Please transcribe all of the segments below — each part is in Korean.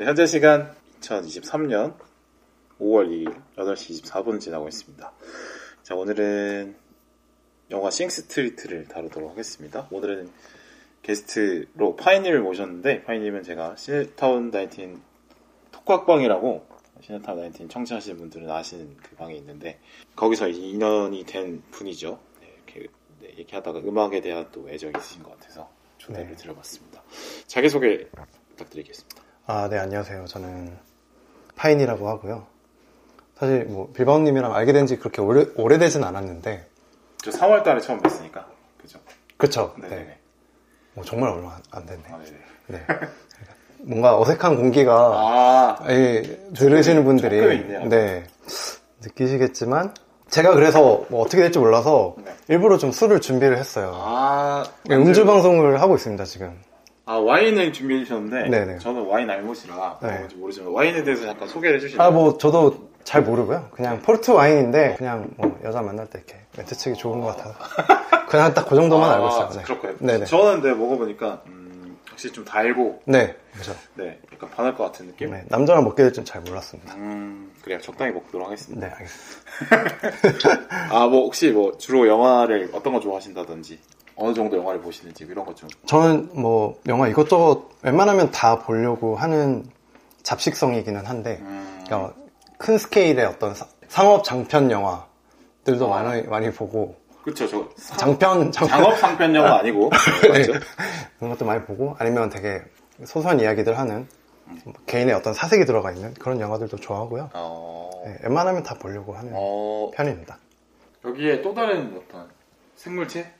네, 현재 시간 2023년 5월 2일 8시 24분 지나고 있습니다. 자, 오늘은 영화 싱스트리트를 다루도록 하겠습니다. 오늘은 게스트로 파이님을 모셨는데, 파이님은 제가 시네타운 19 톡각방이라고 시네타운 19 청취하시는 분들은 아시는 그 방이 있는데, 거기서 인연이 된 분이죠. 네, 이렇게 네, 얘기하다가 음악에 대한 또 애정이 있으신 것 같아서 초대를 네. 드려봤습니다. 자기소개 부탁드리겠습니다. 아, 네, 안녕하세요. 저는 파인이라고 하고요. 사실 뭐 빌바오님이랑 알게 된 지 그렇게 오래, 오래되진 않았는데, 저 3월 달에 처음 뵀으니까. 그죠? 그쵸? 네네. 네. 뭐 정말 얼마 안- 안 됐네. 아, 네네. 네. 뭔가 어색한 공기가 아, 예, 들으시는 분들이. 네, 느끼시겠지만 제가 그래서 뭐 어떻게 될지 몰라서 네. 일부러 좀 술을 준비를 했어요. 아, 네, 음주 방송을 하고 있습니다 지금. 아, 와인을 준비해 주셨는데, 네네. 저는 와인 알못이라, 네. 뭔지 모르지만, 와인에 대해서 잠깐 소개를 해주시면. 아 뭐 저도 잘 모르고요. 그냥 포르투 와인인데 그냥 뭐 여자 만날 때 이렇게 멘트 치기 좋은 것 같아서 그냥 딱 그 정도만 알고 있어요. 네. 그렇고요. 네네. 저는 네, 먹어보니까, 음, 확실히 좀 달고, 네, 그죠. 네, 약간 반할 것 같은 느낌? 네, 남자랑 먹게 될 줄 잘 몰랐습니다. 음, 그래요. 적당히 먹도록 하겠습니다. 네, 알겠습니다. 아, 뭐, 혹시 뭐, 주로 영화를 어떤 거 좋아하신다든지, 어느 정도 영화를 보시는지, 이런 것 좀. 저는 뭐 영화 이것저것 웬만하면 다 보려고 하는 잡식성이기는 한데 음, 그러니까 큰 스케일의 어떤 사- 상업 장편 영화들도 아. 많이 많이 보고 그쵸, 저, 상- 장편 장편 장업 상편 영화 아니고, 맞죠? 그런 것도 많이 보고 아니면 되게 소소한 이야기들 하는 뭐 개인의 어떤 사색이 들어가 있는 그런 영화들도 좋아하고요. 어, 네, 웬만하면 다 보려고 하는 어, 편입니다. 여기에 또 다른 어떤 생물체?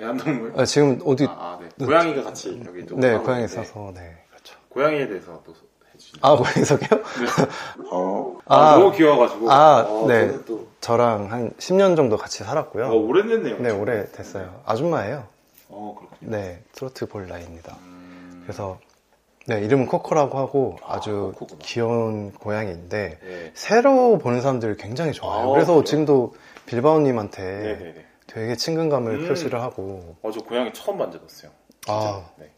애완동물? 어, 지금 어디 아, 아, 네. 고양이가 같이 여기 또네 고양이 있어서 네 그렇죠. 고양이에 대해서 또 해주시나요? 아 고양이 소개요? 어. 아. 아, 너무 귀여워가지고. 아, 어, 네. 또, 저랑 한 10년 정도 같이 살았고요. 어, 오래됐네요. 네 오래 됐어요. 아줌마예요. 어, 그렇군요. 네 트로트 볼 나이입니다. 음, 그래서 네 이름은 코코라고 하고 아주 코코구나. 귀여운 고양이인데 네. 새로 보는 사람들 굉장히 좋아해요. 아, 그래서 그래요? 지금도 빌바오님한테 네네네. 되게 친근감을 음. 표시를 하고 어, 저 고양이 처음 만져봤어요. 아. 네.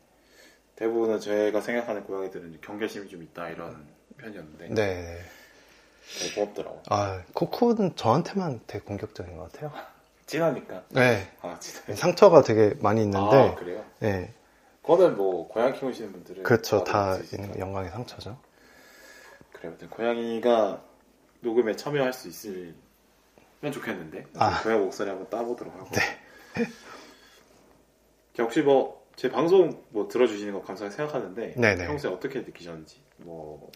대부분은 제가 생각하는 고양이들은 경계심이 좀 있다 이런 편이었는데 네. 되게 고맙더라고. 아 코코는 저한테만 되게 공격적인 것 같아요. 진하니까. 네. 아, 진짜. 상처가 되게 많이 있는데 아, 그래요? 네. 그거는 뭐 고양이 키우시는 분들은 그렇죠. 다들 다. 있는 영광의 상처죠. 그래요. 아무튼 고양이가 녹음에 참여할 수 있으 면 좋겠는데 아. 고양이 목소리 한번 따보도록 하고. 네. 자, 혹시 뭐 제 방송 뭐 들어주시는 거 감사하게 생각하는데 네네. 평소에 어떻게 느끼셨는지 뭐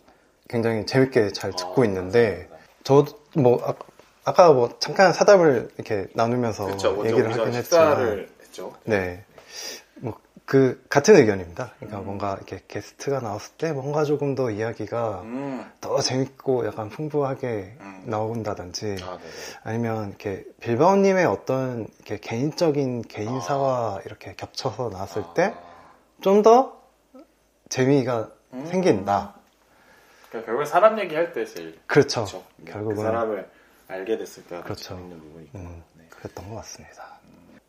굉장히 재밌게 잘 듣고 아, 있는데 감사합니다. 저도 뭐 아, 아까 뭐 잠깐 사담을 이렇게 나누면서. 먼저 얘기를 하긴 했지만 했죠. 네. 뭐, 그, 같은 의견입니다. 그러니까 음. 뭔가 이렇게 게스트가 나왔을 때 뭔가 조금 더 이야기가 음. 더 재밌고 약간 풍부하게 음. 나온다든지 아, 네. 아니면 이렇게 빌바오님의 어떤 이렇게 개인적인 개인사와 아. 이렇게 겹쳐서 나왔을 때좀 더 재미가 음. 생긴다. 그러니까 결국 사람 얘기할 때 제일 그렇죠. 그렇죠. 결국은 그 사람을 알게 됐을 때가 그렇죠. 재밌는 부분이고. 음, 네. 그랬던 것 같습니다.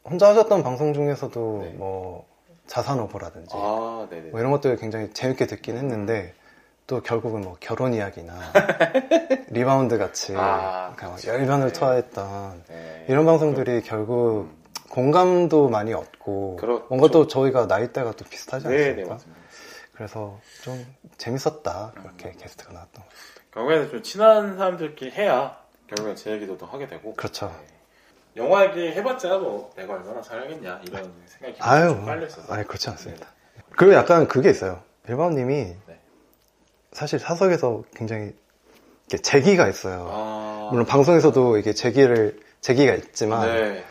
혼자 하셨던 방송 중에서도 네. 뭐 자산어보라든지 아. 뭐 이런 것들 굉장히 재밌게 듣긴 했는데 또 결국은 뭐 결혼 이야기나 리바운드 같이 아, 그러니까 막 그렇죠. 열변을 네. 토하했던 네. 이런 방송들이 결국 공감도 많이 얻고 그렇죠. 뭔가 또 저희가 나이대가 또 비슷하지 네, 네, 않습니까? 맞습니다. 그래서 좀 재밌었다 그렇게 음. 게스트가 나왔던 거. 결국에는 좀 친한 사람들끼리 해야 결국엔 제 얘기도 더 하게 되고. 그렇죠. 네. 영화 얘기 해봤자 뭐 내가 얼마나 잘하겠냐 이런 생각이 아유, 좀 깔려 있어서. 아니 그렇지 않습니다. 그리고 약간 그게 있어요. 빌바오님이 네. 사실 사석에서 굉장히 이렇게 재기가 있어요. 아, 물론 방송에서도 이게 재기를 재기가 있지만 네.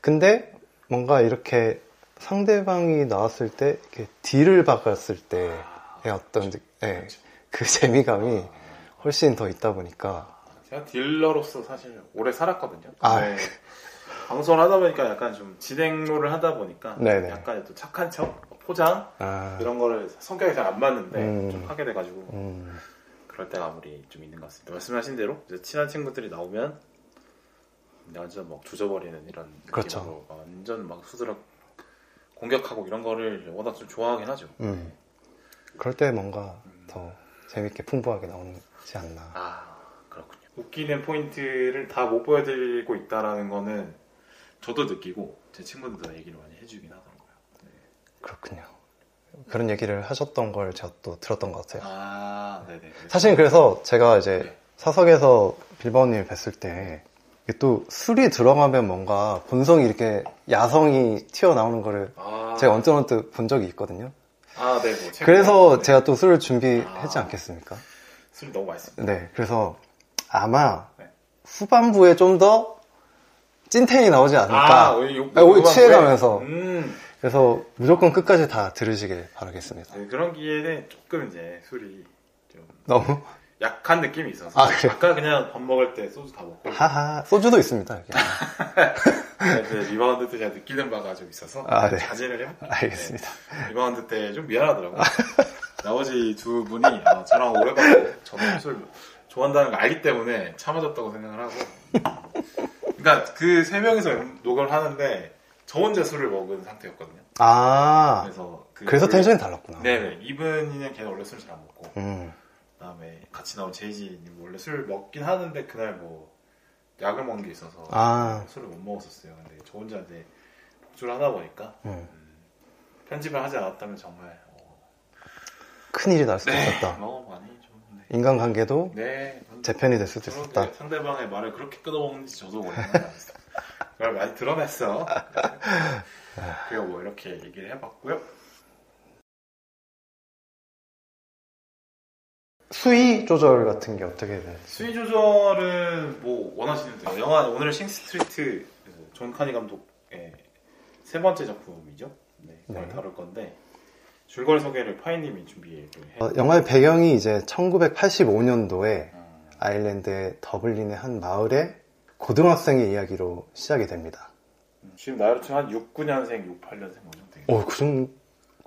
근데 뭔가 이렇게 상대방이 나왔을 때 이렇게 딜을 박았을 때의 어떤 느- 예, 그렇죠. 그 재미감이 훨씬 더 있다 보니까 제가 딜러로서 사실 오래 살았거든요. 아. 네. 방송을 하다 보니까 약간 좀 진행로를 하다 보니까 네네. 약간 또 착한 척, 포장 아, 이런 거를 성격이 잘 안 맞는데 음. 좀 하게 돼가지고 음, 그럴 때가 아무리 좀 있는 것 같습니다. 말씀하신 대로 이제 친한 친구들이 나오면 완전 막 조져버리는 이런 그렇죠. 완전 막 수두룩 공격하고 이런 거를 워낙 좀 좋아하긴 하죠. 음. 그럴 때 뭔가 더 재밌게 풍부하게 나오지 않나. 아 그렇군요. 웃기는 포인트를 다 못 보여드리고 있다라는 거는 저도 느끼고 제 친구들도 얘기를 많이 해주긴 하더라고요. 그렇군요. 그런 얘기를 하셨던 걸 제가 또 들었던 것 같아요. 아 네네. 사실 그래서 제가 이제 네. 사석에서 빌바오님을 뵀을 때, 이게 또 술이 들어가면 뭔가 본성이 이렇게 야성이 튀어나오는 거를 아, 제가 언뜻언뜻 본 적이 있거든요. 아, 네, 뭐 책- 그래서 네. 제가 또 술을 준비했지 아. 않겠습니까? 술이 너무 맛있어요. 네, 그래서 아마 네. 후반부에 좀더 찐텐이 나오지 않을까. 오늘 요- 아, 요만 취해가면서. 음, 그래서 무조건 끝까지 다 들으시길 바라겠습니다. 네, 그런 기회는 조금 이제 술이 좀 너무 약한 느낌이 있어서 아, 그래요? 아까 그냥 밥 먹을 때 소주 다 먹고 하하 소주도 있습니다. 여기. 네, 그 리바운드 때 제가 느끼는 바가 좀 있어서 아, 네. 자제를 해볼게요. 알겠습니다. 네, 리바운드 때 좀 미안하더라고요. 나머지 두 분이 아, 저랑 오래 가고 저는 술 좋아한다는 걸 알기 때문에 참아줬다고 생각을 하고 그러니까 그 세 명이서 녹음을 하는데 저 혼자 술을 먹은 상태였거든요. 아 그래서 그 그래서 술- 텐션이 달랐구나. 네네 이분이는 걔는 원래 술을 잘안 먹고 음. 그다음에 같이 나온 제이지님 원래 술 먹긴 하는데 그날 뭐 약을 먹은 게 있어서 아. 술을 못 먹었었어요. 근데 저 혼자 이제 복주를 하다 보니까 음. 편집을 하지 않았다면 정말 어, 큰 일이 날 수도 네, 있었다. 뭐 많이. 인간관계도 네. 제 편이 될 수도 저런 있었다. 게 상대방의 말을 그렇게 끊어먹는지 저도 알았어요. 그걸 많이 드러냈어. 그리고 뭐 이렇게 얘기를 해봤고요. 수위 조절 같은 게 어떻게 되나요? 수위 조절은 뭐 원하시는 대로 영화 오늘은 싱스트리트 존 카니 감독의 세 번째 작품이죠. 네, 그걸 네. 다룰 건데 줄거리 소개를 파인님이 준비해 해. 어, 영화의 배경이 이제 1985년도에 음, 아일랜드의 더블린의 한 마을의 고등학생의 이야기로 시작이 됩니다. 지금 나이로 치면 한 6, 9년생, 6, 8년생 뭐 정도 되겠네요. 오, 그 정도,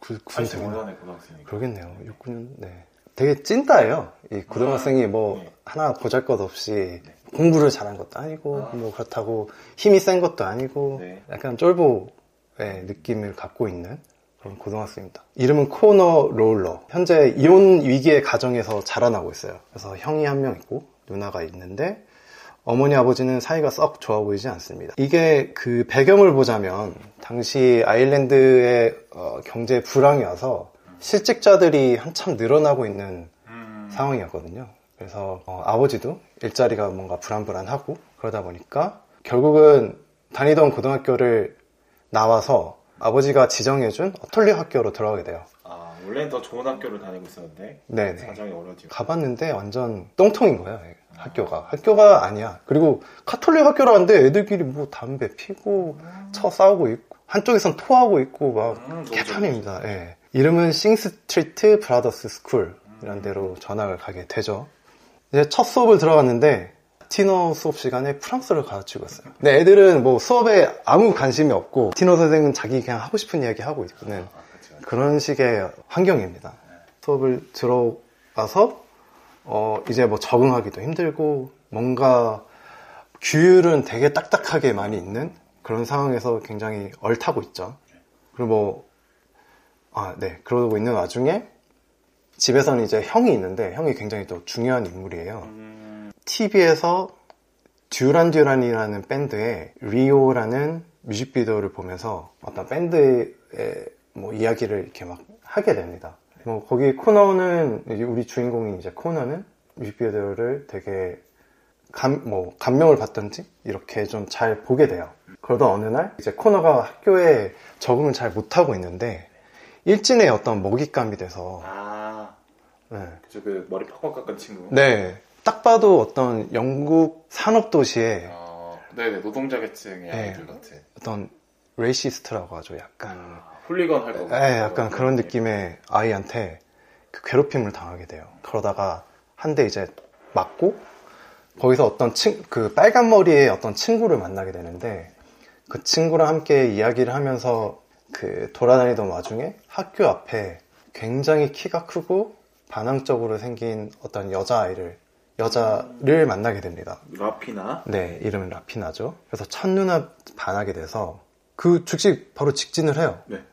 그, 그 정도 되구나. 85년의 고등학생이니까. 그러겠네요. 6, 9년, 네. 되게 찐따예요. 이 고등학생이 뭐 네. 하나 보잘 것 없이 공부를 잘한 것도 아니고, 아. 뭐 그렇다고 힘이 센 것도 아니고, 네. 약간 쫄보의 느낌을 갖고 있는 그런 고등학생입니다. 이름은 코너 롤러. 현재 이혼 위기의 가정에서 자라나고 있어요. 그래서 형이 한 명 있고, 누나가 있는데, 어머니 아버지는 사이가 썩 좋아 보이지 않습니다. 이게 그 배경을 보자면 당시 아일랜드의 어, 경제 불황이 와서 실직자들이 한참 늘어나고 있는 음, 상황이었거든요. 그래서 어, 아버지도 일자리가 뭔가 불안불안하고 그러다 보니까 결국은 다니던 고등학교를 나와서 아버지가 지정해준 어톨리 학교로 들어가게 돼요. 아, 원래는 더 좋은 학교를 다니고 있었는데 네네. 사정이 어려지고 가봤는데 완전 똥통인 거예요. 학교가 학교가 아니야. 그리고 카톨릭 학교라는데 애들끼리 뭐 담배 피고 쳐 싸우고 있고 한쪽에선 토하고 있고 막 음, 개판입니다. 예. 이름은 싱스트리트 브라더스 스쿨이라는 데로 전학을 가게 되죠. 이제 첫 수업을 들어갔는데 라틴어 수업 시간에 프랑스어를 가르치고 있어요. 근데 애들은 뭐 수업에 아무 관심이 없고 라틴어 선생은 자기 그냥 하고 싶은 이야기 하고 있거든. 아, 그렇죠. 그런 식의 환경입니다. 수업을 들어가서 어, 이제 뭐 적응하기도 힘들고 뭔가 규율은 되게 딱딱하게 많이 있는 그런 상황에서 굉장히 얼타고 있죠. 그리고 뭐, 아, 네. 그러고 있는 와중에 집에서는 이제 형이 있는데 형이 굉장히 또 중요한 인물이에요. 음, TV에서 듀란 듀란이라는 밴드의 리오라는 뮤직비디오를 보면서 어떤 밴드의 뭐 이야기를 이렇게 막 하게 됩니다. 뭐 거기 코너는 우리 주인공이 이제 코너는 뮤직비디오를 되게 감, 뭐 감명을 받던지 이렇게 좀 잘 보게 돼요. 그러다 어느 날 이제 코너가 학교에 적응을 잘 못하고 있는데 일진의 어떤 먹잇감이 돼서 아, 네. 그저 그 머리 팍팍 깎은 친구. 네. 딱 봐도 어떤 영국 산업도시의 어, 네네 노동자 계층의 네. 아이들 같은. 어떤 racist라고 하죠. 약간. 음, 훌리건 할 거. 네, 약간 그런 느낌의 아이한테 그 괴롭힘을 당하게 돼요. 그러다가 한 대 이제 맞고 거기서 어떤 친, 그 빨간 머리의 어떤 친구를 만나게 되는데 그 친구랑 함께 이야기를 하면서 그 돌아다니던 와중에 학교 앞에 굉장히 키가 크고 반항적으로 생긴 어떤 여자아이를 여자를 만나게 됩니다. 라피나. 네, 이름은 라피나죠. 그래서 첫눈에 반하게 돼서 그 즉시 바로 직진을 해요. 네.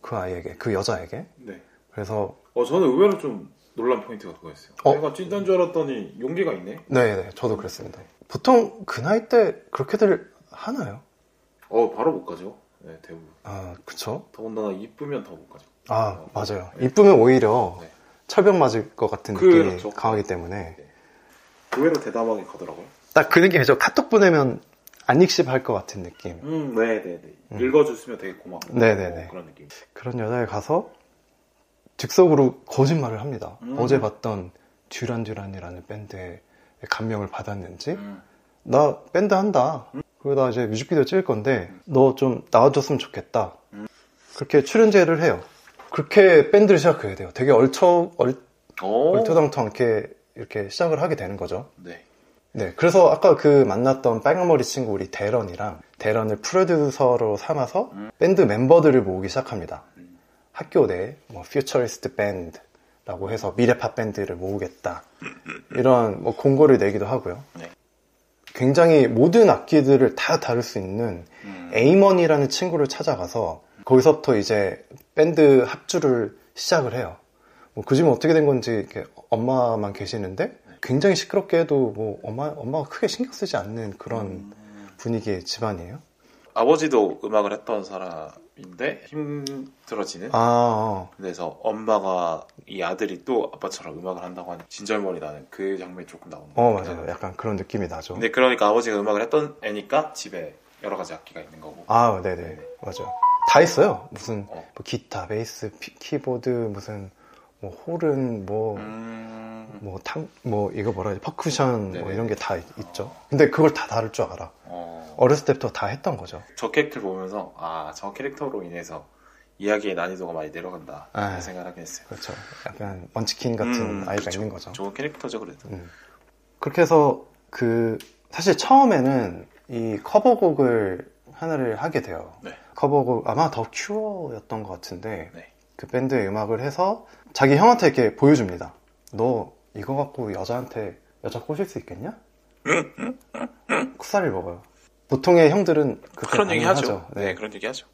그 아이에게, 그 여자에게. 네. 그래서 어 저는 의외로 좀 논란 포인트가 그거였어요. 어? 내가 찐단 줄 알았더니 용기가 있네. 네 네, 저도 그랬습니다. 보통 그 나이 때 그렇게들 하나요? 어 바로 못 가죠. 네 대부분. 아, 그쵸? 더군다나 이쁘면 더 못 가죠. 아, 맞아요. 이쁘면 오히려 네. 철벽 맞을 것 같은 느낌이 그렇죠. 강하기 때문에 의외로 대담하게 가더라고요. 딱 그 느낌이죠. 카톡 보내면 안 익십할 것 같은 느낌. 음, 네네네. 음. 읽어줬으면 되게 고맙고. 네네네. 어, 그런 느낌. 그런 여자에 가서 즉석으로 거짓말을 합니다. 음. 어제 봤던 듀란듀란이라는 밴드에 감명을 받았는지 음. 나 밴드 한다. 그러다 이제 뮤직비디오 찍을 건데 너 좀 나와줬으면 좋겠다. 음. 그렇게 출연 제의를 해요. 그렇게 밴드를 시작하게 돼요. 되게 얼처 얼, 오. 얼토당토 않게 이렇게 시작을 하게 되는 거죠. 네. 네, 그래서 아까 그 만났던 빨간머리 친구 우리 대런이랑 대런을 프로듀서로 삼아서 음. 밴드 멤버들을 모으기 시작합니다. 음. 학교 내 뭐 futurist 밴드라고 해서 미래팝 밴드를 모으겠다. 이런 뭐 공고를 내기도 하고요. 네. 굉장히 모든 악기들을 다 다룰 수 있는 음. 에이먼이라는 친구를 찾아가서 거기서부터 이제 밴드 합주를 시작을 해요. 뭐 그 집은 어떻게 된 건지 이렇게 엄마만 계시는데 굉장히 시끄럽게 해도 뭐 엄마 엄마가 크게 신경 쓰지 않는 그런 음. 분위기의 집안이에요. 아버지도 음악을 했던 사람인데 힘들어지는. 아, 어. 그래서 엄마가 이 아들이 또 아빠처럼 음악을 한다고 하는 진절머리 나는 그 장면이 조금 나오는 어 거예요. 맞아요. 약간 그런 느낌이 나죠. 근데 그러니까 아버지가 음악을 했던 애니까 집에 여러 가지 악기가 있는 거고. 아, 네네. 맞아요. 다 있어요. 무슨 어. 뭐 기타, 베이스, 피- 키보드, 무슨 뭐 호른 뭐 음. 뭐 탕, 뭐 이거 뭐라 하지? 퍼커션 뭐. 이런 게 다 있죠. 근데 그걸 다 다룰 줄 알아. 어. 어렸을 때부터 다 했던 거죠. 저 캐릭터를 보면서 아 저 캐릭터로 인해서 이야기의 난이도가 많이 내려간다 아. 생각을 하긴 했어요. 그렇죠. 약간 먼치킨 같은 음, 아이가 그렇죠. 있는 거죠. 좋은 캐릭터죠 그래도. 음. 그렇게 해서 그 사실 처음에는 이 커버곡을 하나를 하게 돼요. 네. 커버곡 아마 더 큐어였던 것 같은데 네. 그 밴드의 음악을 해서 자기 형한테 이렇게 보여줍니다. 너 이거 갖고 여자한테 여자 꼬실 수 있겠냐? 쿠사를 먹어요. 보통의 형들은 그런 얘기 하죠. 네. 네. 그런 얘기 하죠.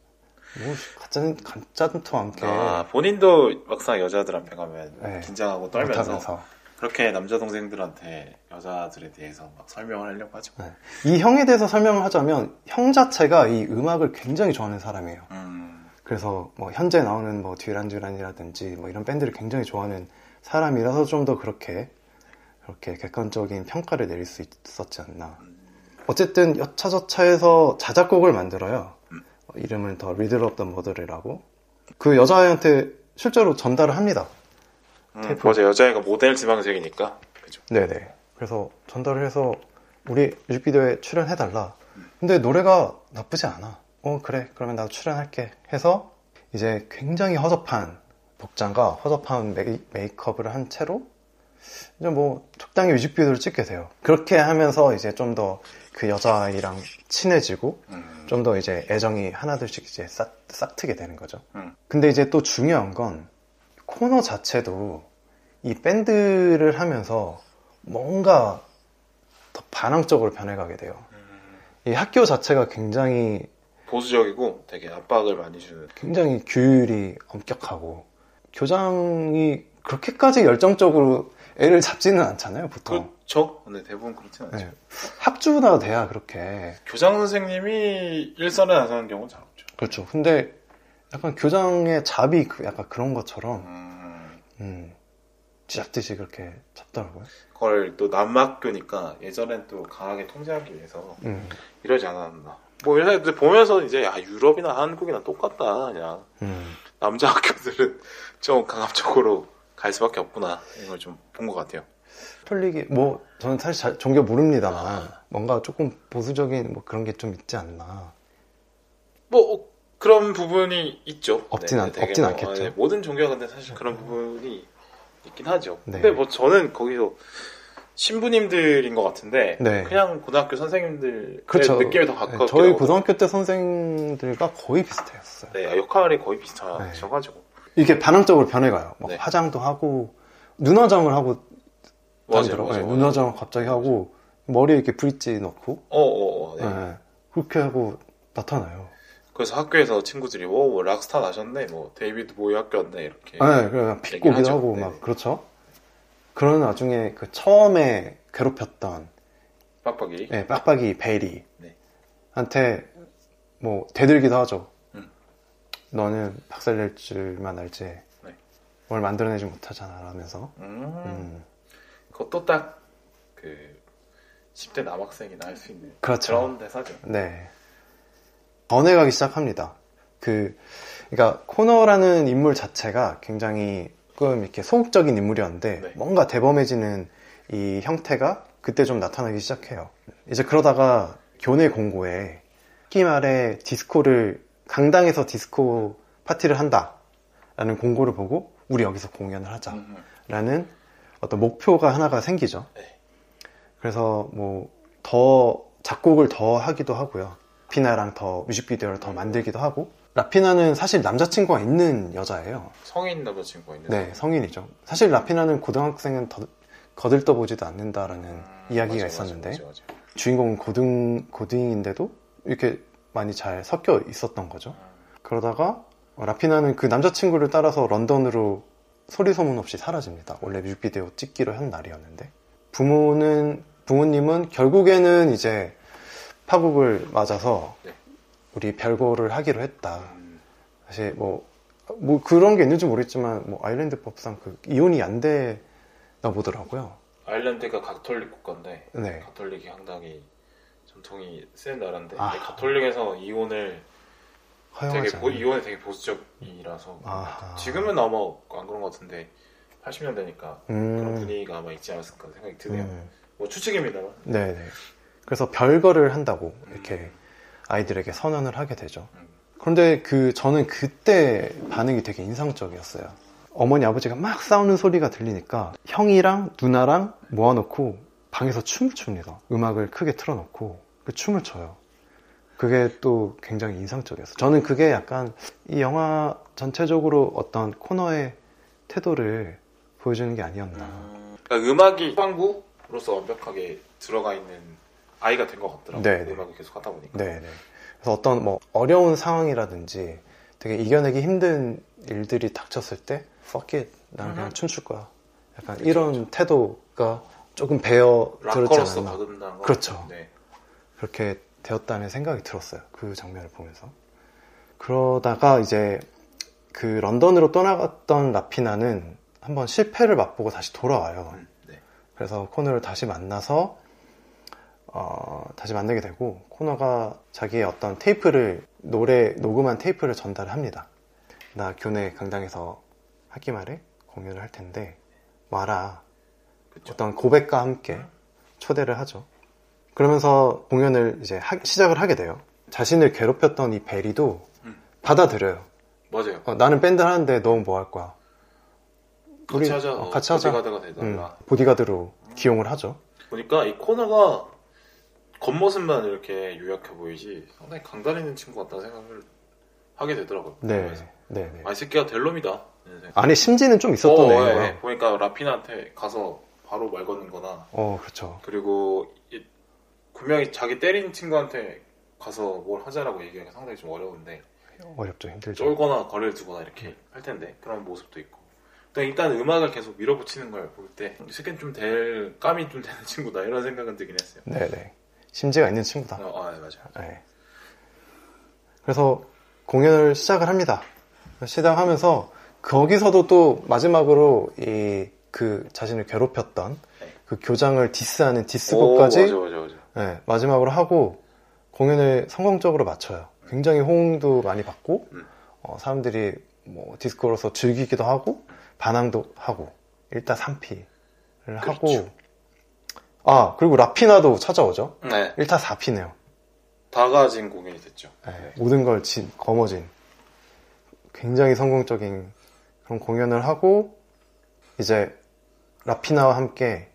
뭐 가짜는 가짜도 않게 아, 본인도 막상 여자들 앞에 가면 네. 긴장하고 떨면서 못하면서 그렇게 남자 동생들한테 여자들에 대해서 막 설명을 하려고 하죠. 네. 이 형에 대해서 설명을 하자면 형 자체가 이 음악을 굉장히 좋아하는 사람이에요. 음, 그래서 뭐 현재 나오는 뭐 듀란듀란이라든지 뭐 이런 밴드를 굉장히 좋아하는 사람이라서 좀 더 그렇게 그렇게 객관적인 평가를 내릴 수 있었지 않나. 어쨌든 여차저차해서 자작곡을 만들어요. 어, 이름은 더 리들 더 머더리라고. 그 여자애한테 실제로 전달을 합니다. 음, 테이프. 맞아 여자애가 모델 지망생이니까 그죠. 네네. 그래서 전달을 해서 우리 뮤직비디오에 출연해달라. 근데 노래가 나쁘지 않아. 어, 그래. 그러면 나도 출연할게. 해서 이제 굉장히 허접한 복장과 허접한 메이, 메이크업을 한 채로 이제 뭐 적당히 뮤직비디오를 찍게 돼요. 그렇게 하면서 이제 좀 더 그 여자아이랑 친해지고 음, 좀더 이제 애정이 하나둘씩 이제 싹, 싹 트게 되는 거죠. 음. 근데 이제 또 중요한 건 코너 자체도 이 밴드를 하면서 뭔가 더 반항적으로 변해가게 돼요. 이 학교 자체가 굉장히 보수적이고 되게 압박을 많이 주는. 굉장히 규율이 엄격하고 교장이 그렇게까지 열정적으로 애를 잡지는 않잖아요, 보통. 그렇죠. 근데 대부분 그렇진 않죠. 네. 합주나 돼야 그렇게. 교장 선생님이 일선에 나서는 경우는 잘 없죠. 그렇죠. 근데 약간 교장의 잡이 그- 약간 그런 것처럼, 음, 음, 쥐잡듯이 그렇게 잡더라고요. 그걸 또 남학교니까 예전엔 또 강하게 통제하기 위해서 음, 이러지 않았나. 뭐 이래 보면서 이제 야 유럽이나 한국이나 똑같다 그냥 음. 남자 학교들은 좀 강압적으로 갈 수밖에 없구나 이런 걸 좀 본 것 같아요. 털리기, 뭐, 저는 사실 잘, 종교 모릅니다만, 뭔가 조금 보수적인 뭐 그런 게 좀 있지 않나. 뭐 어, 그런 부분이 있죠. 없진 않- 되게 없진 뭐, 않겠죠. 네, 모든 종교가 근데 사실 그런 부분이 있긴 하죠. 네. 근데 뭐 저는 거기서 신부님들인 것 같은데 네. 그냥 고등학교 선생님들 그렇죠. 느낌이 더 네, 가깝고 저희 고등학교 때 선생들과 거의 비슷했어요. 네, 역할이 거의 비슷하셔가지고 이게 반항적으로 변해가요. 막 네. 화장도 하고, 눈화장을 하고, 다니더라고요. 맞아요, 네, 맞아요. 눈화장을 갑자기 하고, 머리에 이렇게 브릿지 넣고, 어 어어 네. 네, 그렇게 하고 나타나요. 그래서 학교에서 친구들이 뭐, 뭐 락스타 나셨네 뭐 데이비드 보위 학교 왔네 이렇게 네, 그냥 하죠. 하고, 네. 막, 그렇죠. 그런 와중에 그 처음에 괴롭혔던 빡빡이. 네, 빡빡이 배리 네. 한테 뭐 대들기도 하죠. 음. 너는 박살낼 줄만 알지. 네. 뭘 만들어내지 못하잖아 라면서. 음. 음, 그것도 딱 그 10대 남학생이나 할 수 있는 그렇죠. 그런 대사죠. 네. 변해가기 시작합니다. 그, 그러니까 코너라는 인물 자체가 굉장히 조금 이렇게 소극적인 인물이었는데 네. 뭔가 대범해지는 이 형태가 그때 좀 나타나기 시작해요. 이제 그러다가 교내 공고에 특히 말해 디스코를 강당에서 디스코 파티를 한다라는 공고를 보고 우리 여기서 공연을 하자라는 음. 어떤 목표가 하나가 생기죠. 네. 그래서 뭐 더 작곡을 더 하기도 하고요. 피나랑 더 뮤직비디오를 더 만들기도 하고 라피나는 사실 남자친구가 있는 여자예요. 성인 남자친구가 있는 네, 성인이죠. 사실 라피나는 고등학생은 더, 거들떠보지도 않는다라는 음, 이야기가 맞아, 있었는데 맞아, 맞아. 주인공은 고등 고딩인데도 이렇게 많이 잘 섞여 있었던 거죠. 음. 그러다가 라피나는 그 남자친구를 따라서 런던으로 소리 소문 없이 사라집니다. 원래 뮤직비디오 찍기로 한 날이었는데 부모는 부모님은 결국에는 이제 파국을 맞아서 네. 우리 별거를 하기로 했다. 음. 사실 뭐, 뭐 그런 게 있는지 모르겠지만 뭐 아일랜드 법상 그 이혼이 안 되나 보더라고요. 아일랜드가 가톨릭 국가인데 네. 가톨릭이 상당히 전통이 센 나라인데 아. 가톨릭에서 이혼을 허용하지 되게 보. 이혼이 되게 보수적이라서 아하. 지금은 아마 안 그런 것 같은데 80년대니까 그런 음, 분위기가 아마 있지 않았을까 생각이 드네요. 음, 뭐 추측입니다만. 네네. 그래서 별거를 한다고 음. 이렇게 아이들에게 선언을 하게 되죠. 음. 그런데 그 저는 그때 반응이 되게 인상적이었어요. 어머니 아버지가 막 싸우는 소리가 들리니까 형이랑 누나랑 모아놓고 방에서 춤을 춥니다. 음악을 크게 틀어놓고 그 춤을 춰요. 그게 또 굉장히 인상적이었어요. 저는 그게 약간 이 영화 전체적으로 어떤 코너의 태도를 보여주는 게 아니었나. 음. 그러니까 음악이 황구로서 완벽하게 들어가 있는 아이가 된 것 같더라고요. 네, 네. 음악을 계속 하다 보니까. 네, 네. 그래서 어떤 뭐 어려운 상황이라든지 되게 이겨내기 힘든 일들이 닥쳤을 때 fuck it, 나는 그냥 음. 춤출 거야. 약간 그렇죠, 이런 태도가 조금 배어 들었지 않았나. 그렇죠. 네. 그렇게 되었다는 생각이 들었어요. 그 장면을 보면서. 그러다가 이제 그 런던으로 떠나갔던 라피나는 한번 실패를 맛보고 다시 돌아와요. 음, 네. 그래서 코너를 다시 만나서 어, 다시 만나게 되고 코너가 자기의 어떤 테이프를 노래 녹음한 테이프를 전달을 합니다. 나 교내 강당에서 학기 말에 공연을 할 텐데 와라. 그쵸. 어떤 고백과 함께 초대를 하죠. 그러면서 공연을 이제 하- 시작을 하게 돼요. 자신을 괴롭혔던 이 베리도 음. 받아들여요. 맞아요. 어, 나는 밴드 하는데 너뭐할 거야? 같이 우리- 하자. 어, 같이 하자. 보디가드가 음, 되달라. 보디가드로 기용을 하죠. 보니까 이 코너가 겉모습만 이렇게 요약해 보이지 상당히 강단 있는 친구 같다는 생각을 하게 되더라고요. 네, 네, 네. 아, 이 새끼가 될 놈이다. 안에 심지는 좀 있었던 어, 애예요. 예, 예. 보니까 라피나한테 가서 바로 말 거는 거나 어, 그렇죠. 그리고 이- 분명히 자기 때린 친구한테 가서 뭘 하자라고 얘기하기가 상당히 좀 어려운데 어렵죠, 힘들죠. 쫄거나 거리를 두거나 이렇게 할 텐데 그런 모습도 있고 또 일단 음악을 계속 밀어붙이는 걸 볼때이 새끼는 좀될 감이 좀 되는 친구다 이런 생각은 들긴 했어요. 네, 네. 심지가 있는 친구다. 어, 아, 네, 맞아요. 네. 그래서 공연을 시작을 합니다. 시작하면서 거기서도 또 마지막으로 이 그 자신을 괴롭혔던 네. 그 교장을 디스하는 오, 디스곡까지 맞아, 맞아, 맞아. 네, 마지막으로 하고 공연을 성공적으로 마쳐요. 굉장히 호응도 많이 받고 음. 어, 사람들이 뭐 디스코로서 즐기기도 하고 반항도 하고 일단 3피를 하고 그렇죠. 아 그리고 라피나도 찾아오죠. 네, 1타 4피네요. 다 가진 공연이 됐죠. 네, 모든 걸 진, 거머쥔 굉장히 성공적인 그런 공연을 하고 이제 라피나와 함께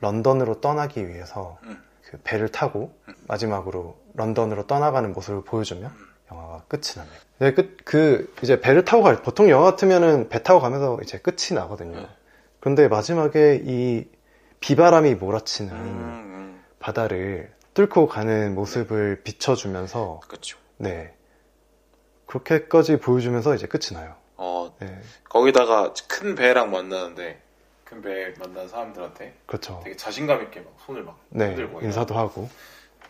런던으로 떠나기 위해서 음. 그 배를 타고 마지막으로 런던으로 떠나가는 모습을 보여주면 영화가 끝이 납니다. 네, 끝, 그 이제 배를 타고 갈 보통 영화 같으면은 배 타고 가면서 이제 끝이 나거든요. 네. 그런데 마지막에 이 비바람이 몰아치는 음, 음. 바다를 뚫고 가는 모습을 비춰주면서 그렇죠. 네. 그렇게까지 보여주면서 이제 끝이 나요. 어, 네. 거기다가 큰 배랑 만나는데 그 근데 만난 사람들한테 그렇죠. 되게 자신감 있게 막 손을 막 네, 흔들고 인사도 하고.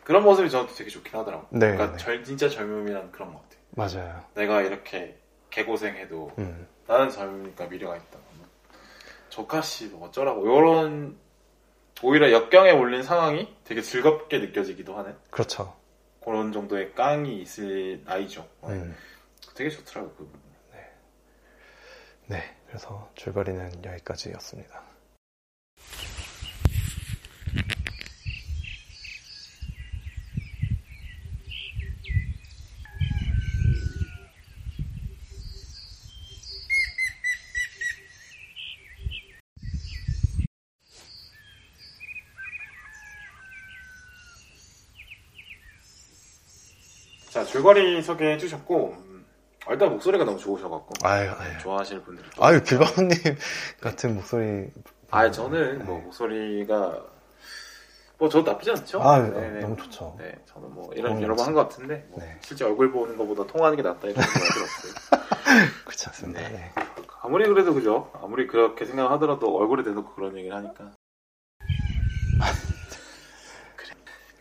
그런 모습이 저한테 되게 좋긴 하더라고. 네, 그러니까 네. 절, 진짜 젊음이란 그런 것 같아. 맞아요. 내가 이렇게 개고생해도 음, 나는 젊으니까 미래가 있다. 저카씨 뭐 어쩌라고 이런 오히려 역경에 올린 상황이 되게 즐겁게 느껴지기도 하는 그렇죠. 그런 정도의 깡이 있을 나이죠. 음, 되게 좋더라고 그 부분. 네. 그래서 줄거리는 여기까지였습니다. 자 줄거리 소개해 주셨고 음, 일단 목소리가 너무 좋으셔갖고 아유, 아유. 좋아하시는 분들이 또- 아유, 빌바오님 같은 목소리. 아 저는 네. 뭐 목소리가 뭐 저도 나쁘지 않죠. 아, 네네. 너무 좋죠. 네, 저는 뭐 이런 여러 번 한 것 같은데 뭐 네. 실제 얼굴 보는 것보다 통화하는 게 낫다 이런 생각이 들었어요. 그렇지 않습니다. 네. 네. 아무리 그래도 그죠. 아무리 그렇게 생각하더라도 얼굴에 대놓고 그런 얘기를 하니까. 그래.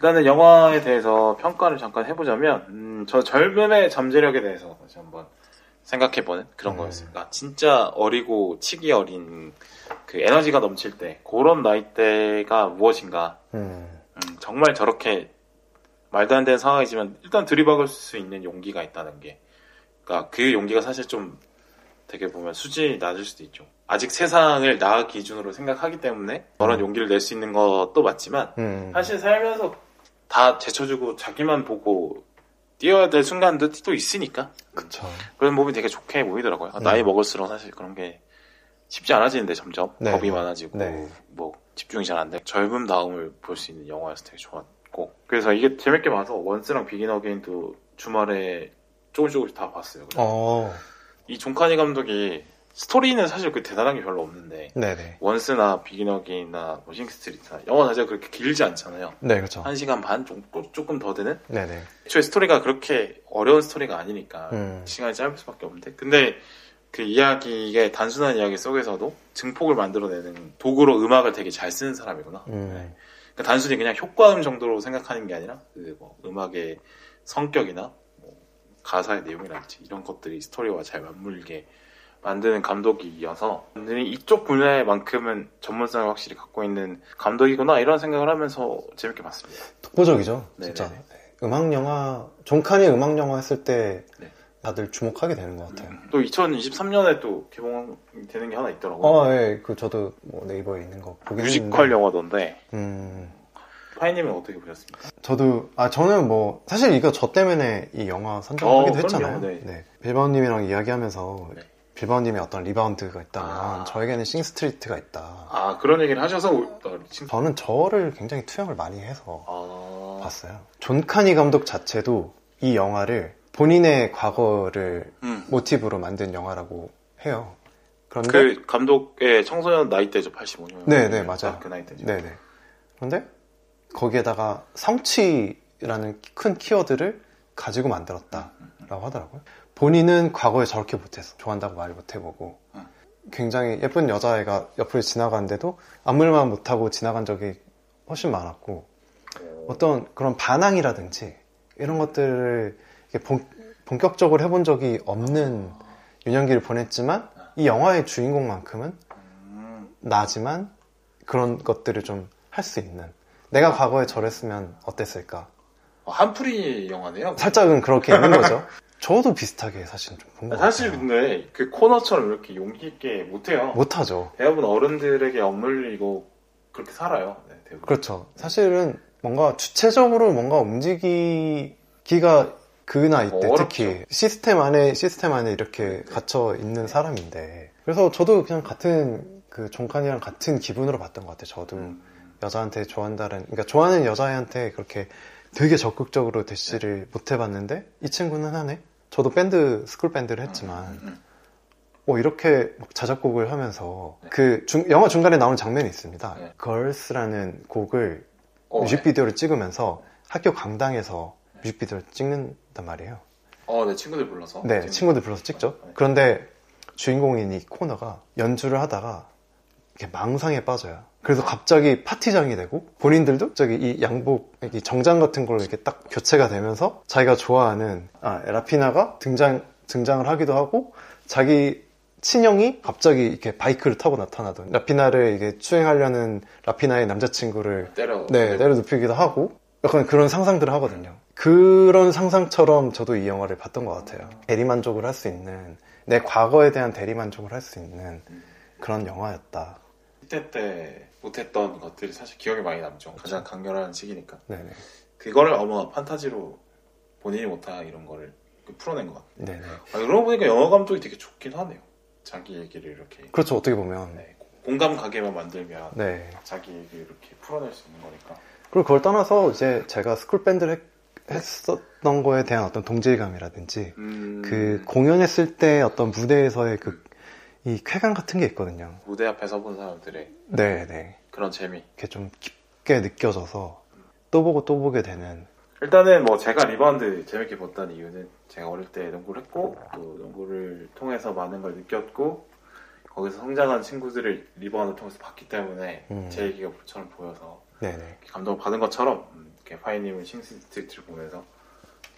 일단은 영화에 대해서 평가를 잠깐 해보자면, 음, 저 젊음의 잠재력에 대해서 다시 한번 생각해보는 그런 음. 거였습니다. 진짜 어리고 치기 어린 그 에너지가 넘칠 때, 그런 나이대가 무엇인가. 음, 음, 정말 저렇게 말도 안 되는 상황이지만 일단 들이박을 수 있는 용기가 있다는 게, 그러니까 그 용기가 사실 좀 되게 보면 수준이 낮을 수도 있죠. 아직 세상을 나 기준으로 생각하기 때문에 그런 용기를 낼 수 있는 것도 맞지만 음. 사실 살면서 다 제쳐주고 자기만 보고 뛰어야 될 순간도 또 있으니까 그쵸. 그런 면이 되게 좋게 보이더라고요. 음. 나이 먹을수록 사실 그런 게 쉽지 않아지는데 점점 네. 겁이 많아지고 네. 뭐 집중이 잘 안 돼. 젊음 다움을 볼 수 있는 영화여서 되게 좋았고 그래서 이게 재밌게 봐서 원스랑 비긴 어게인도 주말에 조금씩 조금씩 다 봤어요. 어, 이 존 카니 감독이 스토리는 사실 그 대단한 게 별로 없는데 네네. 원스나 비긴 어게인이나 뭐 싱스트리트나 영화 자체가 그렇게 길지 않잖아요. 네, 그렇죠. 한 시간 반 조금, 조금 더 되는? 네네. 애초에 스토리가 그렇게 어려운 스토리가 아니니까 음. 시간이 짧을 수밖에 없는데 근데 그 이야기의 단순한 이야기 속에서도 증폭을 만들어내는 도구로 음악을 되게 잘 쓰는 사람이구나. 음, 그러니까 단순히 그냥 효과음 정도로 생각하는 게 아니라 그 뭐 음악의 성격이나 뭐 가사의 내용이랄지 이런 것들이 스토리와 잘 맞물게 만드는 감독이어서 이쪽 분야에만큼은 전문성을 확실히 갖고 있는 감독이구나 이런 생각을 하면서 재밌게 봤습니다. 독보적이죠, 네네. 진짜. 네. 음악 영화, 존 카니 음악 영화 했을 때 네. 다들 주목하게 되는 것 같아요. 또 2023년에 또 개봉되는 게 하나 있더라고요. 어, 예, 그 저도 뭐 네이버에 있는 거 보긴 뮤지컬 했는데, 영화던데 음, 파이님은 어떻게 보셨습니까? 저도 아 저는 뭐 사실 이거 저 때문에 이 영화 선정하기도 어, 했잖아요. 그럼요, 네. 네. 빌바오님이랑 이야기하면서 네. 빌바오님이 어떤 리바운드가 있다면 아. 저에게는 싱스트리트가 있다. 아 그런 얘기를 하셔서 오- 어, 친- 저는 저를 굉장히 투영을 많이 해서 아... 봤어요. 존 카니 감독 자체도 이 영화를 본인의 과거를 음. 모티브로 만든 영화라고 해요. 그런데 그 감독의 청소년 나이대죠 85년 네, 네, 맞아요. 그 나이대죠 네네. 그런데 거기에다가 성취라는 큰 키워드를 가지고 만들었다라고 하더라고요. 본인은 과거에 저렇게 못했어. 좋아한다고 말 못해보고. 음. 굉장히 예쁜 여자애가 옆을 지나가는데도 아무 말만 못하고 지나간 적이 훨씬 많았고. 어떤 그런 반항이라든지 이런 것들을 본, 본격적으로 해본 적이 없는 유년기를 보냈지만 이 영화의 주인공만큼은 음, 나지만 그런 것들을 좀 할 수 있는. 내가 과거에 저랬으면 어땠을까? 어, 한풀이 영화네요. 살짝은 그렇게 있는 거죠 저도 비슷하게 사실 좀본것 같아요. 사실 근데 그 코너처럼 이렇게 용기 있게 못해요. 못하죠. 대부분 어른들에게 억눌리고 그렇게 살아요. 네, 대부분. 그렇죠. 사실은 뭔가 주체적으로 뭔가 움직이기가 그 나 이 때 어렵죠. 특히 시스템 안에 시스템 안에 이렇게 갇혀 있는 사람인데. 그래서 저도 그냥 같은 그 종칸이랑 같은 기분으로 봤던 것 같아요 저도. 음. 여자한테 좋아한다는 그러니까 좋아하는 여자애한테 그렇게 되게 적극적으로 대시를 못 해봤는데 이 친구는 하네 저도 밴드 스쿨 밴드를 했지만 음, 어, 이렇게 막 자작곡을 하면서 네. 그 중- 영화 중간에 나오는 장면이 있습니다 네. Girls라는 곡을 어, 뮤직비디오를 찍으면서 학교 강당에서 뮤직비디오를 찍는단 말이에요 어, 네, 친구들 불러서. 네, 친구들 불러서 찍죠. 네. 그런데 주인공인 이 코너가 연주를 하다가 이렇게 망상에 빠져요. 그래서 갑자기 파티장이 되고 본인들도 갑자기 이 양복, 이 정장 같은 걸로 이렇게 딱 교체가 되면서 자기가 좋아하는 아, 라피나가 등장 등장을 하기도 하고 자기 친형이 갑자기 이렇게 바이크를 타고 나타나던 라피나를 이게 추행하려는 라피나의 남자친구를 때려. 네, 내려눕히기도 하고 약간 그런 상상들을 하거든요. 그런 상상처럼 저도 이 영화를 봤던 것 같아요. 대리만족을 할 수 있는 내 과거에 대한 대리만족을 할 수 있는 그런 영화였다. 10대 때 못했던 것들이 사실 기억에 많이 남죠. 가장 강렬한 시기니까. 네네. 그거를 아마 판타지로 본인이 못한 이런 거를 풀어낸 것 같아요. 네네. 아, 그러고 보니까 영화 감독이 되게 좋긴 하네요. 자기 얘기를 이렇게 그렇죠. 어떻게 보면. 네, 공감 가게만 만들면 네. 자기 얘기를 이렇게 풀어낼 수 있는 거니까. 그리고 그걸 떠나서 이제 제가 스쿨 밴드를 했, 했었던 거에 대한 어떤 동질감이라든지 음, 그 공연했을 때 어떤 무대에서의 그 이 쾌감 같은 게 있거든요. 무대 앞에서 본 사람들의 네 네. 그런 재미. 이렇게 좀 깊게 느껴져서 또 보고 또 보게 되는 일단은 뭐 제가 리바운드 재밌게 봤다는 이유는 제가 어릴 때 농구를 했고 또 농구를 통해서 많은 걸 느꼈고 거기서 성장한 친구들을 리바운드 통해서 봤기 때문에 음. 제 얘기가 불처럼 보여서 네네. 감동을 받은 것처럼 음, 이렇게 파이님은 싱스트리트를 보면서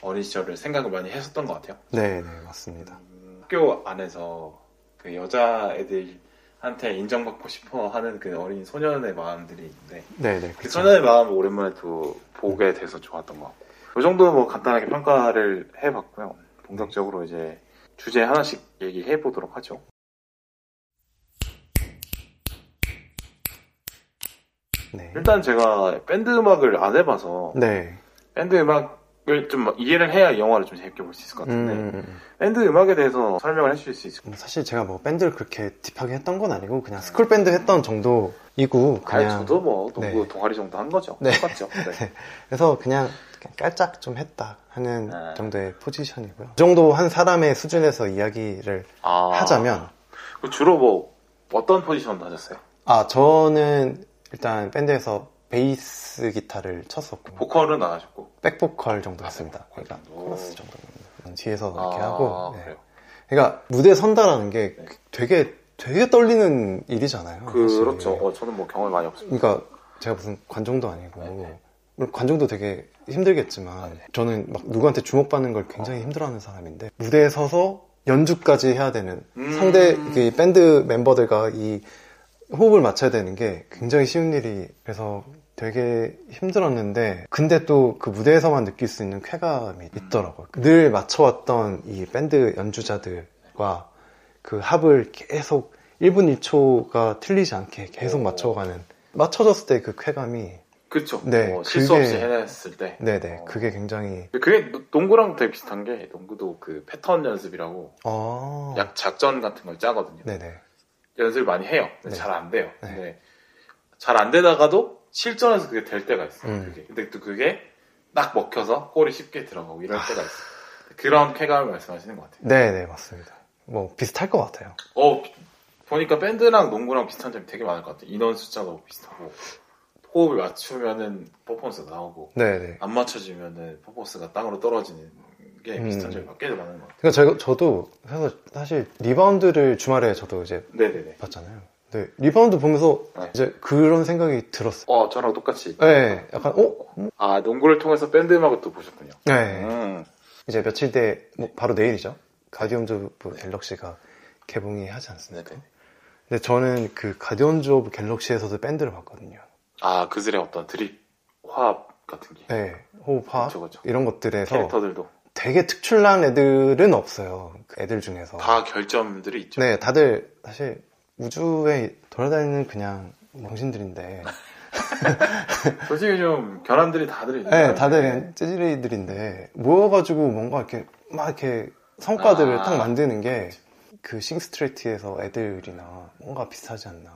어린 시절을 생각을 많이 했었던 것 같아요. 네 네 맞습니다. 음, 학교 안에서 그 여자애들한테 인정받고 싶어 하는 그 어린 소년의 마음들이 있는데 네네. 그 그쵸. 소년의 마음을 오랜만에 또 보게 돼서 좋았던 것 같고 이 정도는 뭐 간단하게 평가를 해봤고요. 본격적으로 이제 주제 하나씩 얘기해 보도록 하죠. 네. 일단 제가 밴드 음악을 안 해봐서 네. 밴드 음악을 좀 이해를 해야 이 영화를 좀 재밌게 볼 수 있을 것 같은데 음, 밴드 음악에 대해서 설명을 해주실 수 있을까요? 뭐 사실 제가 뭐 밴드를 그렇게 deep하게 했던 건 아니고 그냥 school 밴드 했던 정도이고 아니, 그냥 저도 뭐 농구 네. 동아리 정도 한 거죠. 네. 똑같죠. 네. 그래서 그냥 깔짝 좀 했다 하는 네. 정도의 포지션이고요. 그 정도 한 사람의 수준에서 이야기를 아, 하자면 그 주로 뭐 어떤 포지션 하셨어요? 아 저는 일단 밴드에서 베이스 기타를 쳤었고 보컬은 안 하셨고. 백보컬 정도 했습니다. 아, 보컬 그러니까 정도. 코러스 정도는 뒤에서 이렇게 아, 하고 네. 그러니까 무대 선다라는 게 되게 되게 떨리는 일이잖아요. 그렇죠. 어, 저는 뭐 경험이 많이 없습니다. 그러니까 제가 무슨 관종도 아니고 네, 물론 관종도 되게 힘들겠지만 저는 막 누구한테 주목받는 걸 굉장히 힘들어하는 사람인데 무대에 서서 연주까지 해야 되는 음. 상대 이 밴드 멤버들과 이 호흡을 맞춰야 되는 게 굉장히 쉬운 일이 그래서 되게 힘들었는데 근데 또 그 무대에서만 느낄 수 있는 쾌감이 있더라고요. 늘 맞춰왔던 이 밴드 연주자들과 그 합을 계속 1분 1초가 틀리지 않게 계속 오. 맞춰가는 맞춰졌을 때 그 쾌감이 그렇죠. 네, 뭐 실수 그게- 없이 해냈을 때. 네네 어. 그게 굉장히 그게 노- 농구랑 되게 비슷한 게 농구도 그 패턴 연습이라고 아 약 작전 같은 걸 짜거든요. 네네 연습을 많이 해요. 네. 잘안 돼요. 네. 근데 잘안 되다가도 실전에서 그게 될 때가 있어요. 음. 그게. 근데 또 그게 딱 먹혀서 골이 쉽게 들어가고 이럴 때가 있어요. 그런 쾌감을 말씀하시는 것 같아요. 네 네 맞습니다. 뭐 비슷할 것 같아요. 어, 보니까 밴드랑 농구랑 비슷한 점이 되게 많을 것 같아요. 인원 숫자도 비슷하고, 호흡을 맞추면은 퍼포먼스가 나오고, 네네. 안 맞춰지면은 퍼포먼스가 땅으로 떨어지는 게 음. 비슷한 점이 꽤 많은 것 같아요. 그러니까 제가 저도 그래서 사실 리바운드를 주말에 저도 이제 네네네. 봤잖아요. 네 리바운드 보면서 네. 이제 그런 생각이 들었어요. 어, 저랑 똑같이. 네, 약간 어? 아, 농구를 통해서 밴드 음악을 또 보셨군요. 네. 음. 이제 며칠 뒤에 뭐 바로 내일이죠. 가디언즈 오브 갤럭시가 개봉이 하지 않습니까? 네네. 근데 저는 그 가디언즈 오브 갤럭시에서도 밴드를 봤거든요. 아, 그들의 어떤 드립, 화합 같은 게. 네, 호흡화. 이런 것들에서 캐릭터들도 되게 특출난 애들은 없어요. 그 애들 중에서. 다 결점들이 있죠. 네, 다들 사실 우주에 돌아다니는 그냥 병신들인데, 솔직히 좀 결함들이 다들 있는 네, 다들 찌질이들인데 모여가지고 뭔가 이렇게 막 이렇게 성과들을 아. 딱 만드는 게 그 싱스트리트에서 애들이나 뭔가 비슷하지 않나.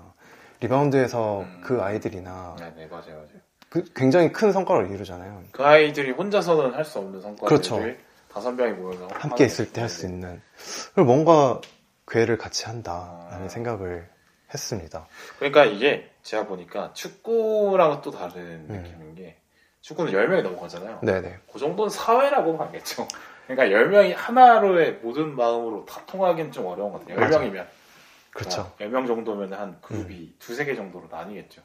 리바운드에서 음. 그 아이들이나 네 네, 맞아요, 맞아요. 그 굉장히 큰 성과를 이루잖아요. 그 아이들이 혼자서는 할 수 없는 성과들을 그렇죠. 다섯 명이 모여서 함께 있을 때 할 수 있는. 그리고 뭔가 괴를 같이 한다라는 아. 생각을 했습니다. 그러니까 이게 제가 보니까 축구랑은 또 다른 음. 느낌인 게 축구는 10명이 넘어가잖아요. 네네. 그 정도는 사회라고 봐야겠죠. 그러니까 10명이 하나로의 모든 마음으로 다 통하기는 좀 어려운 것 같아요. 맞아. 10명이면. 그렇죠. 10명 정도면 한 그룹이 두세 개 정도로 나뉘겠죠.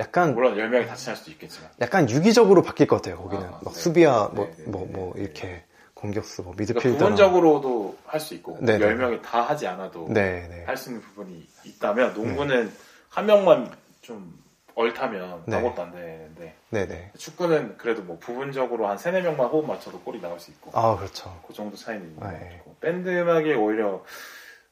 약간 물론 10명이 같이 할 수도 있겠지만. 약간 유기적으로 바뀔 것 같아요. 거기는 아, 막 네. 수비야 뭐 네, 네, 뭐 네, 뭐 네, 이렇게 공격수 뭐 그러니까 미드필더 부분적으로도 할 수 있고 네, 네. 10명이 다 하지 않아도 네, 네. 할수 있는 부분이 있다면 농구는 한 명만 좀 얼타면 네. 아무것도 안 되는데 네, 네. 축구는 그래도 뭐 부분적으로 한 세네 명만 호흡 맞춰도 골이 나올 수 있고 아, 그렇죠. 그 정도 차이는 있는 것 네. 같고 밴드 음악이 오히려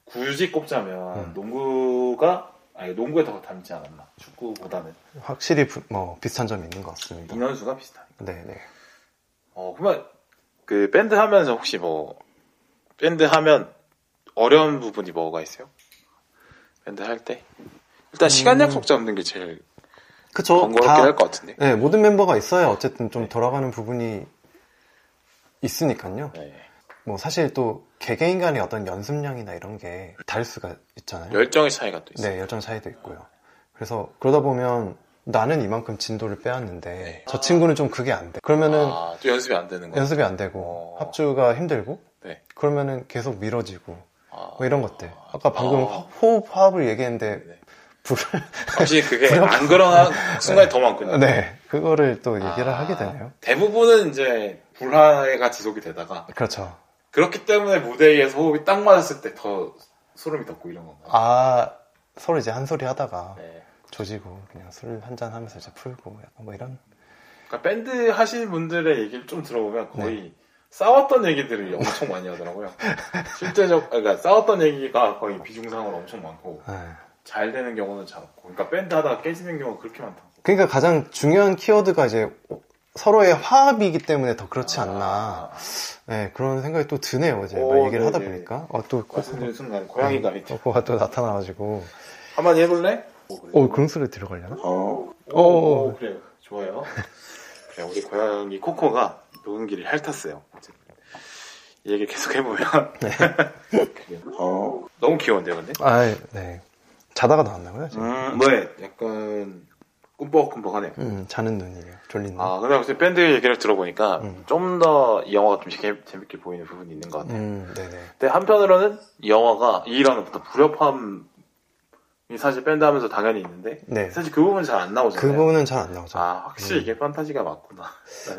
굳이 꼽자면 음. 농구가 아니 농구에 더 닮지 않았나 축구보다는 확실히 부- 뭐 비슷한 점이 있는 것 같습니다. 인원수가 비슷하니까 네, 네. 어 그러면 그 밴드 하면서 혹시 뭐 밴드 하면 어려운 부분이 뭐가 있어요? 밴드 할 때 일단 시간 음. 약속 잡는 게 제일 그쵸. 번거롭게 다- 할것 같은데 네, 모든 멤버가 있어야 어쨌든 좀 돌아가는 부분이 있으니까요. 네. 뭐 사실 또 개개인 간의 어떤 연습량이나 이런 게 다를 수가 있잖아요. 열정의 차이가 또 있어요. 네, 열정 차이도 있고요. 그래서 그러다 보면 나는 이만큼 진도를 빼왔는데 네. 저 친구는 좀 그게 안 돼. 그러면은 아, 또 연습이 안 되는 거. 연습이 안 되고 어. 합주가 힘들고 네. 그러면은 계속 미뤄지고 아, 뭐 이런 것들. 아까 방금 아. 호흡 화합을 얘기했는데 네. 불을 확실히 그게 안 그런 순간이 더 많군요. 네 그거를 또 얘기를 아, 하게 되네요. 대부분은 이제 불화가 지속이 되다가 그렇죠. 그렇기 때문에 무대에서 호흡이 딱 맞았을 때 더 소름이 돋고 이런 건가요? 아 서로 이제 한 소리 하다가 네. 조지고 그냥 술 한잔 하면서 이제 풀고 약간 뭐 이런 그러니까 밴드 하시는 분들의 얘기를 좀 들어보면 거의 네. 싸웠던 얘기들을 엄청 많이 하더라고요. 실제적, 그러니까 싸웠던 얘기가 거의 비중상으로 엄청 많고 네. 잘 되는 경우는 잘 없고, 그러니까 밴드 하다가 깨지는 경우가 그렇게 많다고. 그러니까 가장 중요한 키워드가 이제 서로의 화합이기 때문에 더 그렇지 않나 아, 네, 그런 생각이 또 드네요 이제 오, 막 얘기를 네, 하다 네. 보니까 어, 또 말씀드린 순간 고양이가 밑에 코코가 또 나타나가지고 한마디 해볼래? 어 그런 소리 들어가려나? 어, 어. 오, 그래요. 좋아요. 그래, 우리 고양이 코코가 녹음기를 핥았어요. 이 얘기 계속 해보면. 그래요. 어, 너무 귀여운데요, 근데? 아, 네. 자다가 나왔나봐요, 지금. 음, 네. 약간, 꿈뻑꿈뻑하네요. 음, 자는 눈이에요. 졸린 눈. 아, 근데 혹시 밴드 얘기를 들어보니까, 음. 좀더 이 영화가 좀 재밌, 재밌게 보이는 부분이 있는 것 같아요. 음, 네네. 근데 한편으로는 이 영화가 이랑 어떤 불협화음이 사실 밴드 하면서 당연히 있는데, 네. 사실 그 부분은 잘 안 나오잖아요. 그 부분은 잘 안 나오죠. 아, 확실히 음. 이게 판타지가 맞구나.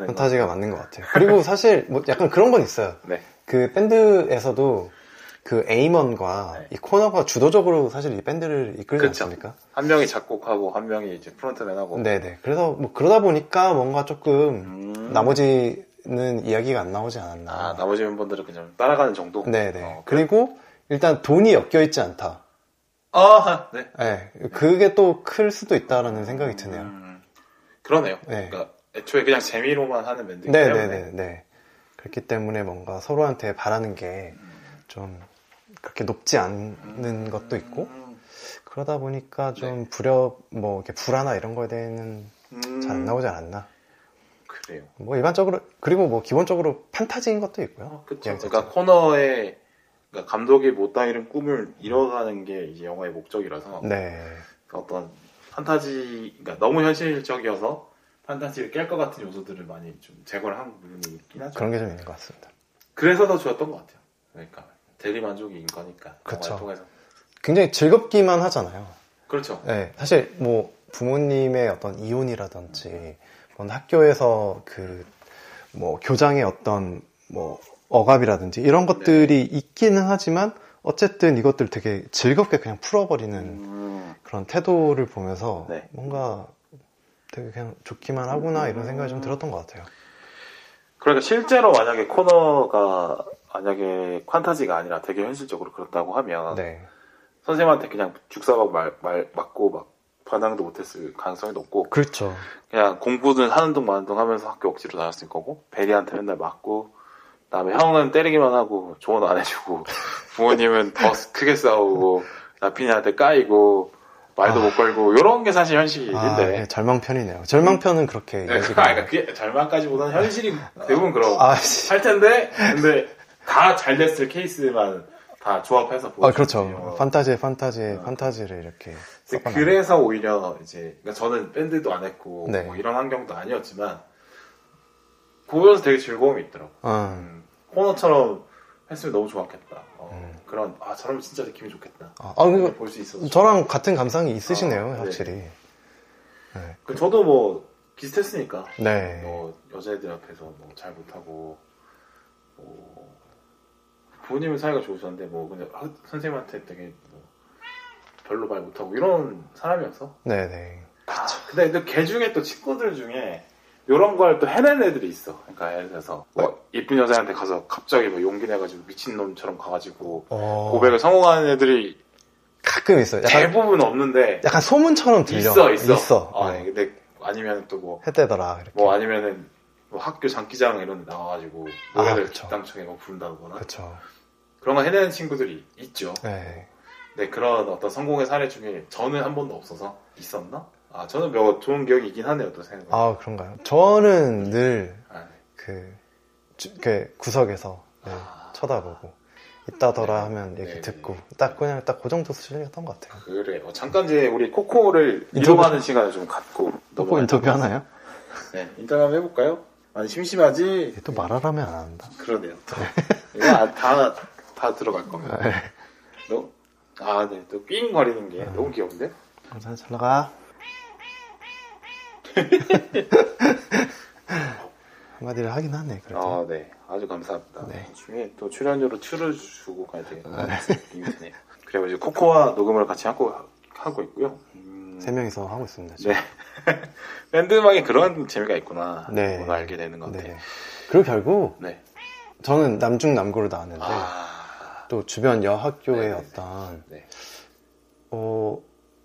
판타지가 맞는 것 같아요. 그리고 사실 뭐 약간 그런 건 있어요. 거. 네. 그 밴드에서도 그 에이먼과 네. 이 코너가 주도적으로 사실 이 밴드를 이끌지. 않습니까? 한 명이 작곡하고 한 명이 이제 frontman하고. 네네. 그래서 뭐 그러다 보니까 뭔가 조금 음. 나머지는 이야기가 안 나오지 않았나. 아, 나머지 멤버들은 그냥 따라가는 정도? 네네. 어, 그리고 일단 돈이 엮여 있지 않다. 아, 네. 네. 그게 또 클 수도 있다라는 생각이 드네요. 음, 그러네요. 네. 그러니까 애초에 그냥 재미로만 하는 밴드이기 때문에. 네네네. 네. 그렇기 때문에 뭔가 서로한테 바라는 게 좀 그렇게 높지 않는 것도 있고 음, 그러다 보니까 좀 불협 뭐 이렇게 불화나 이런 거에 대해는 음, 잘안 나오지 않았나. 그래요. 뭐 일반적으로 그리고 뭐 기본적으로 판타지인 것도 있고요. 어, 그쵸. 이야기 그러니까. 코너에 그러니까 감독이 못다 이룬 꿈을 이뤄가는 게 이제 영화의 목적이라서 네. 그 어떤 판타지, 그러니까 너무 현실적이어서 판타지를 깰 것 같은 요소들을 많이 좀 제거를 한 부분이 있긴 하죠. 그런 게 좀 있는 것 같습니다. 그래서 더 좋았던 것 같아요. 그러니까 대리 만족이 인 거니까 그쵸. 영화를 통해서. 굉장히 즐겁기만 하잖아요. 그렇죠. 네, 사실 뭐 부모님의 어떤 이혼이라든지 뭔 학교에서 그 뭐 교장의 어떤 뭐 억압이라든지 이런 것들이 있기는 하지만 어쨌든 이것들 되게 즐겁게 그냥 풀어버리는 음, 그런 태도를 보면서 네. 뭔가 되게 그냥 좋기만 하구나 이런 생각이 좀 들었던 것 같아요. 그러니까 실제로 만약에 코너가 만약에 판타지가 아니라 되게 현실적으로 그렇다고 하면 네, 선생님한테 그냥 죽사박 말, 말 맞고 막 반항도 못했을 가능성이 높고 그렇죠. 그냥 공부는 하는 둥 마는 둥 하면서 학교 억지로 다녔을 거고 베리한테 맨날 맞고 그 다음에 형은 때리기만 하고 조언 안 해주고 부모님은 더 크게 싸우고 나핀이한테 까이고 말도 아. 못 걸고 이런 게 사실 현실인데 아, 네, 절망 편이네요. 절망 편은 그렇게 네, 그러니까 그게 절망까지보다는 현실이 대부분 그러고 아, 씨. 할 텐데 근데 다 잘 됐을 케이스만 다 조합해서 아, 보여주는 그렇죠. 판타지에 판타지에 판타지를 이렇게. 그래서 오히려 이제 그러니까 저는 밴드도 안 했고 네. 뭐 이런 환경도 아니었지만 보면서 되게 즐거움이 있더라고. 어, 음, 코너처럼 했으면 너무 좋았겠다. 어, 음. 그런 아 저러면 진짜 느낌이 좋겠다. 아, 아, 그거 볼수 있어서. 저랑 같은 감상이 있으시네요, 아, 네. 확실히. 네. 그 저도 뭐 비슷했으니까 네. 뭐 여자애들 앞에서 뭐 잘 못하고 뭐 부모님은 사이가 좋으셨는데 뭐 그냥 학- 선생님한테 되게 뭐 별로 말 못하고 이런 사람이어서 네네. 아, 근데 또걔 중에 또 친구들 중에 이런 걸 또 해낸 애들이 있어. 그러니까 예를 들어서 뭐 예쁜 여자한테 가서 갑자기 뭐 용기 내가지고 미친놈처럼 가가지고 어, 고백을 성공하는 애들이 가끔 있어요. 약간, 대부분 없는데 약간 소문처럼 들려. 있어 있어. 있어. 아, 네. 근데 아니면 또뭐 했대더라. 이렇게. 뭐 아니면은 뭐 학교 장기자랑 이런 데 나와가지고 노래를 아, 그쵸. 뒷땅청에 막 부른다거나 그쵸. 그런 거 해내는 친구들이 있죠. 네. 근데 그런 어떤 성공의 사례 중에 저는 한 번도 없어서 있었나? 아 저는 몇 좋은 기억이 있긴 하네요 또 생각해. 아, 그런가요? 저는 늘, 아, 그, 주- 그 구석에서 늘 아. 쳐다보고, 있다더라 네. 하면 얘기 네, 듣고, 네. 딱 그냥 딱 그 정도 수준이었던 것 같아요. 그래. 어, 잠깐 이제 우리 코코를 인터뷰- 이동하는 시간을 좀 갖고 또 넘어갈 인터뷰 것 하나요? 네, 인터뷰 한번 해볼까요? 많이 심심하지? 얘 또 말하라면 안 한다. 그러네요. 또. 이거 아, 다, 다 들어갈 겁니다. 네. 너? 아, 네. 또 삥 거리는 게 너무 귀여운데? 잘, 잘 나가. 한마디를 하긴 하네, 그래도. 아, 네. 아주 감사합니다. 네. 나중에 또 출연료로 툴을 주고 가야. 느낌이 드네요. 그리고 이제 코코와 녹음을 같이 하고, 하고 있고요. 음, 세 명이서 하고 있습니다. 지금. 네. 밴드 음악에 그런 재미가 있구나. 네. 오늘 알게 되는 것 같아요. 네. 그리고 결국, 네. 저는 남중 남고를 나왔는데, 아, 또 주변 여학교의 네. 어떤, 네. 어,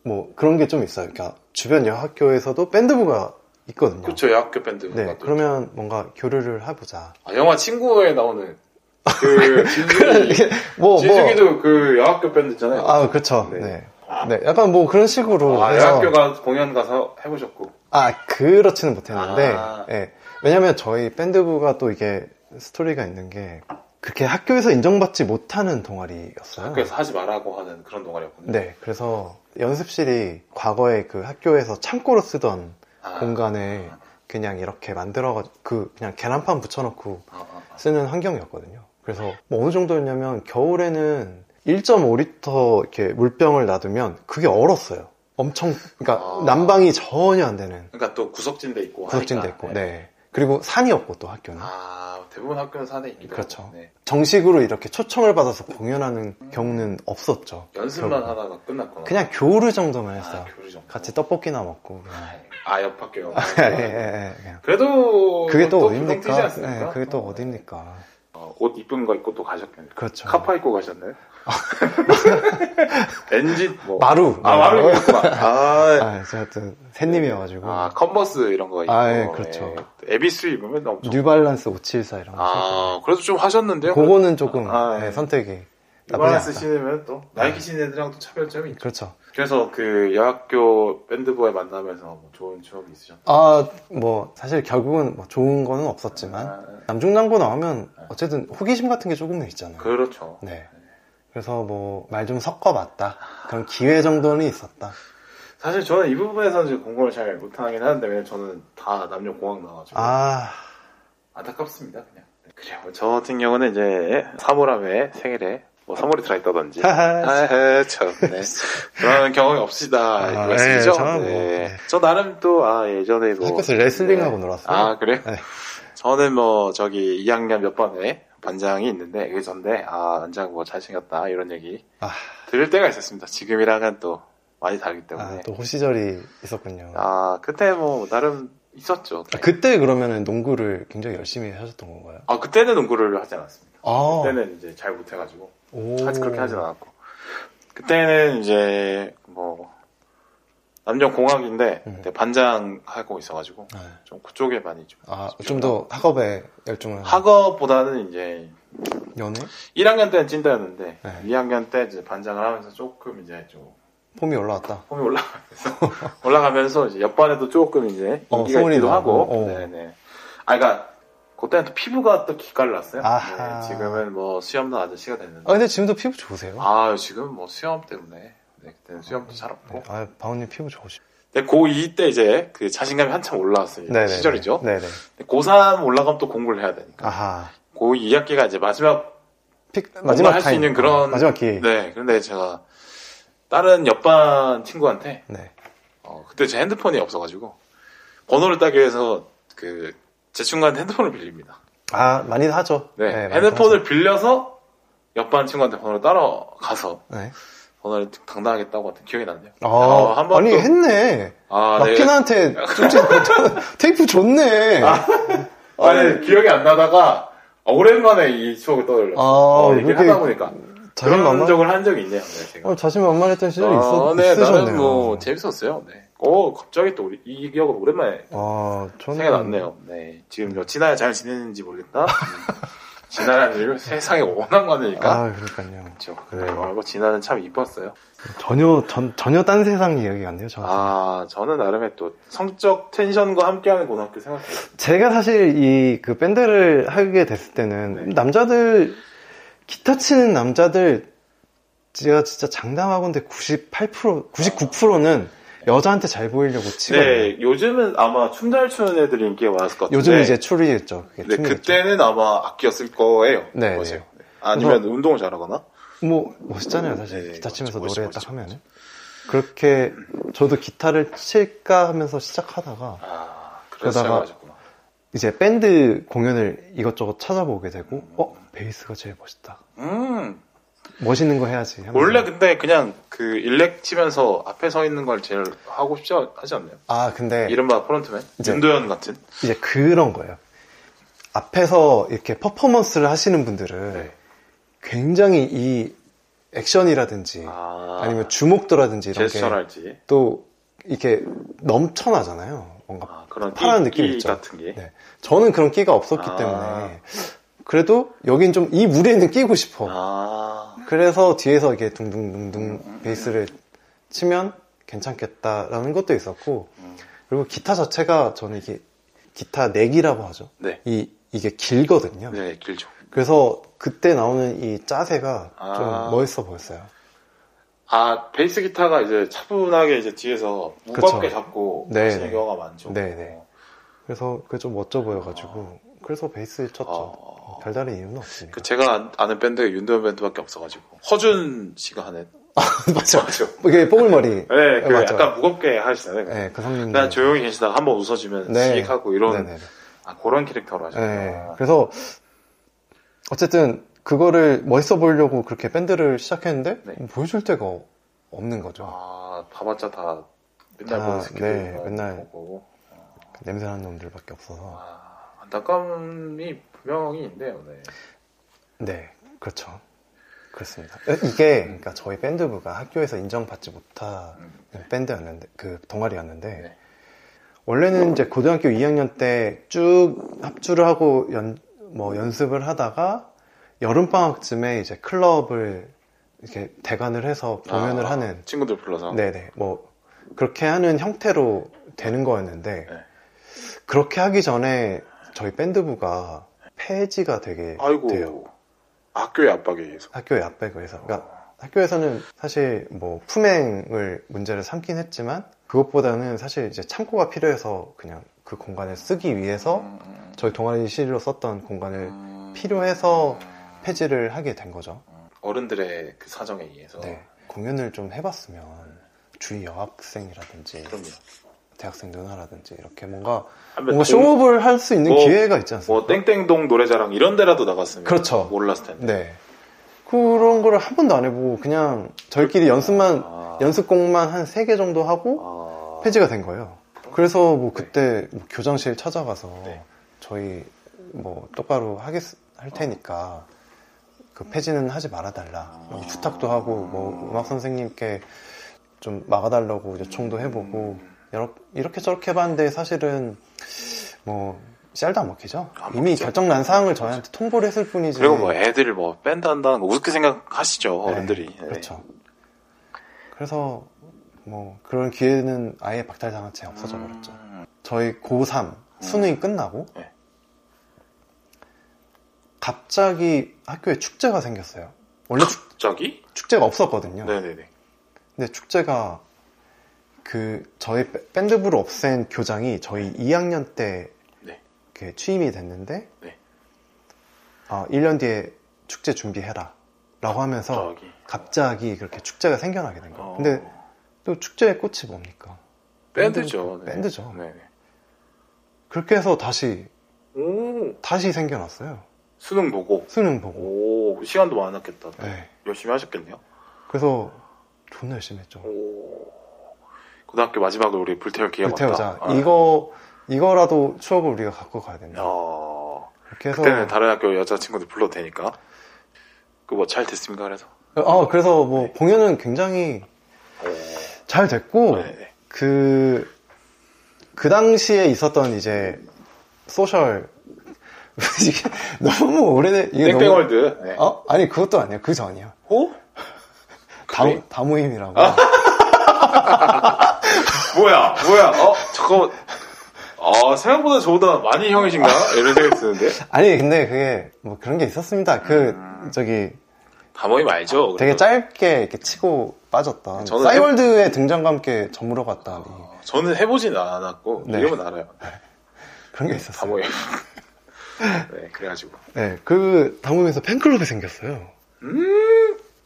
뭐, 그런 게 좀 있어요. 그러니까, 주변 여학교에서도 밴드부가 있거든요. 그쵸, 여학교 밴드. 네, 그러면 뭔가 교류를 해보자. 아, 영화 친구에 나오는 그 진숙이 뭐, 뭐. 진숙이도 그 여학교 밴드 있잖아요. 아, 그쵸. 네. 네. 네. 약간 뭐 그런 식으로. 아, 해서- 여학교 가 공연 가서 해보셨고. 아, 그렇지는 못했는데, 아. 예. 왜냐면 저희 밴드부가 또 이게 스토리가 있는 게, 그렇게 학교에서 인정받지 못하는 동아리였어요. 학교에서 하지 말라고 하는 그런 동아리였군요. 네, 그래서 연습실이 과거에 그 학교에서 창고로 쓰던 아, 공간에 그냥 이렇게 만들어가지고, 그, 그냥 계란판 붙여놓고 아, 아, 아. 쓰는 환경이었거든요. 그래서 뭐 어느 정도였냐면 겨울에는 1.5리터 이렇게 물병을 놔두면 그게 얼었어요. 엄청 그러니까 아. 난방이 전혀 안 되는 그러니까 또 구석진데 있고. 하니까. 있고, 네. 그리고 산이었고 또 학교는 아, 대부분 학교는 산에 있기도 그렇죠. 네. 정식으로 이렇게 초청을 받아서 공연하는 경우는 없었죠. 연습만 결국. 하다가 끝났구나. 그냥 교류 정도만 했어요. 아, 교류 정도. 같이 떡볶이나 먹고. 아, 옆 학교. 예, 예, 예. 그래도 그게 또 또 어딥니까? 네, 그게 또 어, 어딥니까? 어, 옷 이쁜 거 입고 또 가셨겠네요. 그렇죠. 카파 입고 가셨나요? 엔진 뭐 마루. 아 마루 입구나. 아, 아, 제가 또 샌님이어가지고. 아 컨버스 이런 거 입고. 아, 예, 그렇죠. 예. 에비수 입으면 엄청. 뉴발란스 574 이런 거. 아 그래도 좀 하셨는데요. 그거는 조금 아, 네, 예. 선택이 나쁘지 뉴발란스. 신으면 또 나이키 신는 애들이랑 또 차별점이 있죠. 그렇죠. 그래서 그 여학교 밴드부에 만나면서 뭐 좋은 추억이 있으셨나요? 아, 뭐 사실 결국은 뭐 좋은 거는 없었지만 아, 남중남고 나오면 어쨌든 호기심 같은 게 조금은 있잖아요. 그렇죠. 네. 그래서 뭐 말 좀 섞어봤다. 그런 기회 정도는 있었다. 사실 저는 이 부분에서는 공부를 잘 못하긴 하는데 왜냐면 저는 다 남녀 공학 나와가지고 아, 안타깝습니다 그냥. 네, 그래요. 저 같은 경우는 이제 사물함에 생일에 뭐 선물이 들어있다든지. 아하, 참, 네. 그런 경험이 없으시다, 아, 이 말씀이죠? 예, 저는 뭐, 네. 네. 저 나름 또, 아, 예전에 뭐. 학교에서 레슬링하고 네. 놀았어요. 아, 그래요? 네. 저는 뭐, 저기, 2학년 몇 번에 반장이 있는데, 그 전데, 아, 반장 뭐 잘생겼다, 이런 얘기 아, 들을 때가 있었습니다. 지금이랑은 또 많이 다르기 때문에. 아, 또 호 시절이 있었군요. 아, 그때 뭐, 나름 있었죠. 아, 그때 그러면은 농구를 굉장히 열심히 하셨던 건가요? 아, 그때는 농구를 하지 않았습니다. 아, 그때는 이제 잘 못해가지고. 오. 아직 그렇게 하진 않았고. 그때는 이제, 뭐, 남녀 공학인데, 음. 반장 하고 있어가지고, 네. 좀 그쪽에 많이 좀. 아, 좀 더 학업에 열중을. 학업보다는 이제, 연애? 1학년 때는 찐따였는데, 네. 2학년 때 이제 반장을 하면서 조금 이제 좀, 폼이 올라왔다. 폼이 올라가면서, 올라가면서 이제 옆반에도 조금 이제, 어, 인기가 소문이 있기도 하고, 어. 네네. 아, 그니까, 그때는 또 피부가 또 기깔을 났어요. 아하. 네, 지금은 뭐 수염 난 아저씨가 됐는데. 아, 근데 지금도 피부 좋으세요? 아, 지금 뭐 수염 때문에. 네, 그때는 수염도 잘 없고. 아, 바우님 피부 좋으시. 근데 고2 때 이제 그 자신감이 한참 올라왔어요. 네네. 시절이죠. 네네. 고3 올라가면 또 공부를 해야 되니까. 아하. 고2 2학기가 이제 마지막 픽, 마지막 할 수. 있는 그런 어, 마지막 기회. 네. 그런데 제가 다른 옆반 친구한테 네. 어, 그때 제 핸드폰이 없어가지고 번호를 따기 위해서 그 제 친구한테 핸드폰을 빌립니다. 아, 많이들 하죠. 네. 많이들 핸드폰을 빌려서 옆반 친구한테 번호를 따러 가서. 네. 번호를 당당하게 따고 왔던 기억이 나네요. 아, 어, 한번 아니, 또- 했네. 아, 네. 마키나한테 좀 테이프 줬네. 아, 아니, 기억이 안 나다가 아, 오랜만에 이 추억을 떠올려. 아, 어, 얘기를 그렇게 하다 보니까 그런 자신만만, 적을 한 적이 있네요. 네, 제가. 어, 자신만만했던 시절이 있었, 아, 네, 있으셨네요. 나는 뭐 재밌었어요. 네. 오, 갑자기 또 이 기억을 오랜만에 아, 저는. 생각났네요. 네. 지금 뭐 진아야 잘 지내는지 모르겠다. 진아라는 일 세상에 워낙 많으니까. 아, 그러니까요. 그렇죠. 네. 그리고 진아는 참 이뻤어요. 전혀, 전, 전혀 딴 세상 이야기가 안 돼요, 저한테. 아, 저는 나름의 또 성적 텐션과 함께하는 고등학교 생각해요. 제가 사실 이 그 밴드를 하게 됐을 때는 네. 남자들 기타 치는 남자들 제가 진짜 장담하건데 98% 99%는 여자한테 잘 보이려고 치거든요. 네, 요즘은 아마 춤 잘 추는 애들이 인기가 많았을 것 같은데. 요즘은 이제 추리겠죠. 네. 그때는 아마 악기였을 거예요. 네, 맞아요. 네. 아니면 운동을 잘하거나. 뭐 멋있잖아요, 사실 네, 기타 치면서 멋있죠, 노래 멋있죠, 딱 하면은. 그렇게 저도 기타를 칠까 하면서 시작하다가 아, 그래서 그러다가 시작하셨구나. 이제 밴드 공연을 이것저것 찾아보게 되고 어 베이스가 제일 멋있다. 음, 멋있는 거 해야지. 원래 근데 그냥 그 일렉 치면서 앞에 서 있는 걸 제일 하고 싶지 않- 하지 않나요? 아 근데 이른바 프론트맨? 이제- 윤도현 같은? 이제 그런 거예요. 앞에서 이렇게 퍼포먼스를 하시는 분들은 네. 굉장히 이 액션이라든지 아, 아, 니면 주목도라든지 이런 게. 또 이렇게 넘쳐나잖아요. 뭔가 아, 그런 파란 끼- 느낌 끼 있죠. 같은 게. 네. 저는 그런 끼가 없었기 아. 때문에 그래도 여긴 좀 이 무리에는 끼고 싶어. 아, 그래서 뒤에서 이렇게 둥둥둥둥 베이스를 치면 괜찮겠다라는 것도 있었고 음. 그리고 기타 자체가 저는 이게 기타 넥이라고 하죠. 네. 이 이게 길거든요. 네, 길죠. 그래서 그때 나오는 이 짜세가 아. 좀 멋있어 보였어요. 아, 베이스 기타가 이제 차분하게 이제 뒤에서 무겁게 그쵸. 잡고 네, 하시는 네. 경우가 많죠. 네, 네. 그래서 그게 좀 멋져 보여가지고 그래서 베이스 쳤죠. 어, 별다른 이유는 없습니다. 그 제가 안- 아는 밴드가 윤도현 밴드밖에 없어가지고 허준 씨가 하는 맞죠. 맞죠. 이게 뽀글머리. 네, 그 맞죠. 약간 무겁게 하시잖아요. 네, 그 성님. 그냥 조용히 계시다가 한번 웃어주면 네. 씩 하고 이런 네네. 아, 그런 캐릭터로 하시는 네. 그래서 어쨌든 그거를 멋있어 보이려고 그렇게 밴드를 시작했는데 네. 보여줄 데가 없는 거죠. 아, 봐봤자 다 맨날 다, 보는 스케줄 네, 맨날. 보고 냄새나는 놈들밖에 없어서. 아, 안타까움이 분명히 있네요. 네. 네, 그렇죠. 그렇습니다. 이게 그러니까 저희 밴드부가 학교에서 인정받지 못한 밴드였는데 그 동아리였는데 네. 원래는 이제 고등학교 2학년 때 쭉 합주를 하고 연, 뭐 연습을 하다가 여름 방학쯤에 이제 클럽을 이렇게 대관을 해서 공연을 아, 하는 친구들 불러서 네네 뭐 그렇게 하는 형태로 되는 거였는데 네. 그렇게 하기 전에 저희 밴드부가 폐지가 되게 아이고 돼요. 학교의 압박에 의해서 학교의 압박에서. 그러니까 학교에서는 사실 뭐 품행을 문제를 삼긴 했지만 그것보다는 사실 이제 창고가 필요해서 그냥 그 공간을 쓰기 위해서 음, 저희 동아리실로 썼던 공간을 음, 필요해서 음, 폐지를 하게 된 거죠. 어른들의 그 사정에 의해서 네. 공연을 좀 해봤으면 주위 여학생이라든지 그럼요. 대학생 누나라든지 이렇게 뭔가 한번 뭔가 동- 쇼업을 할 수 있는 뭐- 기회가 있지 않습니까? 뭐 땡땡동 노래자랑 이런 데라도 나갔으면 그렇죠. 몰랐을 텐데. 네. 그런 거를 한 번도 안 해보고 그냥 저희끼리 연습만 아. 연습곡만 한 세 개 정도 하고 아, 폐지가 된 거예요. 그래서 뭐 그때 뭐 교장실 찾아가서 네. 저희 뭐 똑바로 하겠 할 테니까 그 폐지는 하지 말아달라 뭐 부탁도 하고 뭐 음악 선생님께 좀 막아달라고 요청도 해보고 여러- 이렇게 저렇게 해봤는데 사실은 뭐 쌀도 안 먹히죠. 안 이미 먹죠. 결정 난 사항을 저희한테 통보를 했을 뿐이지. 그리고 뭐 애들 뭐 밴드 한다는 거 우습게 생각하시죠 네, 어른들이. 네. 그렇죠. 그래서 뭐 그런 기회는 아예 박탈당한 채 없어져 버렸죠. 음, 저희 고3 수능이 끝나고 네. 갑자기 학교에 축제가 생겼어요. 원래 축, 갑자기? 축제가 없었거든요. 네네네. 근데 축제가 그 저희 밴- 밴드부를 없앤 교장이 저희 2학년 때 네. 이렇게 취임이 됐는데 네. 아, 1년 뒤에 축제 준비해라. 라고 하면서 저기. 갑자기 그렇게 축제가 생겨나게 된 거예요. 어. 근데 또 축제의 꽃이 뭡니까? 밴드죠. 네. 밴드죠. 네. 그렇게 해서 다시, 오 다시 생겨났어요. 수능 보고 수능 보고. 오 시간도 많았겠다. 네. 열심히 하셨겠네요. 그래서 존나 열심히 했죠. 오 고등학교 마지막으로 우리 불태울 기회가 불태우자. 왔다. 아. 이거, 이거라도 추억을 우리가 갖고 가야 된다. 야, 그렇게 해서. 그때는 다른 학교 여자친구들 불러도 되니까. 그 뭐 잘 됐습니까 그래서? 아, 그래서 뭐 공연은 굉장히 잘 됐고, 네. 네. 그, 그 당시에 있었던 이제 social, 이게 너무 오래된, 이게 너무. 땡땡월드. 네. 어? 아니, 그것도 아니야. 그 전이야. 오? 다, 그래? 다모임이라고. 뭐야, 뭐야, 어, 잠깐만. 아, 생각보다 저보다 많이 형이신가? 이런 생각이 드는데. 아니, 근데 그게 뭐 그런 게 있었습니다. 그, 음. 저기, 다모임 알죠? 되게 그래도. 짧게 이렇게 치고 빠졌던. 저는 싸이월드의 등장과 함께 저물어 갔다니. 어, 저는 해보진 않았고, 네. 이름은 알아요. 그런 게 있었어요. 다모임. 네, 그래가지고. 네, 그 다모임에서 팬클럽이 생겼어요.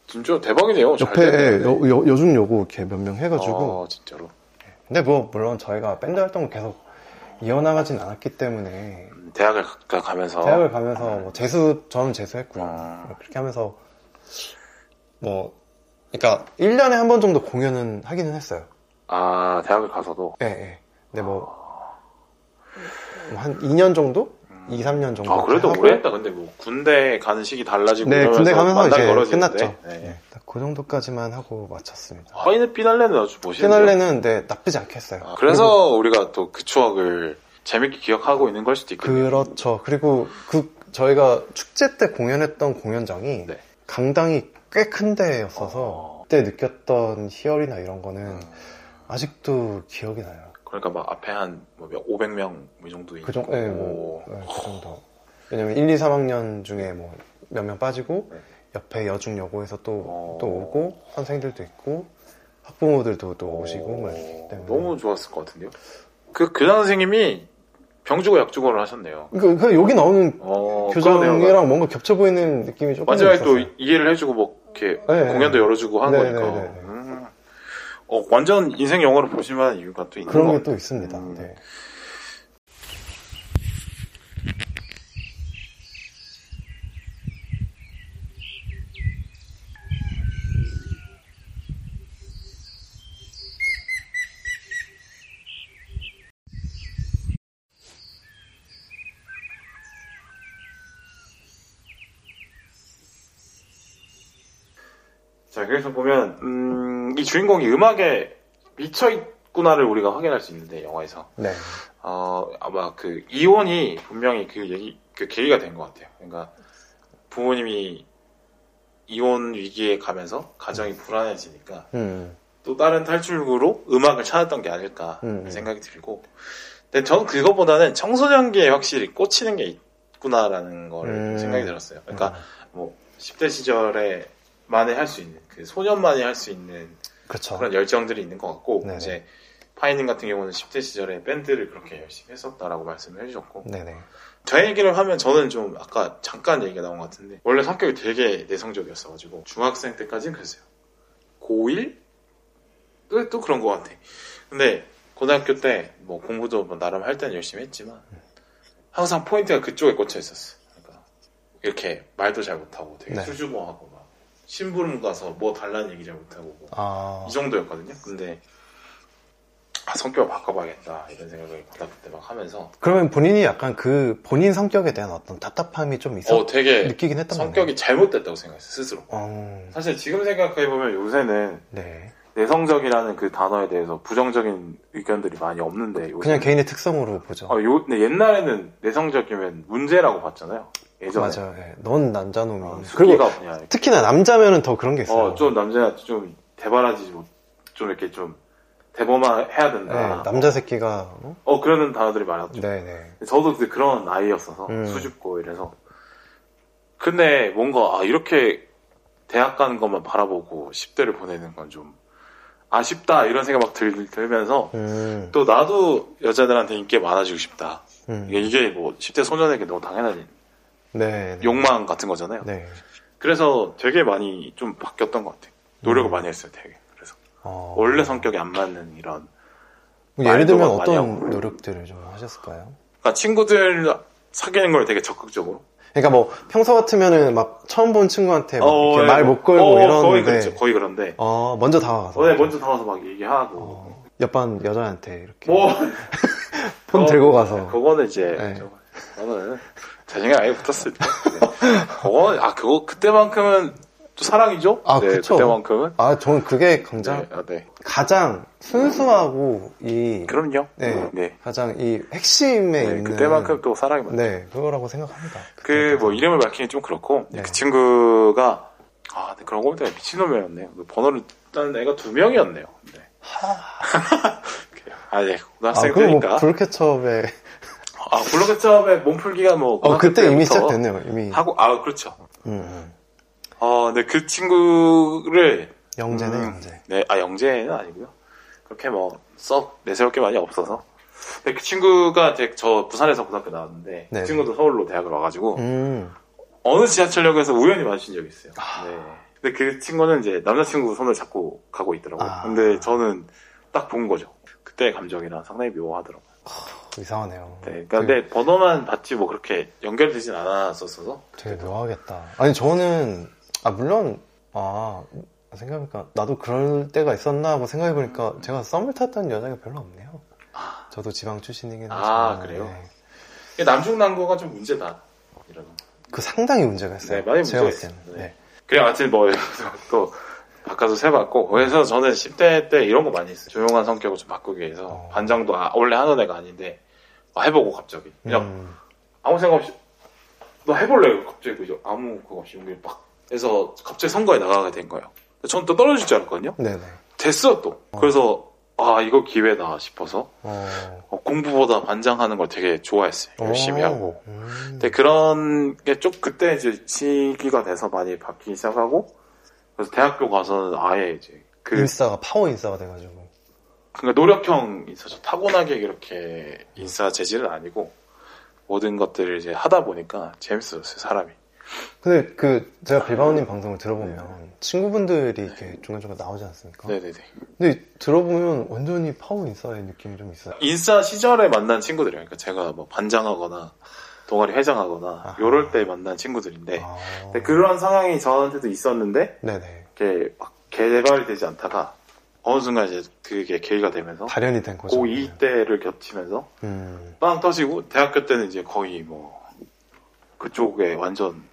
진짜 대박이네요. 잘 옆에. 여, 여, 여중 여고 이렇게 몇 명 해가지고. 아, 진짜로. 근데 뭐, 물론 저희가 밴드 활동을 계속 이어나가진 않았기 때문에, 대학을 가- 가면서. 대학을 가면서 뭐 재수, 저는 재수했고요. 아. 그렇게 하면서, 뭐, 그러니까 1년에 한 번 정도 공연은 하기는 했어요. 아, 대학을 가서도. 예, 예. 근데 뭐, 뭐한 2년 정도? 2, 3년 정도. 아, 그래도 오래 했다. 근데 뭐, 군대 가는 시기 달라지고. 네, 군대 가면서 이제 멀어지는데. 끝났죠. 네. 네. 딱그 정도까지만 하고 마쳤습니다. 하이는 피날레는 아주 멋있는데. 피날레는 네, 나쁘지 않게 했어요. 아, 그래서 우리가 또 그 추억을 재밌게 기억하고 있는 걸 수도 있거든요. 그렇죠. 그리고 그 저희가 축제 때 공연했던 공연장이 네. 강당이 꽤 큰 데였어서 어. 그때 느꼈던 희열이나 이런 거는 음, 아직도 기억이 나요. 그러니까 막 앞에 한뭐 500명 이 정도 있고. 그 정도, 네, 뭐, 네, 그 정도. 왜냐면 1, 2, 3학년 중에 뭐 몇 명 빠지고 네. 옆에 여중 여고에서 또, 어. 또 오고 선생들도 있고 학부모들도 또 오시고 뭐 이렇기 때문에 너무 좋았을 것 같은데요. 그 교장 선생님이 병주고 약주고를 하셨네요. 그, 그 여기 나오는 어, 교장이랑 뭔가 겹쳐 보이는 느낌이 조금 마지막에 또 있었어요. 이해를 해주고 뭐 이렇게 네, 공연도 네. 열어주고 한 네, 거니까. 네, 네, 네. 음. 어, 완전 인생 영화를 보실 만한 이유가 또 있는 그런 것 게. 또 있습니다. 음. 네. 자, 그래서 보면 음, 이 주인공이 음악에 미쳐 있구나를 우리가 확인할 수 있는데 영화에서 네. 어, 아마 그 이혼이 분명히 그 얘기 그 계기가 된 것 같아요. 그러니까 부모님이 이혼 위기에 가면서 가정이 불안해지니까 음. 또 다른 탈출구로 음악을 찾았던 게 아닐까 음, 음. 생각이 들고 근데 저는 그것보다는 청소년기에 확실히 꽂히는 게 있구나라는 걸 음. 생각이 들었어요. 그러니까 뭐 10대 시절에 만에 할 수 있는 그 소년만이 할 수 있는 그렇죠. 그런 열정들이 있는 것 같고 네네. 이제 파인님 같은 경우는 10대 시절에 밴드를 그렇게 열심히 했었다라고 말씀을 해주셨고 네네. 저 얘기를 하면 저는 좀 아까 잠깐 얘기가 나온 것 같은데 원래 성격이 되게 내성적이었어가지고 중학생 때까지는 그랬어요. 고1? 또, 또 그런 것 같아. 근데 고등학교 때 뭐 공부도 뭐 나름 할 때는 열심히 했지만 항상 포인트가 그쪽에 꽂혀 있었어. 그러니까 이렇게 말도 잘 못하고 되게 네. 수줍어하고 막 심부름 가서 뭐 달라는 얘기 잘 못하고 뭐 아. 이 정도였거든요. 근데 아, 성격을 바꿔봐야겠다 이런 생각을 고등학교 때막 하면서 그러면 본인이 약간 그 본인 성격에 대한 어떤 답답함이 좀 있어 어 되게 느끼긴 했던 성격이 잘못됐다고 생각했어 스스로. 어. 사실 지금 생각해보면 요새는 네. 내성적이라는 그 단어에 대해서 부정적인 의견들이 많이 없는데 요새는 그냥 개인의 특성으로 보죠. 어, 요, 옛날에는 내성적이면 문제라고 봤잖아요. 예전에. 맞아요. 예. 넌 남자놈이. 어, 그리고 그냥 특히나 남자면은 더 그런 게 있어요. 어, 좀 남자한테 좀 대바라지 좀, 좀 이렇게 좀 대범한 해야 네, 된다. 남자 새끼가 어? 어, 그러는 단어들이 많았죠. 네네. 저도 그때 그런 나이였어서 음. 수줍고 이래서 근데 뭔가 아, 이렇게 대학 가는 것만 바라보고 10대를 보내는 건 좀 아쉽다 이런 생각 막 들, 들면서 음. 또 나도 여자들한테 인기 많아지고 싶다 음. 이게, 이게 뭐 10대 소년에게 너무 당연한 네. 네. 욕망 같은 거잖아요. 네. 그래서 되게 많이 좀 바뀌었던 것 같아요. 노력을 음. 많이 했어요, 되게. 그래서 어. 원래 성격이 안 맞는 이런. 뭐 예를 들면 어떤. 노력들을 좀 하셨을까요? 그러니까 친구들 사귀는 걸 되게 적극적으로. 그러니까 뭐 평소 같으면은 막 처음 본 친구한테 막 어, 예. 말못 걸고 어, 거의 이러는데 그렇죠. 거의 그런데. 어 먼저 다가가서 어, 네, 먼저 나와서 막 얘기하고. 어, 옆반 여자한테 이렇게 뭐 폰 어, 들고 가서 그거는 이제 네. 저- 저는 자신감 아예 붙었을 때. 네. 그거 아 그거 그때만큼은 또 사랑이죠. 아, 네, 그쵸. 그때만큼은. 아 저는 그게 가장 네, 아, 네. 가장 순수하고 이 그럼요. 네, 네. 가장 이 핵심에 네, 있는 그때만큼 또 사랑이 많. 네 그거라고 생각합니다. 그 뭐 이름을 밝히기 좀 그렇고 네. 그 친구가 아 그런 거 보니까 미친놈이었네요. 그 번호를 딴 애가 두 명이었네요. 네. 아, 네. 아뭐 고등학생이니까. 블루캐첩에 아, 블록캐첩의 몸풀기가 뭐. 어 그때 이미 시작됐네요 이미 하고, 아, 그렇죠. 음, 음. 어, 근데 그 친구를. 영재네 음, 영재 네, 아, 영재는 아니고요. 그렇게 뭐, 썩 내세울 게 많이 없어서. 근데 그 친구가 이제 저 부산에서 고등학교 나왔는데, 네. 그 친구도 서울로 대학을 와가지고, 음. 어느 지하철역에서 우연히 마주친 적이 있어요. 네. 근데 그 친구는 이제 남자친구 손을 잡고 가고 있더라고요. 아. 근데 저는 딱 본 거죠. 그때 감정이랑 상당히 묘하더라고요. 이상하네요 네. 그러니까 근데 번호만 받지 뭐 그렇게 연결되진 않았었어서. 되게 묘하겠다. 아니 저는 아 물론 아 생각해보니까 나도 그럴 때가 있었나 하고 생각해보니까 제가 썸을 탔던 여자가 별로 없네요. 저도 지방 출신이긴 아, 하지만 그래요? 네. 남중남고가 좀 문제다. 이런. 그 상당히 문제가 있어요. 네, 많이 제가 문제가. 있어요. 네. 그래, 아무튼 뭐, 또, 바꿔서 세봤고, 그래서 저는 10대 때 이런 거 많이 했어요. 조용한 성격을 좀 바꾸기 위해서. 어. 반장도 아- 원래 하던 애가 아닌데, 아, 해보고 갑자기. 그냥 음, 아무 생각 없이, 너 해볼래? 갑자기 그죠? 아무 그거 없이 용기를 빡. 해서 갑자기 선거에 나가게 된 거예요. 저는 또 떨어질 줄 알았거든요? 네네. 됐어, 또. 그래서, 아, 이거 기회다 싶어서, 어, 어, 공부보다 반장하는 걸 되게 좋아했어요. 열심히 어, 하고. 음. 근데 그런 게 좀 그때 이제 시기가 돼서 많이 바뀌기 시작하고 그래서 대학교 가서는 아예 이제 그 인싸가 파워 인싸가 돼가지고. 그러니까 노력형 인사죠. 타고나게 이렇게 인싸 재질은 아니고 모든 것들을 이제 하다 보니까 재밌어졌어요 사람이. 근데 그 제가 빌바오님 방송을 들어보면 친구분들이 이렇게 중간중간 나오지 않습니까? 네네네. 근데 들어보면 완전히 파워 인싸의 느낌이 좀 있어요. 인싸 시절에 만난 친구들이에요. 그러니까 제가 뭐 반장하거나 동아리 회장하거나. 요럴 때 만난 친구들인데 아. 그런 상황이 저한테도 있었는데 네네. 이렇게 막 개발이 되지 않다가 어느 순간 이제 그게 계기가 되면서 발현이 된 거죠. 고2 때를 겹치면서 음. 빵 터지고 대학교 때는 이제 거의 뭐 그쪽에 완전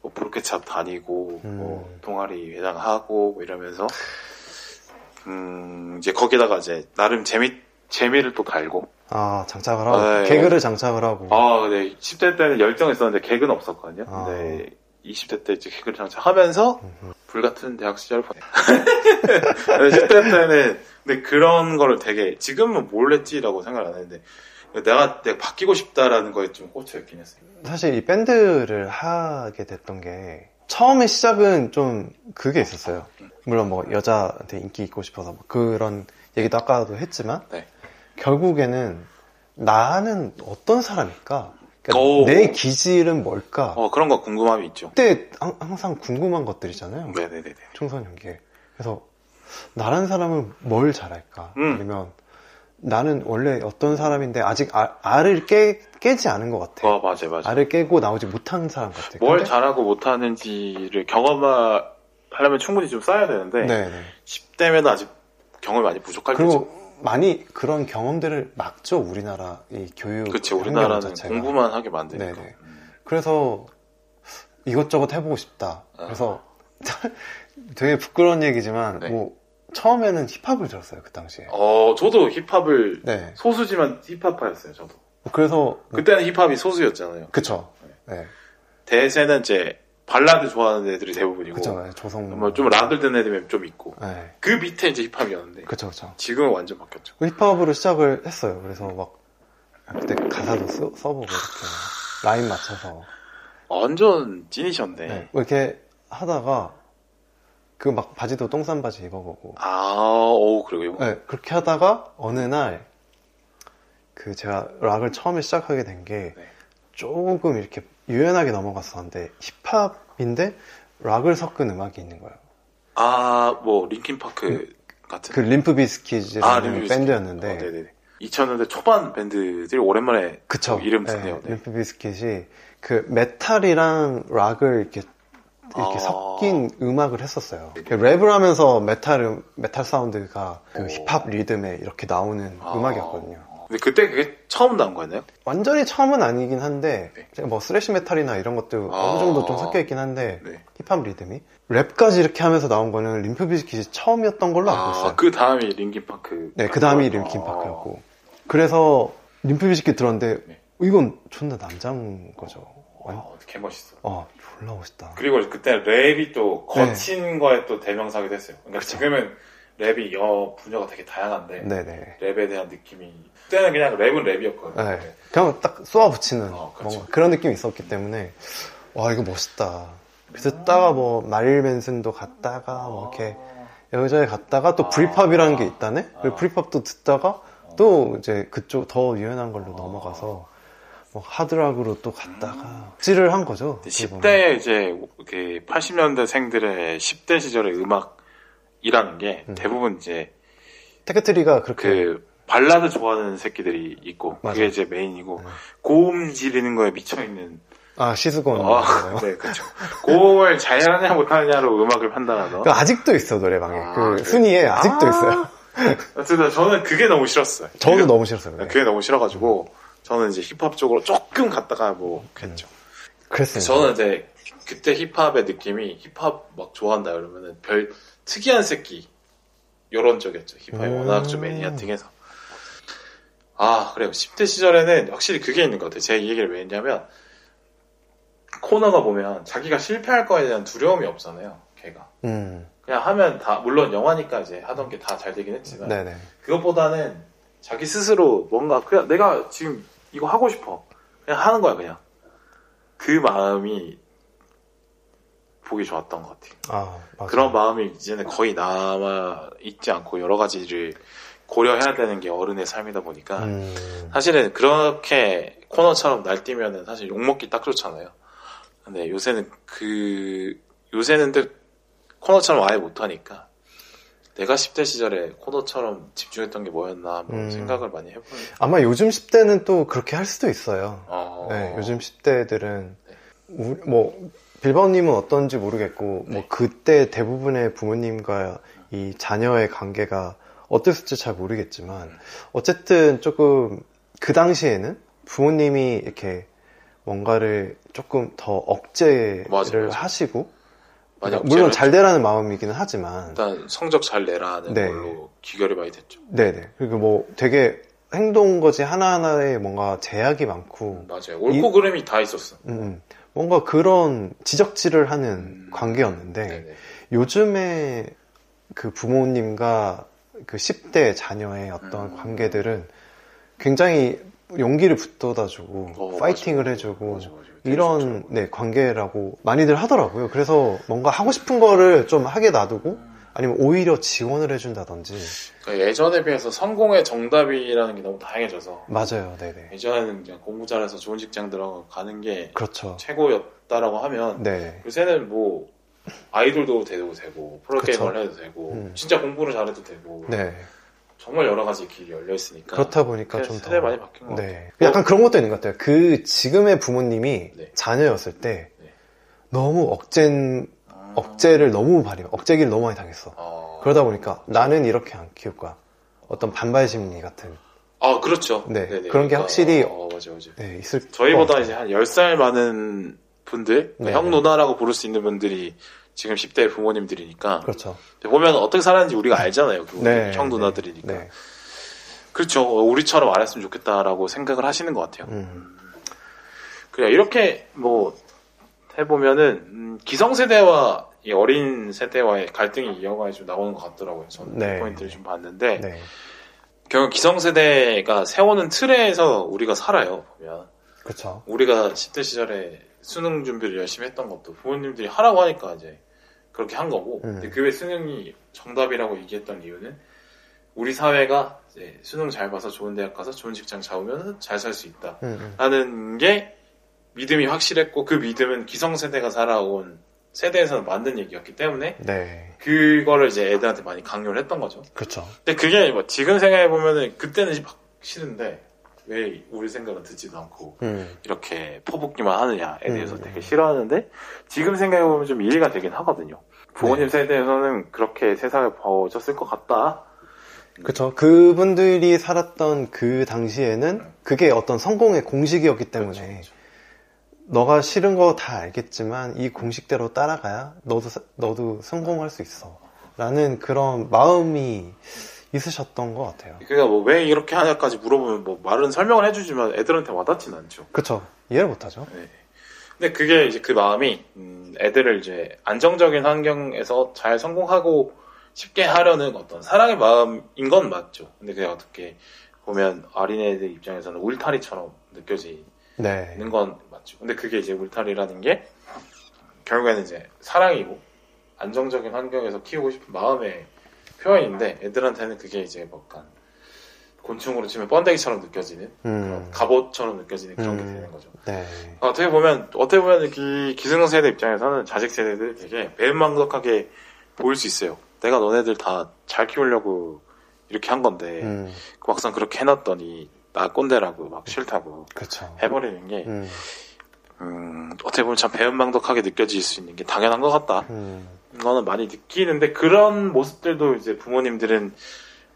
뭐 브로켓샵 다니고 뭐 음. 동아리 회장하고 뭐 이러면서 음 이제 거기다가 이제 나름 재미 재미를 또 달고 아, 장착을 하고, 아, 네. 개그를 장착을 하고. 아 네 10대 때는 열정 있었는데 개그는 없었거든요 아. 근데 20대 때 이제 개그를 장착하면서. 불같은 대학 시절을 보내 10대 때는 근데 그런 거를 되게 지금은 뭘 했지라고 생각을 안 했는데 내가 내가 바뀌고 싶다라는 거에 좀 꽂혀있긴 했어요 사실 이 밴드를 하게 됐던 게, 처음에 시작은 좀 그게 있었어요. 물론 뭐 여자한테 인기 있고 싶어서 뭐 그런 얘기도 아까도 했지만, 네. 결국에는 나는 어떤 사람일까? 그러니까 오. 내 기질은 뭘까? 어 그런 거 궁금함이 있죠 그때 항- 항상 궁금한 것들이잖아요. 네네네네 청소년기에. 그래서 나란 사람은 뭘 잘할까? 음. 아니면 나는 원래 어떤 사람인데 아직 아, 알을 깨, 깨지 않은 것 같아. 어 맞아요 맞아요 알을 깨고 나오지 못한 사람 같아. 뭘 근데- 잘하고 못하는지를 경험하려면 충분히 좀 쌓아야 되는데 네, 네. 10대면 아직 경험이 많이 부족할 그리고 많이 그런 경험들을 막죠. 우리나라 이 교육 그치 우리나라는 자체가. 공부만 하게 만드니까 네네. 그래서 이것저것 해보고 싶다. 아. 그래서 되게 부끄러운 얘기지만 네. 뭐 처음에는 힙합을 들었어요 그 당시에. 어 저도 힙합을 네. 소수지만 힙합파였어요 저도 그래서 그때는 힙합이 소수였잖아요 그쵸. 네. 대세는 이제 발라드 좋아하는 애들이 대부분이고 그쵸. 네, 조성. 뭐좀 락을 듣는 애들이 좀 있고 네. 그 밑에 이제 힙합이었는데 그쵸 그쵸. 지금은 완전 바뀌었죠 힙합으로 시작을 했어요. 그래서 막 그때 가사도 써, 써보고 이렇게 라인 맞춰서 완전 찐이셨네 네. 뭐 이렇게 하다가 그 막 바지도 똥싼 바지 입어보고 아 오 그래요 네, 그렇게 하다가 어느 날 그 제가 락을 처음에 시작하게 된게 네. 조금 이렇게 유연하게 넘어갔었는데 힙합인데 락을 섞은 음악이 있는 거예요. 아, 뭐 링킨 파크 같은. 그 림프 비스킷이라는 아, 림프. 밴드였는데 어, 네네네. 2000년대 초반 밴드들이 오랜만에 그쵸. 또 이름 네, 듣네요. 네. 림프 비스킷이 그 메탈이랑 락을 이렇게 이렇게 아. 섞인 음악을 했었어요. 그 랩을 하면서 메탈 음- 메탈 사운드가 그 오. 힙합 리듬에 이렇게 나오는 아. 음악이었거든요. 근데 그때 그게 처음 나온 거였나요? 완전히 처음은 아니긴 한데 네. 제가 뭐 thrash 메탈이나 이런 것도 아. 어느 정도 좀 섞여 있긴 한데 네. 힙합 리듬이 랩까지 이렇게 하면서 나온 거는 림프 비스킷이 처음이었던 걸로 알고 있어요. 아, 그 다음이 링킨파크. 네, 그 다음이 아. 림킨 파크였고. 그래서 림프 비스킷 들었는데 네. 이건 존나 남자인 거죠. 완- 아, 개 멋있어. 아, 졸라 멋있다. 그리고 그때 랩이 또 거친 거에 또 대명사기도 했어요. 그러니까 네. 그쵸. 지금은 랩이 여 분야가 되게 다양한데 네네. 랩에 대한 느낌이 그때는 그냥 랩은 랩이었거든요. 네. 그냥 딱 쏘아 붙이는 어. 뭔가 그런 느낌이 있었기 때문에 와 이거 멋있다. 그래서 듣다가 뭐 마릴 맨슨도 갔다가 뭐 이렇게 여자에 갔다가 또 아. 브리팝이라는 게 있다네. 아. 그 브리팝도 듣다가 또 이제 그쪽 더 유연한 걸로 넘어가서 뭐 하드락으로 또 갔다가 찌를 한 거죠. 어떻게 보면. 10대 이제 그 80년대 생들의 10대 시절의 음악이라는 게 음. 대부분 이제 테크트리가 그렇게 그 발라드 좋아하는 새끼들이 있고 맞아. 그게 이제 메인이고 네. 고음 지르는 거에 미쳐 있는 아 시스콘 아, 네, 그렇죠. 고음을 잘하냐 못하느냐로 음악을 판단하던. 그 아직도 있어 노래방에 아, 그 그래? 순위에 아직도 아. 있어요. 어쨌든 저는 그게 너무 싫었어요. 저도 그게- 너무 싫었어요. 네, 그게. 그게 너무 싫어가지고 저는 이제 힙합 쪽으로 조금 갔다가 뭐 그랬죠. 그랬습니다. 저는 이제 그때 힙합의 느낌이 힙합 막 좋아한다 그러면은 별 특이한 새끼 요런 쪽이었죠. 힙합이 음. 워낙 좀 매니아틱해서. 아 그래요. 10대 시절에는 확실히 그게 있는 것 같아요. 제가 이 얘기를 왜 했냐면 코너가 보면 자기가 실패할 거에 대한 두려움이 없잖아요. 걔가. 음, 그냥 하면 다 물론 영화니까 이제 하던 게 다 잘 되긴 했지만 네네. 그것보다는 자기 스스로 뭔가 그냥 내가 지금 이거 하고 싶어 그냥 하는 거야 그냥 그 마음이 보기 좋았던 것 같아요 아. 그런 마음이 이제는 거의 남아 있지 않고 여러 가지를 고려해야 되는 게 어른의 삶이다 보니까 음, 사실은 그렇게 코너처럼 날뛰면은 사실 욕먹기 딱 좋잖아요 근데 요새는 그 요새는 늘 코너처럼 아예 못하니까 내가 10대 시절에 코너처럼 집중했던 게 뭐였나 뭐 음. 생각을 많이 해보는 아마 요즘 10대는 또 그렇게 할 수도 있어요. 어... 네, 요즘 10대들은 뭐 빌바오님은 어떤지 모르겠고 뭐 그때 대부분의 부모님과 이 자녀의 관계가 어땠을지 잘 모르겠지만 어쨌든 조금 그 당시에는 부모님이 이렇게 뭔가를 조금 더 억제를 맞아, 맞아. 하시고 그러니까 물론 잘 되라는 마음이기는 하지만 일단 성적 잘 내라는 네. 걸로 귀결이 많이 됐죠. 네네 그리고 뭐 되게 행동 거지 하나하나에 뭔가 제약이 많고 맞아요. 옳고 그름이 다 있었어. 음, 뭔가 그런 지적질을 하는 음. 관계였는데 네네. 요즘에 그 부모님과 그 10대 자녀의 어떤 음. 관계들은 굉장히 용기를 붙돋아주고 어, 파이팅을 맞아. 해주고 맞아, 맞아. 이런 좋더라고요. 네, 관계라고 많이들 하더라고요. 그래서 뭔가 하고 싶은 거를 좀 하게 놔두고 아니면 오히려 지원을 해준다든지 그러니까 예전에 비해서 성공의 정답이라는 게 너무 다양해져서 맞아요, 네네 예전에는 그냥 공부 잘해서 좋은 직장 들어가는 게 그렇죠. 최고였다라고 하면 네, 요새는 뭐 아이돌도 돼도 되고 프로게이머를. 해도 되고 음. 진짜 공부를 잘해도 되고 네 정말 여러 가지 길이 열려 있으니까 그렇다 보니까 좀 세대 더 많이 바뀐 것 같아요. 네. 약간 그런 것도 있는 것 같아요. 그 지금의 부모님이 네. 자녀였을 때 네. 너무 억제 아. 억제를 너무 많이 억제기를 너무 많이 당했어. 어. 그러다 보니까 나는 이렇게 안 키울 거야. 어떤 반발 심리 같은 아 그렇죠. 네, 네네. 그런 게 확실히- 어, 맞아 맞아. 네 있을 것 저희보다 같아요. 이제 한 10살 많은 분들, 네. 형 누나라고 부를 수 있는 분들이 지금 10대 부모님들이니까 그렇죠. 보면 어떻게 살았는지 우리가 알잖아요. 그 네, 형 네, 누나들이니까. 네. 그렇죠. 어, 우리처럼 안 했으면 좋겠다라고 생각을 하시는 것 같아요. 음, 그래 이렇게 뭐 해보면은 음, 기성세대와 이 어린 세대와의 갈등이 이어가 좀 나오는 것 같더라고요. 저는 네. 그 포인트를 좀 봤는데 네, 결국 기성세대가 세워는 틀에서 우리가 살아요. 보면 그렇죠. 우리가 10대 시절에 수능 준비를 열심히 했던 것도 부모님들이 하라고 하니까 이제 그렇게 한 거고 음. 근데 그 외 수능이 정답이라고 얘기했던 이유는 우리 사회가 이제 수능 잘 봐서 좋은 대학 가서 좋은 직장 잡으면 잘 살 수 있다 음, 음. 라는 게 믿음이 확실했고 그 믿음은 기성세대가 살아온 세대에서는 만든 얘기였기 때문에 네. 그거를 이제 애들한테 많이 강요를 했던 거죠. 그쵸. 근데 그게 뭐 지금 생각해 보면은 그때는 막 싫은데 왜 우리 생각은 듣지도 않고 음. 이렇게 퍼붓기만 하느냐에 대해서 음. 되게 싫어하는데 지금 생각해 보면 좀 이해가 되긴 하거든요. 부모님 네. 세대에서는 그렇게 세상을 봐오셨을 것 같다. 그쵸. 그분들이 살았던 그 당시에는 그게 어떤 성공의 공식이었기 때문에 그렇죠, 너가 싫은 거 다 알겠지만 이 공식대로 따라가야 너도 사- 너도 성공할 수 있어. 라는 그런 마음이 있으셨던 것 같아요. 그러니까 뭐 왜 이렇게 하냐까지 물어보면 뭐 말은 설명을 해주지만 애들한테 와닿진 않죠. 그쵸. 이해를 못하죠. 네. 근데 그게 이제 그 마음이 음, 애들을 이제 안정적인 환경에서 잘 성공하고 쉽게 하려는 어떤 사랑의 마음인 건 맞죠. 근데 그게 어떻게 보면 어린애들 입장에서는 울타리처럼 느껴지는 네. 건 맞죠. 근데 그게 이제 울타리라는 게 결국에는 이제 사랑이고 안정적인 환경에서 키우고 싶은 마음의 표현인데 애들한테는 그게 이제 뭐 약간 곤충으로 치면 번데기처럼 느껴지는 음. 갑옷처럼 느껴지는 그런 게 음. 되는 거죠. 네. 어떻게 보면 어떻게 보면 이 기성세대 입장에서는 자식 세대들 되게 매운망덕하게 보일 수 있어요. 내가 너네들 다 잘 키우려고 이렇게 한 건데 음. 막상 그렇게 해놨더니 나 꼰대라고 막 싫다고 그쵸. 해버리는 게 음. 음, 어떻게 보면 참 배은망덕하게 느껴질 수 있는 게 당연한 것 같다. 음. 이거는 많이 느끼는데 그런 모습들도 이제 부모님들은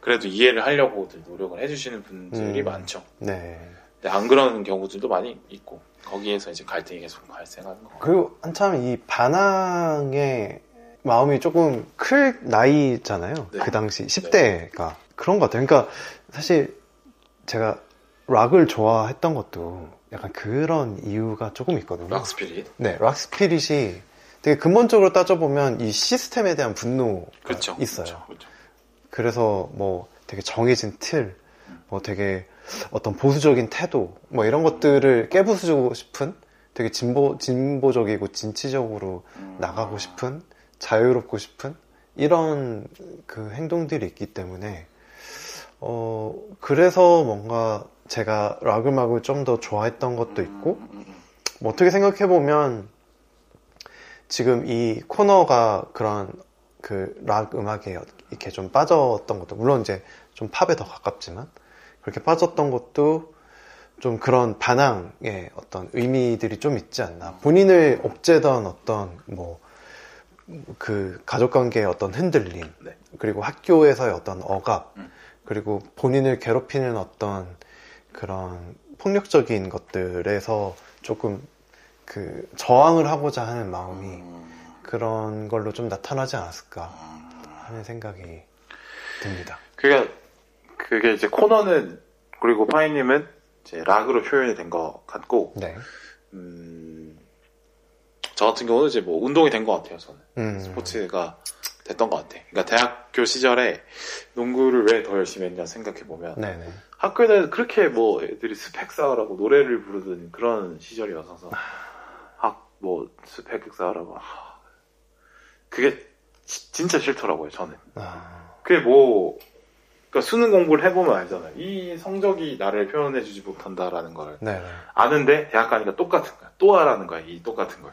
그래도 이해를 하려고 노력을 해주시는 분들이 음. 많죠. 네. 근데 안 그러는 경우들도 많이 있고 거기에서 이제 갈등이 계속 발생하는 거. 그리고 한참 이 반항의 마음이 조금 클 나이잖아요. 네. 그 당시 10대가 그런 것 같아요. 그러니까 사실 제가 락을 좋아했던 것도 약간 그런 이유가 조금 있거든요. 락스피릿. 네, 락 스피릿이 되게 근본적으로 따져보면 이 시스템에 대한 분노가 그렇죠. 있어요. 그렇죠. 그래서 뭐 되게 정해진 틀, 뭐 되게 어떤 보수적인 태도, 뭐 이런 것들을 깨부수고 싶은 되게 진보, 진보적이고 진취적으로 음. 나가고 싶은, 자유롭고 싶은 이런 그 행동들이 있기 때문에, 어, 그래서 뭔가 제가 락 음악을 좀 더 좋아했던 것도 있고, 음, 음, 음. 뭐 어떻게 생각해보면 지금 이 코너가 그런 그 락 음악에 이렇게 좀 빠졌던 것도 물론 이제 좀 팝에 더 가깝지만 그렇게 빠졌던 것도 좀 그런 반항의 어떤 의미들이 좀 있지 않나 본인을 옥죄던 어떤 뭐 그 가족관계의 어떤 흔들림 네. 그리고 학교에서의 어떤 억압 음. 그리고 본인을 괴롭히는 어떤 그런 폭력적인 것들에서 조금 그 저항을 하고자 하는 마음이 음, 그런 걸로 좀 나타나지 않았을까 하는 생각이 듭니다. 그게 그게 이제 코너는 그리고 파이님은 이제 락으로 표현이 된 것 같고, 네. 음, 저 같은 경우는 이제 뭐 운동이 된 것 같아요. 저는 음. 스포츠가 됐던 것 같아. 그러니까 대학교 시절에 농구를 왜 더 열심히 했냐 생각해 보면 네네. 학교에는 그렇게 뭐 애들이 스펙 쌓으라고 노래를 부르던 그런 시절이어서 학뭐 스펙 쌓으라고 하, 그게 지- 진짜 싫더라고요 저는 아, 그게 뭐 그러니까 수능 공부를 해보면 알잖아요 이 성적이 나를 표현해주지 못한다라는 걸 네네. 아는데 대학 가니까 똑같은 거야 또 하라는 거야 이 똑같은 걸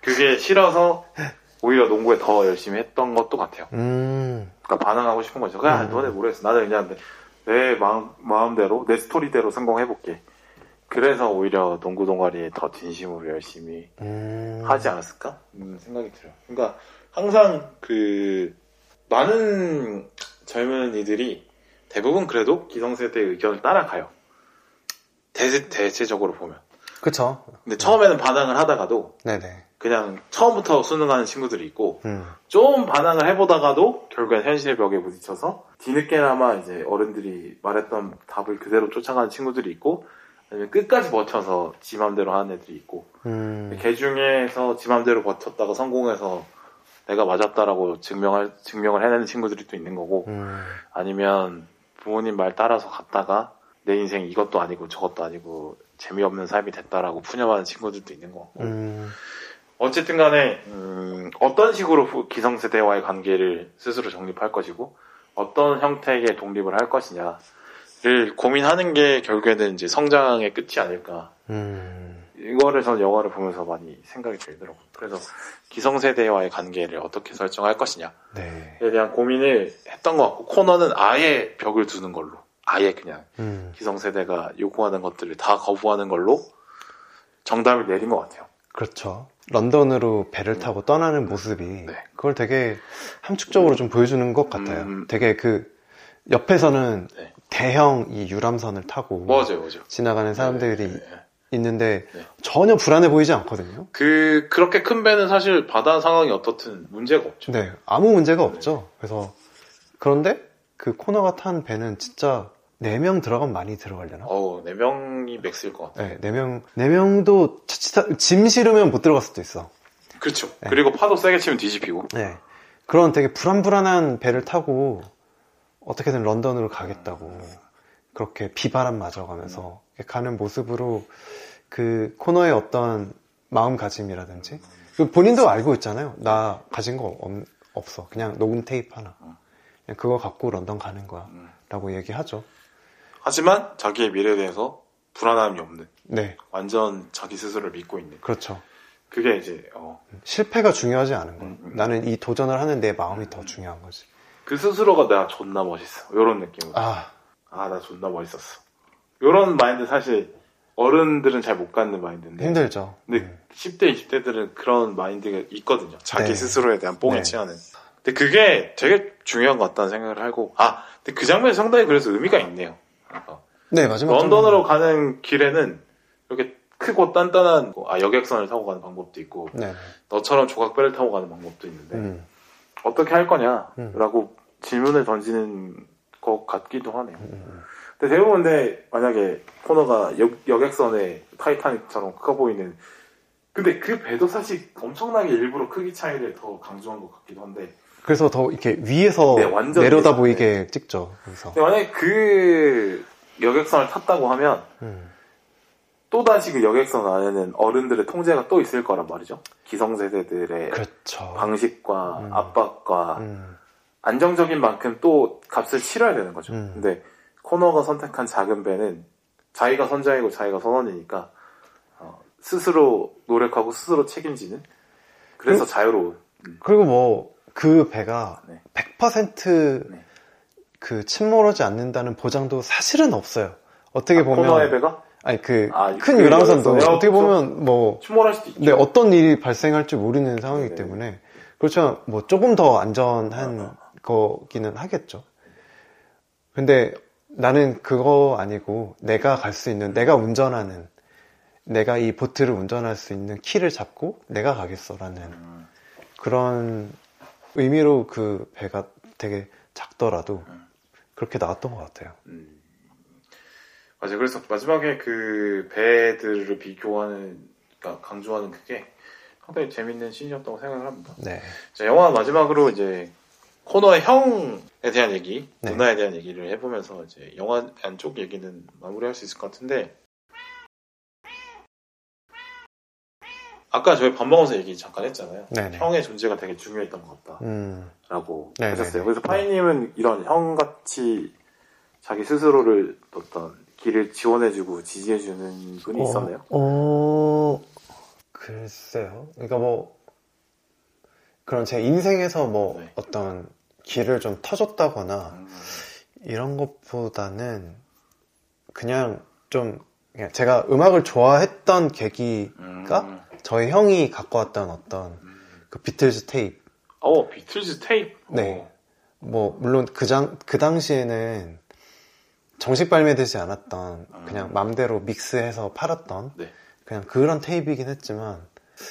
그게 싫어서 오히려 농구에 더 열심히 했던 것도 같아요 음, 그러니까 반항하고 싶은 거죠. 그냥 음. 너네 모르겠어. 나는 그냥 내, 내 마음, 마음대로, 내 스토리대로 성공해볼게. 그래서 오히려 농구 동아리에 더 진심으로 열심히 음. 하지 않았을까? 음, 생각이 들어요. 그러니까 항상 그, 많은 젊은이들이 대부분 그래도 기성세대의 의견을 따라가요. 대, 대체적으로 보면. 그쵸. 근데 처음에는 반항을 하다가도 네네. 그냥 처음부터 수능하는 친구들이 있고 음, 좀 반항을 해보다가도 결국엔 현실의 벽에 부딪혀서 뒤늦게나마 이제 어른들이 말했던 답을 그대로 쫓아가는 친구들이 있고 아니면 끝까지 버텨서 지 맘대로 하는 애들이 있고 음, 걔 중에서 지 맘대로 버텼다가 성공해서 내가 맞았다라고 증명할 증명을 해내는 친구들이 또 있는 거고 음, 아니면 부모님 말 따라서 갔다가 내 인생 이것도 아니고 저것도 아니고 재미없는 삶이 됐다라고 푸념하는 친구들도 있는 거고. 음, 어쨌든 간에 음, 어떤 식으로 후- 기성세대와의 관계를 스스로 정립할 것이고 어떤 형태의 독립을 할 것이냐를 고민하는 게 결국에는 이제 성장의 끝이 아닐까. 음, 이거를 저는 영화를 보면서 많이 생각이 들더라고요. 그래서 기성세대와의 관계를 어떻게 설정할 것이냐에 네. 대한 고민을 했던 것 같고 코너는 아예 벽을 두는 걸로 아예 그냥 음, 기성세대가 요구하는 것들을 다 거부하는 걸로 정답을 내린 것 같아요. 그렇죠. 런던으로 배를 타고 떠나는 모습이 네. 그걸 되게 함축적으로 좀 보여주는 것 같아요. 음. 되게 그 옆에서는 네. 대형 이 유람선을 타고 맞아요, 맞아요. 지나가는 사람들이 네, 네, 네. 있는데 네. 전혀 불안해 보이지 않거든요. 그 그렇게 큰 배는 사실 바다 상황이 어떻든 문제가 없죠. 네, 아무 문제가 없죠. 그래서 그런데 그 코너가 탄 배는 진짜 4명 들어가면 많이 들어가려나? 어우, 네 명이 맥스일 것 같아요. 네, 4명, 4명도 자칫, 짐 실으면 못 들어갈 수도 있어. 그렇죠. 네. 그리고 파도 세게 치면 뒤집히고. 네. 그런 되게 불안불안한 배를 타고 어떻게든 런던으로 가겠다고 그렇게 비바람 맞아가면서 가는 모습으로 그 코너의 어떤 마음가짐이라든지 그 본인도 알고 있잖아요. 나 가진 거 없, 없어. 그냥 녹음 테이프 하나. 그냥 그거 갖고 런던 가는 거야. 음. 라고 얘기하죠. 하지만 자기의 미래에 대해서 불안함이 없는 네, 완전 자기 스스로를 믿고 있는 그렇죠. 그게 이제 어, 실패가 중요하지 않은 거야. 음, 음. 나는 이 도전을 하는 내 마음이 더 중요한 거지. 그 스스로가 내가 존나 멋있어 이런 느낌으로 아, 아 나 존나 멋있었어 이런 마인드 사실 어른들은 잘 못 갖는 마인드인데 힘들죠. 근데 음. 10대 20대들은 그런 마인드가 있거든요 자기 네. 스스로에 대한 뽕을 네. 취하는 근데 그게 되게 중요한 것 같다는 생각을 하고 아 근데 그 장면이 상당히 그래서 의미가 있네요 어. 네, 마지막 런던으로 가는 길에는 이렇게 크고 단단한 뭐, 아 여객선을 타고 가는 방법도 있고 네. 너처럼 조각배를 타고 가는 방법도 있는데 음. 어떻게 할 음. 거냐라고 질문을 던지는 것 같기도 하네요. 음. 근데 대부분 근데 만약에 코너가 여, 여객선에 타이타닉처럼 커 보이는 근데 그 배도 사실 엄청나게 일부러 크기 차이를 더 강조한 것 같기도 한데 그래서 더 이렇게 위에서 네, 완전 내려다. 보이게 찍죠. 그래서 만약에 그 여객선을 탔다고 하면 음. 또 다시 그 여객선 안에는 어른들의 통제가 또 있을 거란 말이죠. 기성세대들의 그렇죠. 방식과 음. 압박과 음. 안정적인 만큼 또 값을 치러야 되는 거죠. 음. 근데 코너가 선택한 작은 배는 자기가 선장이고 자기가 선원이니까 어, 스스로 노력하고 스스로 책임지는 그래서 그- 자유로운 그리고 뭐 그 배가 네. 100%그 네. 침몰하지 않는다는 보장도 사실은 없어요. 어떻게 아, 보면 코너의 배가 아니 그큰 아, 그 유람선도 유람선. 어떻게 보면 뭐 침몰할 수도 있죠. 네, 어떤 일이 발생할지 모르는 상황이기 네. 때문에 그렇지만 뭐 조금 더 안전한 거기는 하겠죠. 근데 나는 그거 아니고 내가 갈 수 있는 내가 운전하는 내가 이 보트를 운전할 수 있는 키를 잡고 내가 가겠어라는 음, 그런 의미로 그 배가 되게 작더라도 음. 그렇게 나왔던 것 같아요. 음. 맞아요. 그래서 마지막에 그 배들을 비교하는, 그러니까 강조하는 그게 상당히 재밌는 씬이었다고 생각을 합니다. 네. 자, 영화 마지막으로 이제 코너의 형에 대한 얘기, 네. 누나에 대한 얘기를 해보면서 이제 영화 안쪽 얘기는 마무리할 수 있을 것 같은데 아까 저희 밥 먹어서 얘기 잠깐 했잖아요. 네네. 형의 존재가 되게 중요했던 것 음, 같다라고 네네네. 하셨어요. 그래서 파이님은 이런 형같이 자기 스스로를 어떤 길을 지원해주고 지지해주는 분이 있었나요? 어, 글쎄요. 그러니까 뭐 그런 제 인생에서 뭐 네. 어떤 길을 좀 터줬다거나 음, 이런 것보다는 그냥 좀 그냥 제가 음악을 좋아했던 계기가 음, 저희 형이 갖고 왔던 어떤 음. 그 비틀즈 테이프. 어, 비틀즈 테이프. 네. 뭐 물론 그장 그 당시에는 정식 발매되지 않았던 그냥 맘대로 믹스해서 팔았던 음. 네. 그냥 그런 테이프이긴 했지만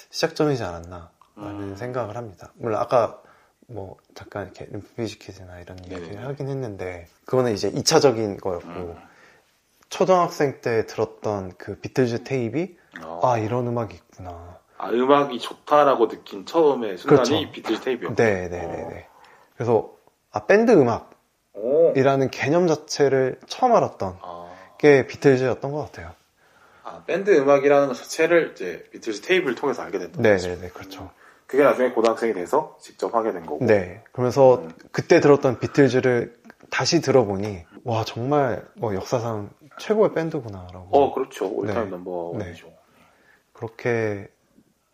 시작점이지 않았나 라는 음. 생각을 합니다. 물론 아까 뭐 잠깐 이렇게 림프비지킷이나 이런. 얘기를 하긴 했는데 그거는 이제 2차적인 거였고 음. 초등학생 때 들었던 그 비틀즈 테이프이 어. 아 이런 음악이 있구나. 아, 음악이 좋다라고 느낀 처음의 순간이 그렇죠. 비틀즈 테이프요. 네네네네. 그래서 아 밴드 음악이라는 오. 개념 자체를 처음 알았던 아, 게 비틀즈였던 것 같아요. 아, 밴드 음악이라는 것 자체를 이제 비틀즈 테이프를 통해서 알게 됐던 거죠. 네네네 그렇죠. 그게 나중에 고등학생이 돼서 직접 하게 된 거고. 네. 그러면서 음. 그때 들었던 비틀즈를 다시 들어보니 와 정말 뭐 역사상 최고의 밴드구나라고. 어, 그렇죠. all time 네. 넘버 원이죠. 그렇게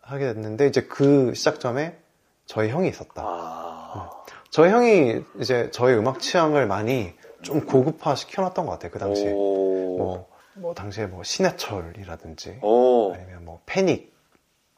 하게 됐는데 이제 그 시작점에 저희 형이 있었다. 아. 저희 형이 이제 저희 음악 취향을 많이 좀 고급화 시켜놨던 것 같아요. 그 당시에 오. 뭐, 뭐 당시에 뭐 신해철이라든지 오. 아니면 뭐 패닉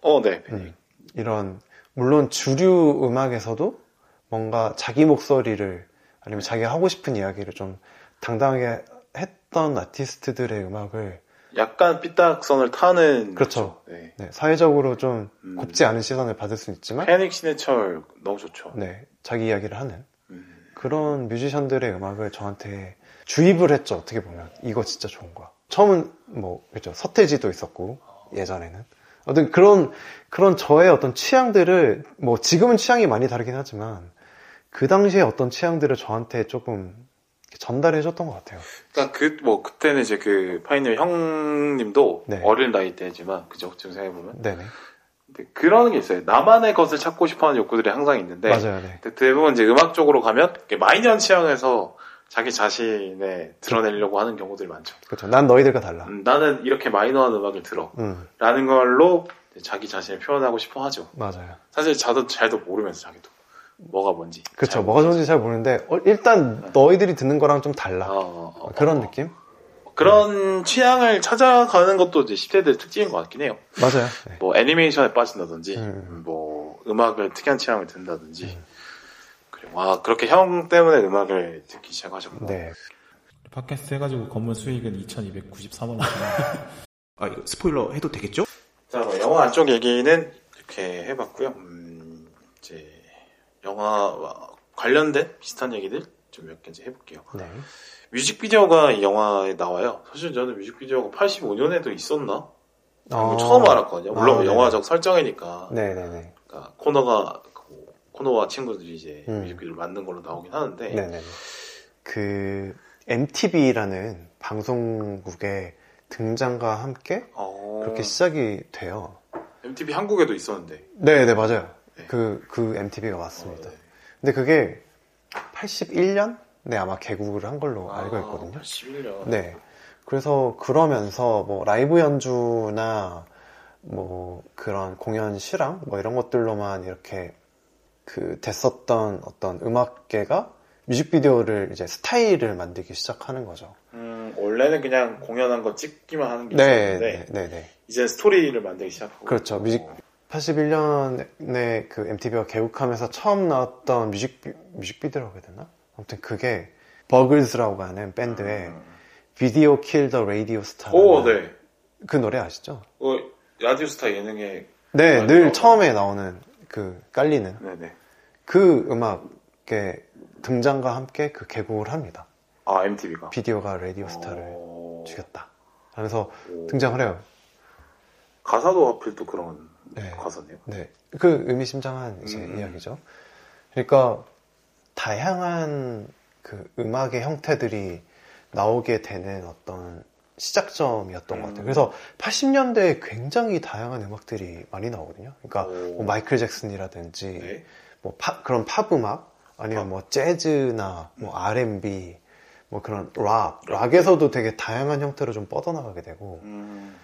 어, 네. 음, 이런 물론 주류 음악에서도 뭔가 자기 목소리를 아니면 자기가 하고 싶은 이야기를 좀 당당하게 했던 아티스트들의 음악을 약간 삐딱선을 타는. 그렇죠. 네. 네, 사회적으로 좀 음. 곱지 않은 시선을 받을 수 있지만 패닉 신해철 너무 좋죠. 네, 자기 이야기를 하는 음. 그런 뮤지션들의 음악을 저한테 주입을 했죠. 어떻게 보면 이거 진짜 좋은 거야. 처음은 뭐 그렇죠. 서태지도 있었고 예전에는 어떤 그런 그런 저의 어떤 취향들을 뭐 지금은 취향이 많이 다르긴 하지만 그 당시에 어떤 취향들을 저한테 조금 전달해 줬던 것 같아요. 그러니까 그뭐 그때는 이제 그 파인 형님도 네. 어린 나이 때지만 그죠 지금 생각해 보면 네네 그런 게 있어요. 나만의 것을 찾고 싶어하는 욕구들이 항상 있는데 맞아요. 네. 대부분 이제 음악 쪽으로 가면 마이너한 취향에서 자기 자신에 드러내려고 하는 경우들이 많죠. 그렇죠. 난 너희들과 달라. 음, 나는 이렇게 마이너한 음악을 들어 음 라는 걸로 자기 자신을 표현하고 싶어 하죠. 맞아요. 사실 자도 잘도 모르면서 자기도 뭐가 뭔지 그렇죠. 잘 뭐가 좋은지 잘 모르는데 어, 일단 너희들이 듣는 거랑 좀 달라. 어, 어, 어, 그런 어. 느낌? 그런 취향을 찾아가는 것도 이제 10대들 특징인 것 같긴 해요. 맞아요. 네. 뭐 애니메이션에 빠진다든지, 음. 뭐 음악을 특이한 취향을 듣는다든지. 와 그렇게 형 때문에 음악을 듣기 시작하셨구나. 네. 팟캐스트 해가지고 건물 수익은 2,293원 원. 아, 이거 스포일러 해도 되겠죠? 자, 뭐 영화 안쪽 얘기는 이렇게 해봤고요. 음, 이제 영화와 관련된 비슷한 얘기들 좀 몇 개 이제 해볼게요. 네. 뮤직비디오가 이 영화에 나와요. 사실 저는 뮤직비디오가 85년에도 있었나? 어. 처음 알았거든요. 물론 아, 네네. 영화적 설정이니까. 네네네. 그러니까 코너가 그 코너와 친구들이 이제 음. 뮤직비디오를 만든 걸로 나오긴 하는데 네네네. 그 MTV라는 방송국의 등장과 함께 어, 그렇게 시작이 돼요. MTV 한국에도 있었는데 네 네 맞아요. 네. 그, 그 MTV가 맞습니다. 어, 네. 근데 그게 81년에 아마 개국을 한 걸로 알고 있거든요. 81년. 네. 그래서 그러면서 뭐 라이브 연주나 뭐 그런 공연 실황 뭐 이런 것들로만 이렇게 그 됐었던 어떤 음악계가 뮤직비디오를 이제 스타일을 만들기 시작하는 거죠. 음, 원래는 그냥 공연한 거 찍기만 하는 게 네, 있었는데 네, 네, 네. 이제 스토리를 만들기 시작하고 그렇죠. 뮤직- 81년에 그 MTV가 개국하면서 처음 나왔던 뮤직 뮤직비디오라고 해야 되나? 아무튼 그게 버글즈라고 하는 밴드의 음. Video Killed the Radio Star. 오, 네. 그 노래 아시죠? 어, 라디오스타 예능에 네, 아, 늘. 처음에 나오는 그 깔리는 네네. 그 음악의 등장과 함께 그 개국을 합니다. 아 MTV가 비디오가 라디오 스타를 어... 죽였다. 하면서 오. 등장을 해요. 가사도 하필 또 그런 네. 가사네요. 네. 그 의미심장한 이제 음. 이야기죠. 그러니까 다양한 그 음악의 형태들이 나오게 되는 어떤 시작점이었던 것 같아요. 음. 그래서 80년대에 굉장히 다양한 음악들이 많이 나오거든요. 그러니까 오. 뭐 마이클 잭슨이라든지 네. 뭐 팝- 그런 팝 음악 아니면 뭐 재즈나 뭐 R&B 뭐 그런 락 락에서도 되게 다양한 형태로 좀 뻗어나가게 되고 음...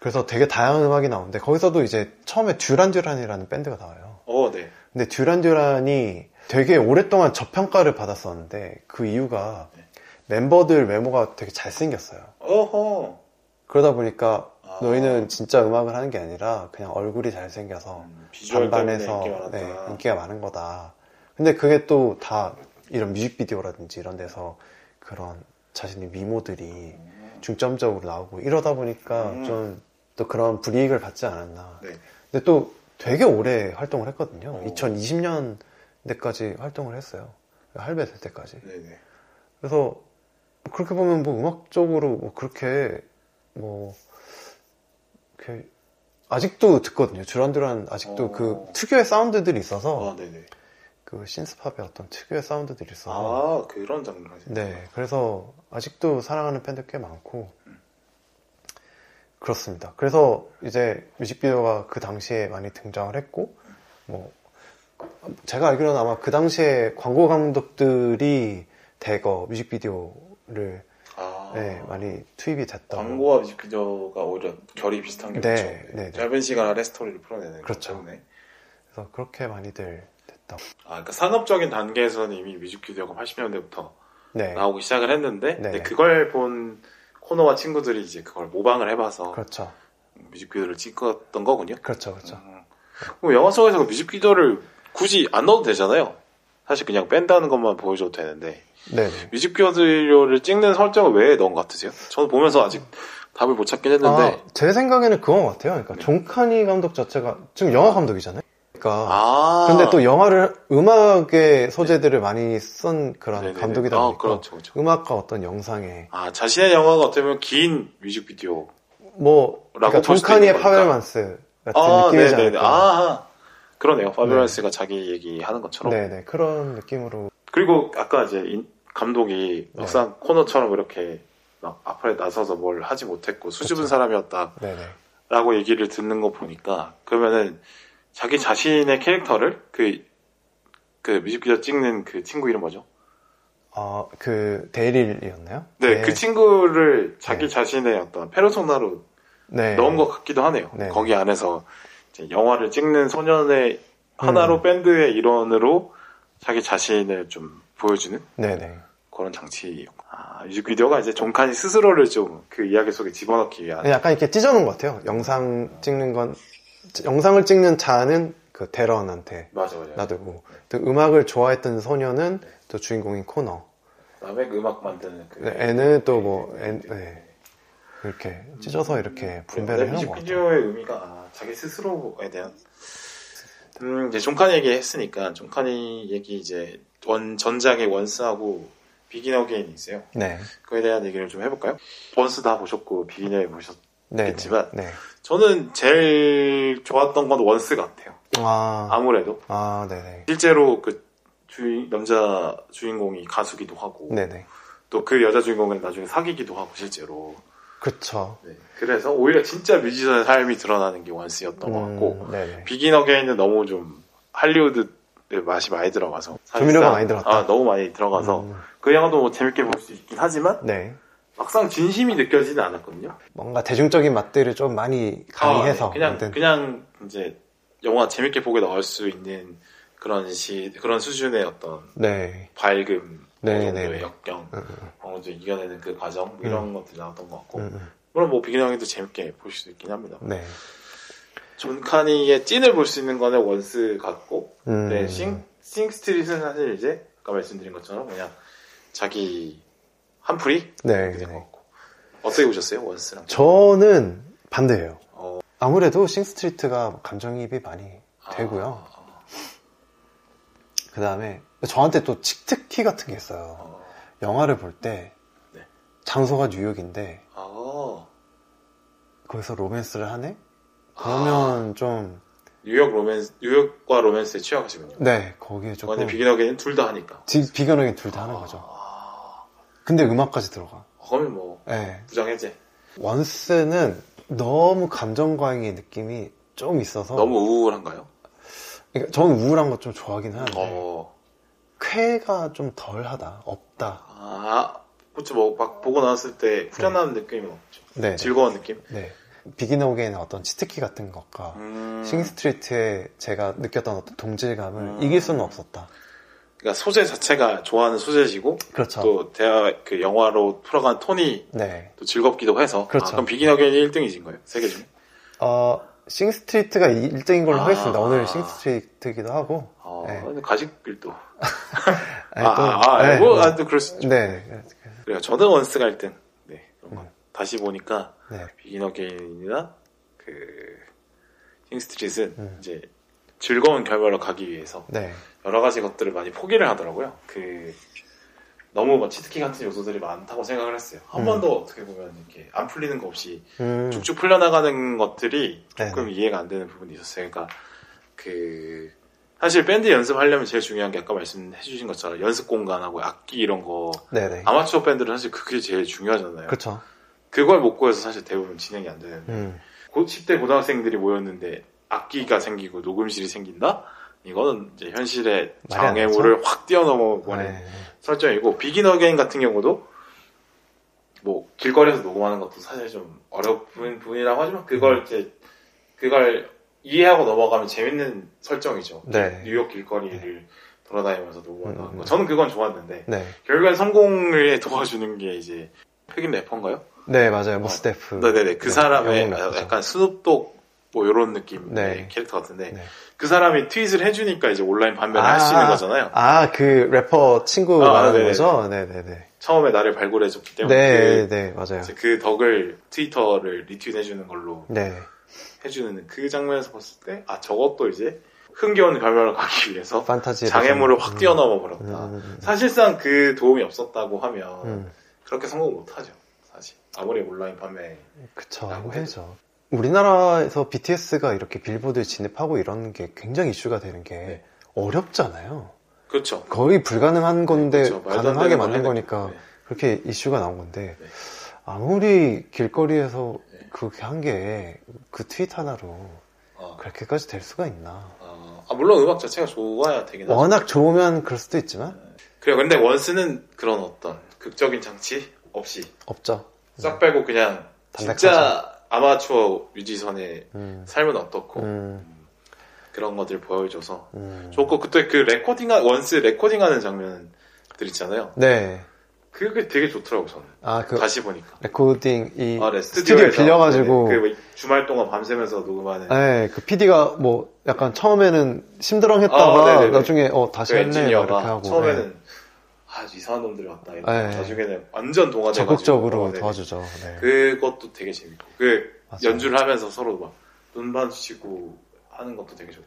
그래서 되게 다양한 음악이 나오는데 거기서도 이제 처음에 듀란 듀란이라는 밴드가 나와요. 어, 네. 근데 듀란 듀란이 되게 오랫동안 저평가를 받았었는데 그 이유가 네. 멤버들 외모가 되게 잘생겼어요. 어허. 그러다 보니까 아. 너희는 진짜 음악을 하는 게 아니라 그냥 얼굴이 잘생겨서 음, 반반해서 인기가. 네, 인기가 많은 거다. 근데 그게 또 다 이런 뮤직비디오라든지 이런 데서 그런 자신의 미모들이 중점적으로 나오고 이러다 보니까 음. 좀또 그런 불이익을 받지 않았나. 네. 근데 또 되게 오래 활동을 했거든요. 오. 2020년대까지 활동을 했어요. 할배 될 때까지. 네네. 그래서 그렇게 보면 뭐 음악적으로 뭐 그렇게 뭐 이렇게 아직도 듣거든요. 듀란듀란 아직도 어. 그 특유의 사운드들이 있어서 아, 네네. 그 신스팝의 어떤 특유의 사운드들이 있어서 아, 그런 장르 하세요? 네 그래서 아직도 사랑하는 팬들 꽤 많고 그렇습니다. 그래서 이제 뮤직비디오가 그 당시에 많이 등장을 했고 뭐 제가 알기로는 아마 그 당시에 광고 감독들이 대거 뮤직비디오를 아, 네, 많이 투입이 됐다. 광고와 뮤직비디오가 오히려 결이 비슷한 게 네, 그렇죠. 네, 네. 짧은 시간 안에 스토리를 풀어내는 그렇죠. 때문에. 그래서 그렇게 많이들 됐다. 아, 그러니까 산업적인 단계에서는 이미 뮤직비디오가 80년대부터 네, 나오기 시작을 했는데 네. 그걸 본 코너와 친구들이 이제 그걸 모방을 해봐서 그렇죠, 뮤직비디오를 찍었던 거군요. 그렇죠, 그렇죠. 음. 그럼 영화 속에서 그 뮤직비디오를 굳이 안 넣어도 되잖아요. 사실 그냥 뺀다는 것만 보여줘도 되는데 네, 네. 뮤직비디오를 찍는 설정을 왜 넣은 것 같으세요? 저는 보면서 아직 답을 못 찾긴 했는데 아, 제 생각에는 그건 것 같아요. 그러니까 네. 존카니 감독 자체가 지금 영화 감독이잖아요. 그러니까 아 근데 또 영화를 음악의 소재들을 많이 쓴 그런 네네네. 감독이다 아, 보니까 그렇죠, 그렇죠. 음악과 어떤 영상에 아 자신의 영화가 어떻게 보면 긴 뮤직비디오 뭐 그러니까 존카니의. 파벨만스 같은 아 느낌이지 네네네 않을까. 아 그러네요 파벨만스가 자기 얘기하는 것처럼 네네 그런 느낌으로 그리고 아까 이제 인- 감독이 네. 막상 코너처럼 이렇게 막 앞에 나서서 뭘 하지 못했고 수줍은 그쵸. 사람이었다라고 네네 얘기를 듣는 거 보니까 그러면은 자기 자신의 캐릭터를 그, 그 뮤직비디오 찍는 그 친구 이름 뭐죠? 아그 데일이었나요? 네, 그 친구를 자기 네. 자신의 어떤 페르소나로 네. 넣은 것 같기도 하네요. 네. 거기 안에서 이제 영화를 찍는 소년의 하나로 음. 밴드의 일원으로 자기 자신을 좀 보여주는 네네 그런 장치였고. 아, 뮤직비디오가 이제 존칸이 스스로를 좀 그 이야기 속에 집어넣기 위한. 약간 이렇게 찢어놓은 것 같아요. 영상 찍는 건 영상을 찍는 자는 그 대런한테 맞아, 맞아. 놔두고 또 음악을 좋아했던 소녀는 또 주인공인 코너 그다음에 그 음악 만드는 그. 네, 애는 또 뭐 네. 이렇게 찢어서 이렇게 분배를 해놓은 것 같아요. 뮤직비디오의 의미가 아, 자기 스스로에 대한. 음, 이제 존칸 얘기 했으니까 존칸이 얘기 이제 원 전작의 원스하고 비긴 어게인이 있어요. 네, 그에 대한 얘기를 좀 해볼까요? 원스 다 보셨고 비긴에 보셨. 네, 있지만. 네. 저는 제일 좋았던 건 원스 같아요. 아, 아무래도 아, 네네, 실제로 그 주인 남자 주인공이 가수기도 하고 네네, 또 그 여자 주인공은 나중에 사귀기도 하고 실제로. 그쵸. 네. 그래서 오히려 진짜 뮤지션의 삶이 드러나는 게 원스였던 것 같고 음, 네네. 비긴 어게인은 너무 좀 할리우드의 맛이 많이 들어가서 조미료가 많이 들었다. 아, 너무 많이 들어가서 음, 그 영화도 뭐 재밌게 볼 수 있긴 하지만 네. 막상 진심이 느껴지는 않았거든요. 뭔가 대중적인 맛들을 좀 많이 가미해서 아, 그냥 만든- 그냥 이제 영화 재밌게 보게 나올 수 있는 그런 시 그런 수준의 어떤 네, 밝음, 네, 어느 정도의 네, 네. 역경, 음, 어느 정도 이겨내는 그 과정 뭐 이런 것들이 나왔던 것 같고 음, 음, 물론 뭐 비긴 형이도 재밌게 볼 수도 있긴 합니다. 네. 존 카니의 찐을 볼 수 있는 거는 원스 같고 음, 네, 싱, 싱 스트릿은 사실 이제 아까 말씀드린 것처럼 그냥 자기 한풀이 네, 된것 네. 같고 어떻게 보셨어요 원스랑? 저는 반대예요. 어, 아무래도 싱 스트리트가 감정이입이 많이 되고요. 아, 그 다음에 저한테 또 치트키 같은 게 있어요. 어, 영화를 볼때 네. 장소가 뉴욕인데 아, 거기서 로맨스를 하네? 그러면 좀 뉴욕 로맨스, 뉴욕과 로맨스에 취약하시군요. 네, 거기에 조금 근데 비긴 어게인은 둘다 하니까. 비- 비견하게 둘다 하는 거죠. 아, 근데 음악까지 들어가. 그러면 뭐 네. 부장해제. 원스는 너무 감정 과잉의 느낌이 좀 있어서 너무 우울한가요? 그러니까 저는 우울한 거 좀 좋아하긴 하는데 어, 쾌가 좀 덜하다 없다 아, 그렇죠. 뭐막 보고 나왔을 때 후련한 느낌은 없죠. 네, 즐거운 느낌. 네. 비긴 어게인의 어떤 치트키 같은 것과 음, 싱스트리트에 제가 느꼈던 어떤 동질감을 음. 이길 수는 없었다. 그러니까 소재 자체가 좋아하는 소재지고 그렇죠. 또 대화 그 영화로 풀어간 톤이 네. 또 즐겁기도 해서 그렇죠. 아, 그럼 비긴 어게인이 1등이신 거예요? 세 개 중에? 어, 싱스트리트가 1등인 걸로 아. 하겠습니다. 오늘 싱스트리트이기도 하고. 어, 네. 가식길도. 아니, 아, 또- 아, 아, 네, 뭐, 뭐. 아, 또 그럴 수 있죠. 네. 그래요. 저는 원스가 1등. 네. 그런 건. 음. 다시 보니까 네. 비긴 어게인이나 그 싱스트릿은 음. 이제 즐거운 결말로 가기 위해서 네. 여러 가지 것들을 많이 포기를 하더라고요. 그 너무 뭐 치트키 같은 요소들이 많다고 생각을 했어요. 한 음. 번도 어떻게 보면 이렇게 안 풀리는 거 없이 음, 쭉쭉 풀려나가는 것들이 조금 네네. 이해가 안 되는 부분이 있었어요. 그러니까 그 사실 밴드 연습하려면 제일 중요한 게 아까 말씀해주신 것처럼 연습 공간하고 악기 이런 거 네네. 아마추어 밴드는 사실 그게 제일 중요하잖아요. 그쵸. 그걸 못 구해서 사실 대부분 진행이 안 되는데 음, 고 10대 고등학생들이 모였는데 악기가 생기고 녹음실이 생긴다? 이거는 이제 현실의 장애물을 확 뛰어넘어버린 네. 설정이고 비긴 어게인 같은 경우도 뭐 길거리에서 녹음하는 것도 사실 좀 어려운 부분이라고 하지만 그걸 이제 그걸 이해하고 넘어가면 재밌는 설정이죠. 네. 뉴욕 길거리를 돌아다니면서 녹음하는 음, 음. 거. 저는 그건 좋았는데 네. 결국엔 성공을 도와주는 게 이제 흑인 래퍼인가요? 네, 맞아요. 모스데프. 네네네. 그 네, 사람의 래퍼죠. 약간 스눕독 뭐 이런 느낌의 네. 캐릭터 같은데 네. 그 사람이 트윗을 해주니까 이제 온라인 판매를 아. 할수 있는 거잖아요. 아, 그 래퍼 친구 아, 말하는 네네네. 거죠? 네네네. 처음에 나를 발굴해줬기 때문에 네, 그, 네, 맞아요. 그 덕을 트위터를 리트윗해주는 걸로 네. 해주는 그 장면에서 봤을 때 아 저것도 이제 흥겨운 결말을 가기 위해서 판타지. 장애물을 확 뛰어넘어 버렸다. 음, 음, 음. 사실상 그 도움이 없었다고 하면 음, 그렇게 성공 못하죠. 아무리 온라인 판매 그쵸. 힘들죠. 우리나라에서 BTS가 이렇게 빌보드에 진입하고 이런 게 굉장히 이슈가 되는 게 네. 어렵잖아요. 그렇죠. 거의 불가능한 건데 그렇죠. 말도 안 가능하게 만든. 거니까 네. 그렇게 이슈가 나온 건데 네. 아무리 길거리에서 네. 그렇게 한 게 그 트윗 하나로 어, 그렇게까지 될 수가 있나? 어, 아, 물론 음악 자체가 좋아야 되긴 하죠. 워낙 좋으면 그럴 수도 있지만 그래요. 근데 원스는 그런 어떤 극적인 장치 없이 없죠. 싹 빼고 그냥 담백하죠. 진짜 아마추어 뮤지션의 음, 삶은 어떻고 음, 그런 것들 보여줘서 음. 좋고 그때 그 레코딩 원스 레코딩하는 장면들 있잖아요. 네. 그게 되게 좋더라고 저는. 아, 그 다시 보니까. 레코딩 이 아, 네, 스튜디오 빌려가지고 네네, 그 주말 동안 밤새면서 녹음하는 네, 그 PD가 뭐 약간 처음에는 심드렁했다가 아, 네네네. 나중에 어 다시 그막 이렇게 하고 처음에는 네. 아 이상한 놈들이 왔다 네. 나중에는 완전 동화돼가지고 적극적으로 어. 도와주죠. 네. 그것도 되게 재밌고 그 맞아요. 연주를 하면서 서로 막눈 마주치고 하는 것도 되게 좋고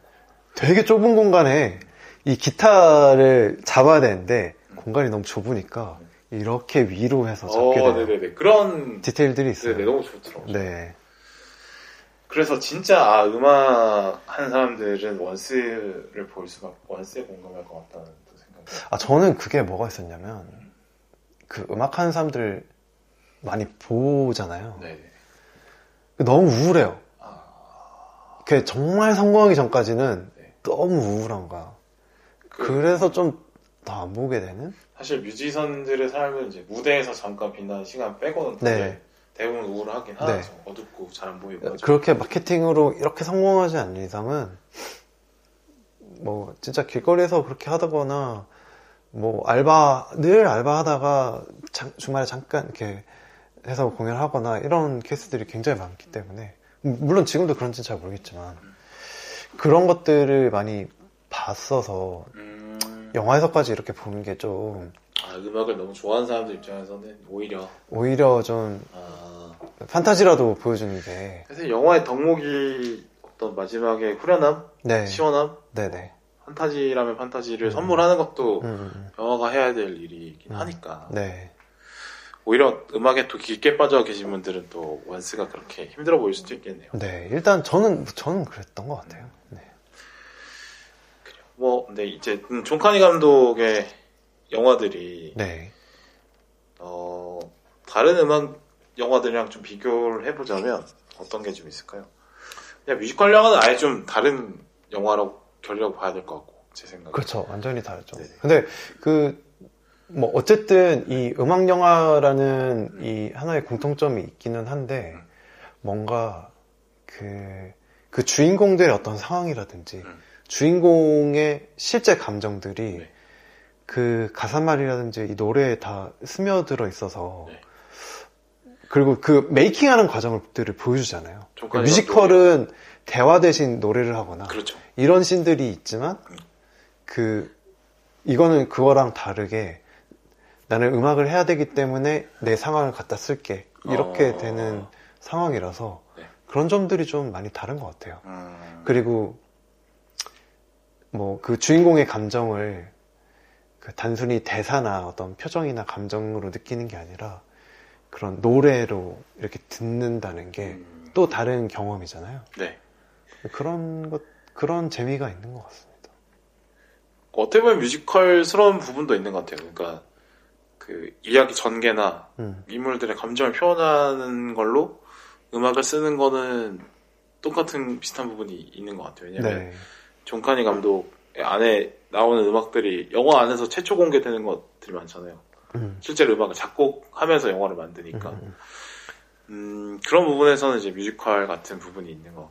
되게 좁은 공간에 이 기타를 잡아야 되는데 공간이 너무 좁으니까 이렇게 위로 해서 잡게 어, 되는 네네네 그런 디테일들이 있어요. 네네 너무 좋더라고요. 네. 그래서 진짜 아 음악 하는 사람들은 원스를 볼 수밖에 원스에 공감할 것 같다는. 아 저는 그게 뭐가 있었냐면 그 음악 하는 사람들 많이 보잖아요. 네네. 너무 우울해요. 아, 그 정말 성공하기 전까지는 네. 너무 우울한 거야. 그- 그래서 좀 더 안 보게 되는? 사실 뮤지션들의 삶은 이제 무대에서 잠깐 빛나는 시간 빼고는 네. 대부분 우울하긴 네. 하죠. 어둡고 잘 안 보이고. 하죠. 그렇게 마케팅으로 이렇게 성공하지 않는 이상은 뭐 진짜 길거리에서 그렇게 하다거나 뭐 알바 늘 알바하다가 장- 주말에 잠깐 이렇게 해서 공연을 하거나 이런 케이스들이 굉장히 많기 때문에 음, 물론 지금도 그런지는 잘 모르겠지만 그런 것들을 많이 봤어서 음, 영화에서까지 이렇게 보는 게좀 아, 음악을 너무 좋아하는 사람들 입장에서는 오히려. 오히려 좀 아, 판타지라도 보여주는 게. 사실 영화의 덕목이 어떤 마지막에 후련함, 네, 시원함, 네네, 판타지라면 판타지를 선물하는 것도 음, 음, 음. 영화가 해야 될 일이긴 음. 하니까 네, 오히려 음악에 또 깊게 빠져 계신 분들은 또 원스가 그렇게 힘들어 보일 수도 있겠네요. 네, 일단 저는 저는 그랬던 것 같아요. 네. 뭐 근데 이제 음, 존카니 감독의 영화들이 네. 어, 다른 음악 영화들이랑 좀 비교를 해보자면 어떤 게 좀 있을까요? 그냥 뮤지컬 영화는 아예 좀 다른 영화라고 결이라고 봐야 될 것 같고 제 생각에. 그렇죠. 완전히 다르죠. 네네. 근데 그, 뭐, 어쨌든 이 음악 영화라는 이 하나의 공통점이 있기는 한데, 음. 뭔가 그, 그 주인공들의 어떤 상황이라든지, 음. 주인공의 실제 감정들이 네. 그 가사말이라든지 이 노래에 다 스며들어 있어서, 네. 그리고 그 메이킹하는 과정들을 보여주잖아요. 뮤지컬은 대화 대신 노래를 하거나, 그렇죠. 이런 씬들이 있지만 음. 그 이거는 그거랑 다르게 나는 음악을 해야 되기 때문에 내 상황을 갖다 쓸게 이렇게 어. 되는 상황이라서 네. 그런 점들이 좀 많이 다른 것 같아요. 음, 그리고 뭐 그 주인공의 감정을 그 단순히 대사나 어떤 표정이나 감정으로 느끼는 게 아니라 그런 노래로 이렇게 듣는다는 게 음, 또 다른 경험이잖아요. 네. 그런 것 그런 재미가 있는 것 같습니다. 어떻게 보면 뮤지컬스러운 부분도 있는 것 같아요. 그러니까 그 이야기 전개나 음. 인물들의 감정을 표현하는 걸로 음악을 쓰는 거는 똑같은 비슷한 부분이 있는 것 같아요. 왜냐면 네. 존 카니 감독 안에 나오는 음악들이 영화 안에서 최초 공개되는 것들이 많잖아요. 음. 실제로 음악을 작곡하면서 영화를 만드니까 음, 음. 음, 그런 부분에서는 이제 뮤지컬 같은 부분이 있는 것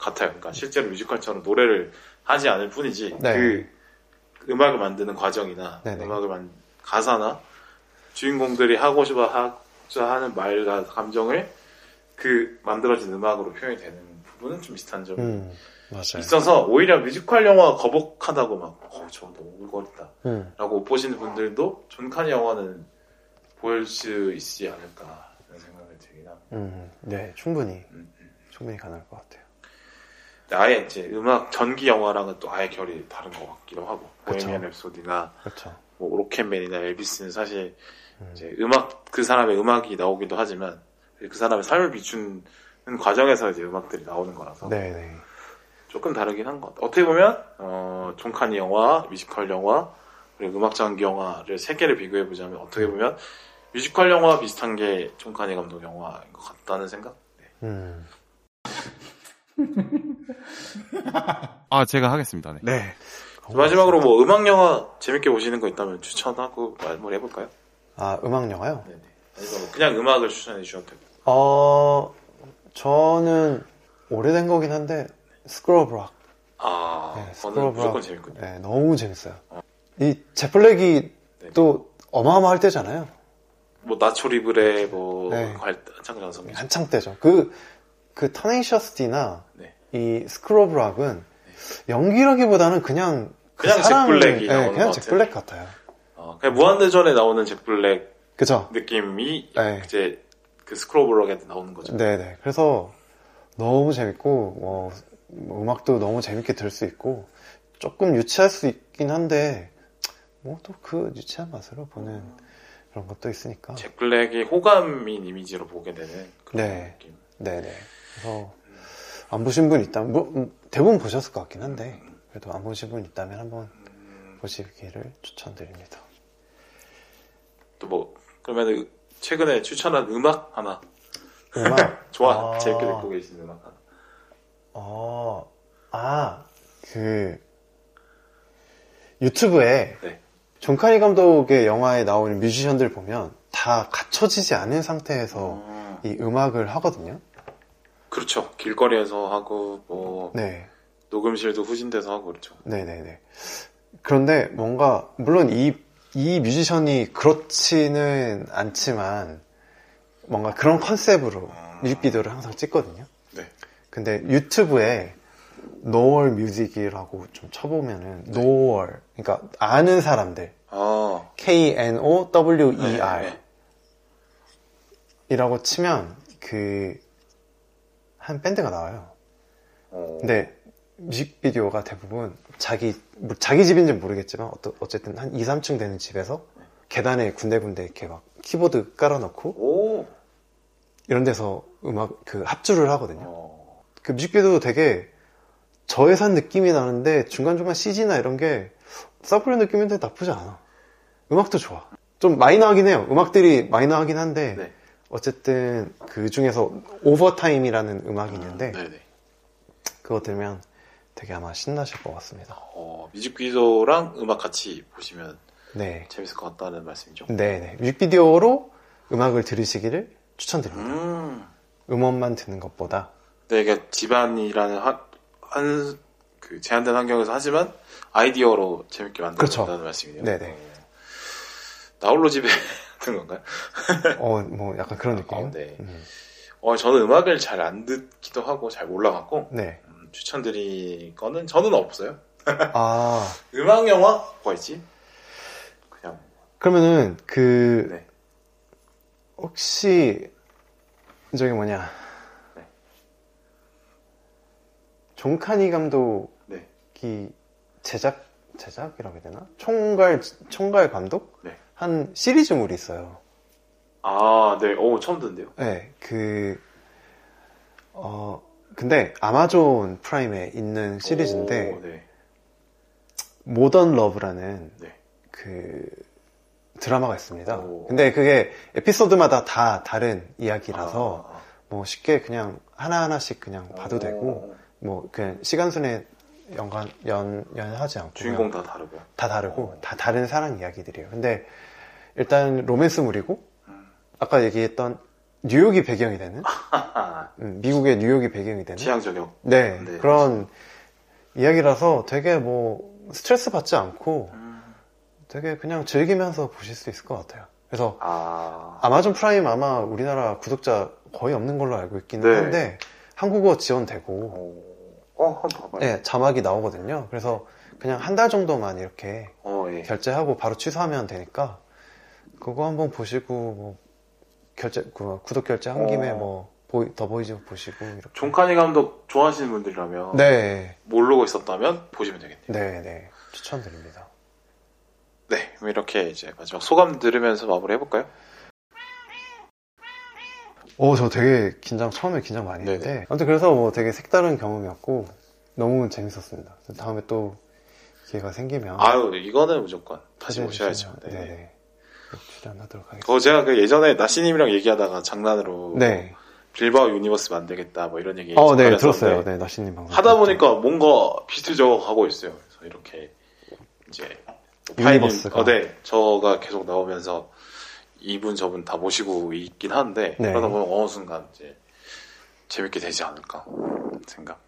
같아요. 그러니까 실제로 뮤지컬처럼 노래를 하지 않을 뿐이지 네. 그 음악을 만드는 과정이나 네네. 음악을 만 가사나 주인공들이 하고 싶어 하자 하는 말과 감정을 그 만들어진 음악으로 표현이 되는 부분은 좀 비슷한 점이 음. 있어서 오히려 뮤지컬 영화 거북하다고 막, 어, 저거 너무 오글거리다. 음, 라고 못 보시는 분들도 존 카니 영화는 보일 수 있지 않을까 라는 생각이 들긴 합니다. 음, 네, 충분히, 음, 음. 충분히 가능할 것 같아요. 아예 이제 음악 전기 영화랑은 또 아예 결이 다른 것 같기도 하고 그쵸. 보헤미안 랩소디나. 뭐 로켓맨이나 엘비스는 사실 음. 이제 음악 그 사람의 음악이 나오기도 하지만 그 사람의 삶을 비추는 과정에서 이제 음악들이 나오는 거라서 네, 네. 조금 다르긴 한 것 같아요. 어떻게 보면 어, 존 카니 영화, 뮤지컬 영화 그리고 음악 전기 영화를 세 개를 비교해 보자면 어떻게 보면 뮤지컬 영화 비슷한 게 존 카니 감독 영화인 것 같다는 생각. 네. 음, 아, 제가 하겠습니다. 네. 네. 마지막으로 뭐 음악 영화 재밌게 보시는 거 있다면 추천하고 마무리 해볼까요? 아, 음악 영화요? 네네. 아니면 뭐 그냥 음악을 추천해 주셔도 되고. 어, 저는 오래된 거긴 한데, 스쿨 오브 락. 아, 네, 스쿨 오브 락. 무조건 재밌거든요. 네, 너무 재밌어요. 이 잭 블랙이 네. 또 어마어마할 때잖아요. 뭐 나초 리브레 뭐 네. 관- 한창 전성기. 한창 때죠. 그, 그 터네이셔스 D나 네. 이 스쿨 오브 락은 연기라기보다는 그냥 그 그냥 잭 사람을- 블랙이 네, 나오는 그냥 것 잭 같아요. 블랙 같아요. 어, 그냥 무한도전에 나오는 잭 블랙 그죠? 느낌이 네. 이제 그 스크롤블럭에 나오는 거죠. 네네. 그래서 너무 재밌고, 뭐, 뭐 음악도 너무 재밌게 들을 수 있고, 조금 유치할 수 있긴 한데, 뭐 또 그 유치한 맛으로 보는 그런 것도 있으니까. 잭 블랙이 호감인 이미지로 보게 되는 그런 네. 느낌. 네네. 그래서 안 보신 분 있다면, 뭐, 음, 대부분 보셨을 것 같긴 한데, 그래도 안 보신 분 있다면 한번 음, 보시기를 추천드립니다. 또 뭐 그러면 최근에 추천한 음악 하나 음악? 좋아 아. 재밌게 듣고 계신 음악 하나. 어, 아, 그, 유튜브에 네. 존 카니 감독의 영화에 나오는 뮤지션들 보면 다 갖춰지지 않은 상태에서 음, 이 음악을 하거든요. 그렇죠. 길거리에서 하고 뭐 네, 녹음실도 후진 데서 하고 그렇죠. 네네네. 그런데 뭔가, 물론 이, 이 뮤지션이 그렇지는 않지만 뭔가 그런 컨셉으로 뮤직비디오를 항상 찍거든요. 네. 근데 유튜브에 노월 뮤직이라고 좀 쳐보면은 노월 그러니까 아는 사람들 아 K N O W E R 네, 네. 이라고 치면 그 한 밴드가 나와요. 어, 근데 뮤직비디오가 대부분 자기 뭐 자기 집인지 는 모르겠지만 어떠- 어쨌든 한 2, 3층 되는 집에서 계단에 군데군데 이렇게 막 키보드 깔아놓고 오. 이런 데서 음악 그 합주를 하거든요. 어, 그 뮤직비디오도 되게 저예산 느낌이 나는데 중간중간 CG나 이런 게 서브리 느낌인데 나쁘지 않아. 음악도 좋아. 좀 마이너하긴 해요. 음악들이 마이너하긴 한데 네. 어쨌든 그 중에서 오버타임이라는 음악이 있는데 네네. 그거 들으면 되게 아마 신나실 것 같습니다. 어, 뮤직비디오랑 음악 같이 보시면 네. 재밌을 것 같다는 말씀이죠. 네네. 뮤직비디오로 음악을 들으시기를 추천드립니다. 음. 음원만 듣는 것보다. 네, 이게 집안이라는 한, 한, 그 제한된 환경에서 하지만 아이디어로 재밌게 만들어낸다는 그렇죠. 말씀이네요. 네네. 어, 나홀로 집에 같은 건가요? 어, 뭐 약간 그런 느낌. 아, 네. 음, 어, 저는 음악을 잘 안 듣기도 하고 잘 몰라갖고 네. 음, 추천드릴 거는 저는 없어요. 아, 음악 영화 뭐가 있지? 그냥 그러면은 그 네. 혹시 저기 뭐냐 네. 존카니 감독이 네. 제작 제작이라고 해야 되나 총괄 총괄 감독 네. 한 시리즈물이 있어요. 아, 네. 오, 처음 듣는데요. 네, 그 어, 근데 아마존 프라임에 있는 시리즈인데 오, 네. 모던 러브라는 네. 그 드라마가 있습니다. 오. 근데 그게 에피소드마다 다 다른 이야기라서 아, 아, 뭐 쉽게 그냥 하나하나씩 그냥 봐도 오. 되고 뭐 그냥 시간순에 연관 연 연연하지 않고 주인공 다 다르고. 다 다르고 오. 다 다른 사랑 이야기들이에요. 근데 일단 로맨스물이고 아까 얘기했던 뉴욕이 배경이 되는 음, 미국의 뉴욕이 배경이 되는 취향 저격. 네, 네, 그런 이야기라서 되게 뭐 스트레스 받지 않고 되게 그냥 즐기면서 보실 수 있을 것 같아요. 그래서 아, 아마존 프라임 아마 우리나라 구독자 거의 없는 걸로 알고 있기는 네. 한데 한국어 지원되고 어, 한번 봐봐요. 네, 자막이 나오거든요. 그래서 그냥 한 달 정도만 이렇게 어, 예. 결제하고 바로 취소하면 되니까 그거 한번 보시고 뭐 결제 그 구독 결제 한 김에 어. 뭐 보이, 더 보이즈 보시고 이렇게 존카니 감독 좋아하시는 분들이라면 네, 모르고 있었다면 보시면 되겠네요. 네, 네 추천드립니다. 네, 그럼 이렇게 이제 마지막 소감 들으면서 마무리 해볼까요? 오, 저 되게 긴장, 처음에 긴장 많이 네네. 했는데. 아무튼 그래서 뭐 되게 색다른 경험이었고, 너무 재밌었습니다. 다음에 또 기회가 생기면. 아유, 이거는 무조건 다시. 주시면, 네. 네네. 꼭 출연하도록 하겠습니다. 그거 제가 그 예전에 나시님이랑 얘기하다가 장난으로 네. 빌바오 유니버스 만들겠다 뭐 이런 얘기 어, 네, 들었어요. 네, 나시님 방송. 하다. 보니까 뭔가 비슷해져 가고 있어요. 그래서 이렇게 이제 유니버스가. 파인님, 어, 네, 저가 계속 나오면서 이분 저분 다 모시고 있긴 한데 네. 그러다 보면 어느 순간 이제 재밌게 되지 않을까 생각.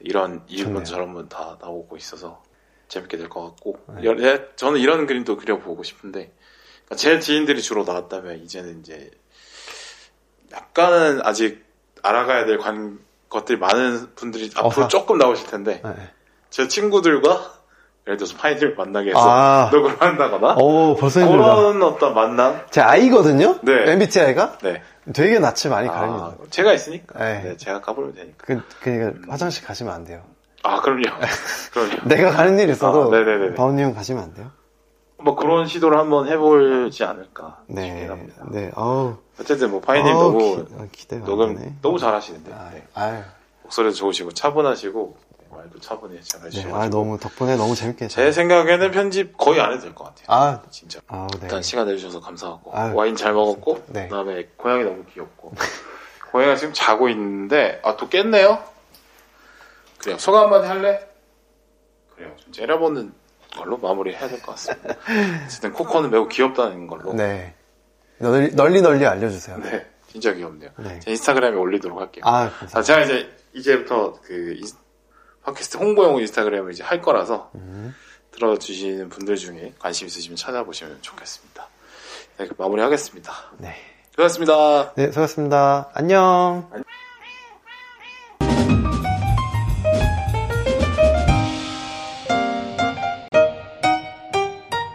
이런 이분. 저런 분 다 나오고 있어서 재밌게 될 것 같고 네. 여- 예, 저는 이런 그림도 그려보고 싶은데 그러니까 제 지인들이 주로 나왔다면 이제는 이제 약간은 아직 알아가야 될 관, 것들이 많은 분들이 앞으로 어허. 조금 나오실 텐데 네. 제 친구들과 예를 들어서 파이님을 만나게 해서 아. 녹음을 한다거나 오, 벌써 힘들다. 그런 어떤 만남 제 아이거든요? 네. MBTI가? 네 되게 낯이 많이 아, 가립니다. 제가 있으니까 네. 네, 제가 가보면 되니까 그, 그, 화장실 가시면 안 돼요. 아 그럼요 그럼요 내가 가는 일 있어도, 아, 형 가시면 안 돼요? 뭐 그런 시도를 한번 해보지 않을까 네. 합니다 네, 어우. 어쨌든 뭐 파이님 너무 기, 아, 기대가 녹음. 너무 잘하시는데 아, 네. 아유. 목소리도 좋으시고 차분하시고 네, 말도 차분히 잘 네, 아, 너무 덕분에 너무 재밌게 제 잘- 생각에는 편집 거의 안 해도 될 것 같아요 아, 진짜 아, 네. 일단 시간 내주셔서 감사하고 아유, 와인 잘 먹었고 네. 그다음에 고양이 너무 귀엽고 고양이가 지금 자고 있는데 아 또 깼네요 그래요 소감 한마디 할래? 그래요 좀 째려보는 걸로 마무리 해야 될 것 같습니다 어쨌든 코코는 매우 귀엽다는 걸로 네. 널리, 널리 널리 알려주세요. 네, 진짜 귀엽네요 네. 제 인스타그램에 올리도록 할게요 아, 아. 제가 이제 이제부터 그 인- 팟캐스트 홍보용 인스타그램을 이제 할 거라서 음. 들어주시는 분들 중에 관심 있으시면 찾아보시면 좋겠습니다. 네, 마무리하겠습니다. 네. 고맙습니다. 네, 수고하셨습니다. 안녕. 안녕.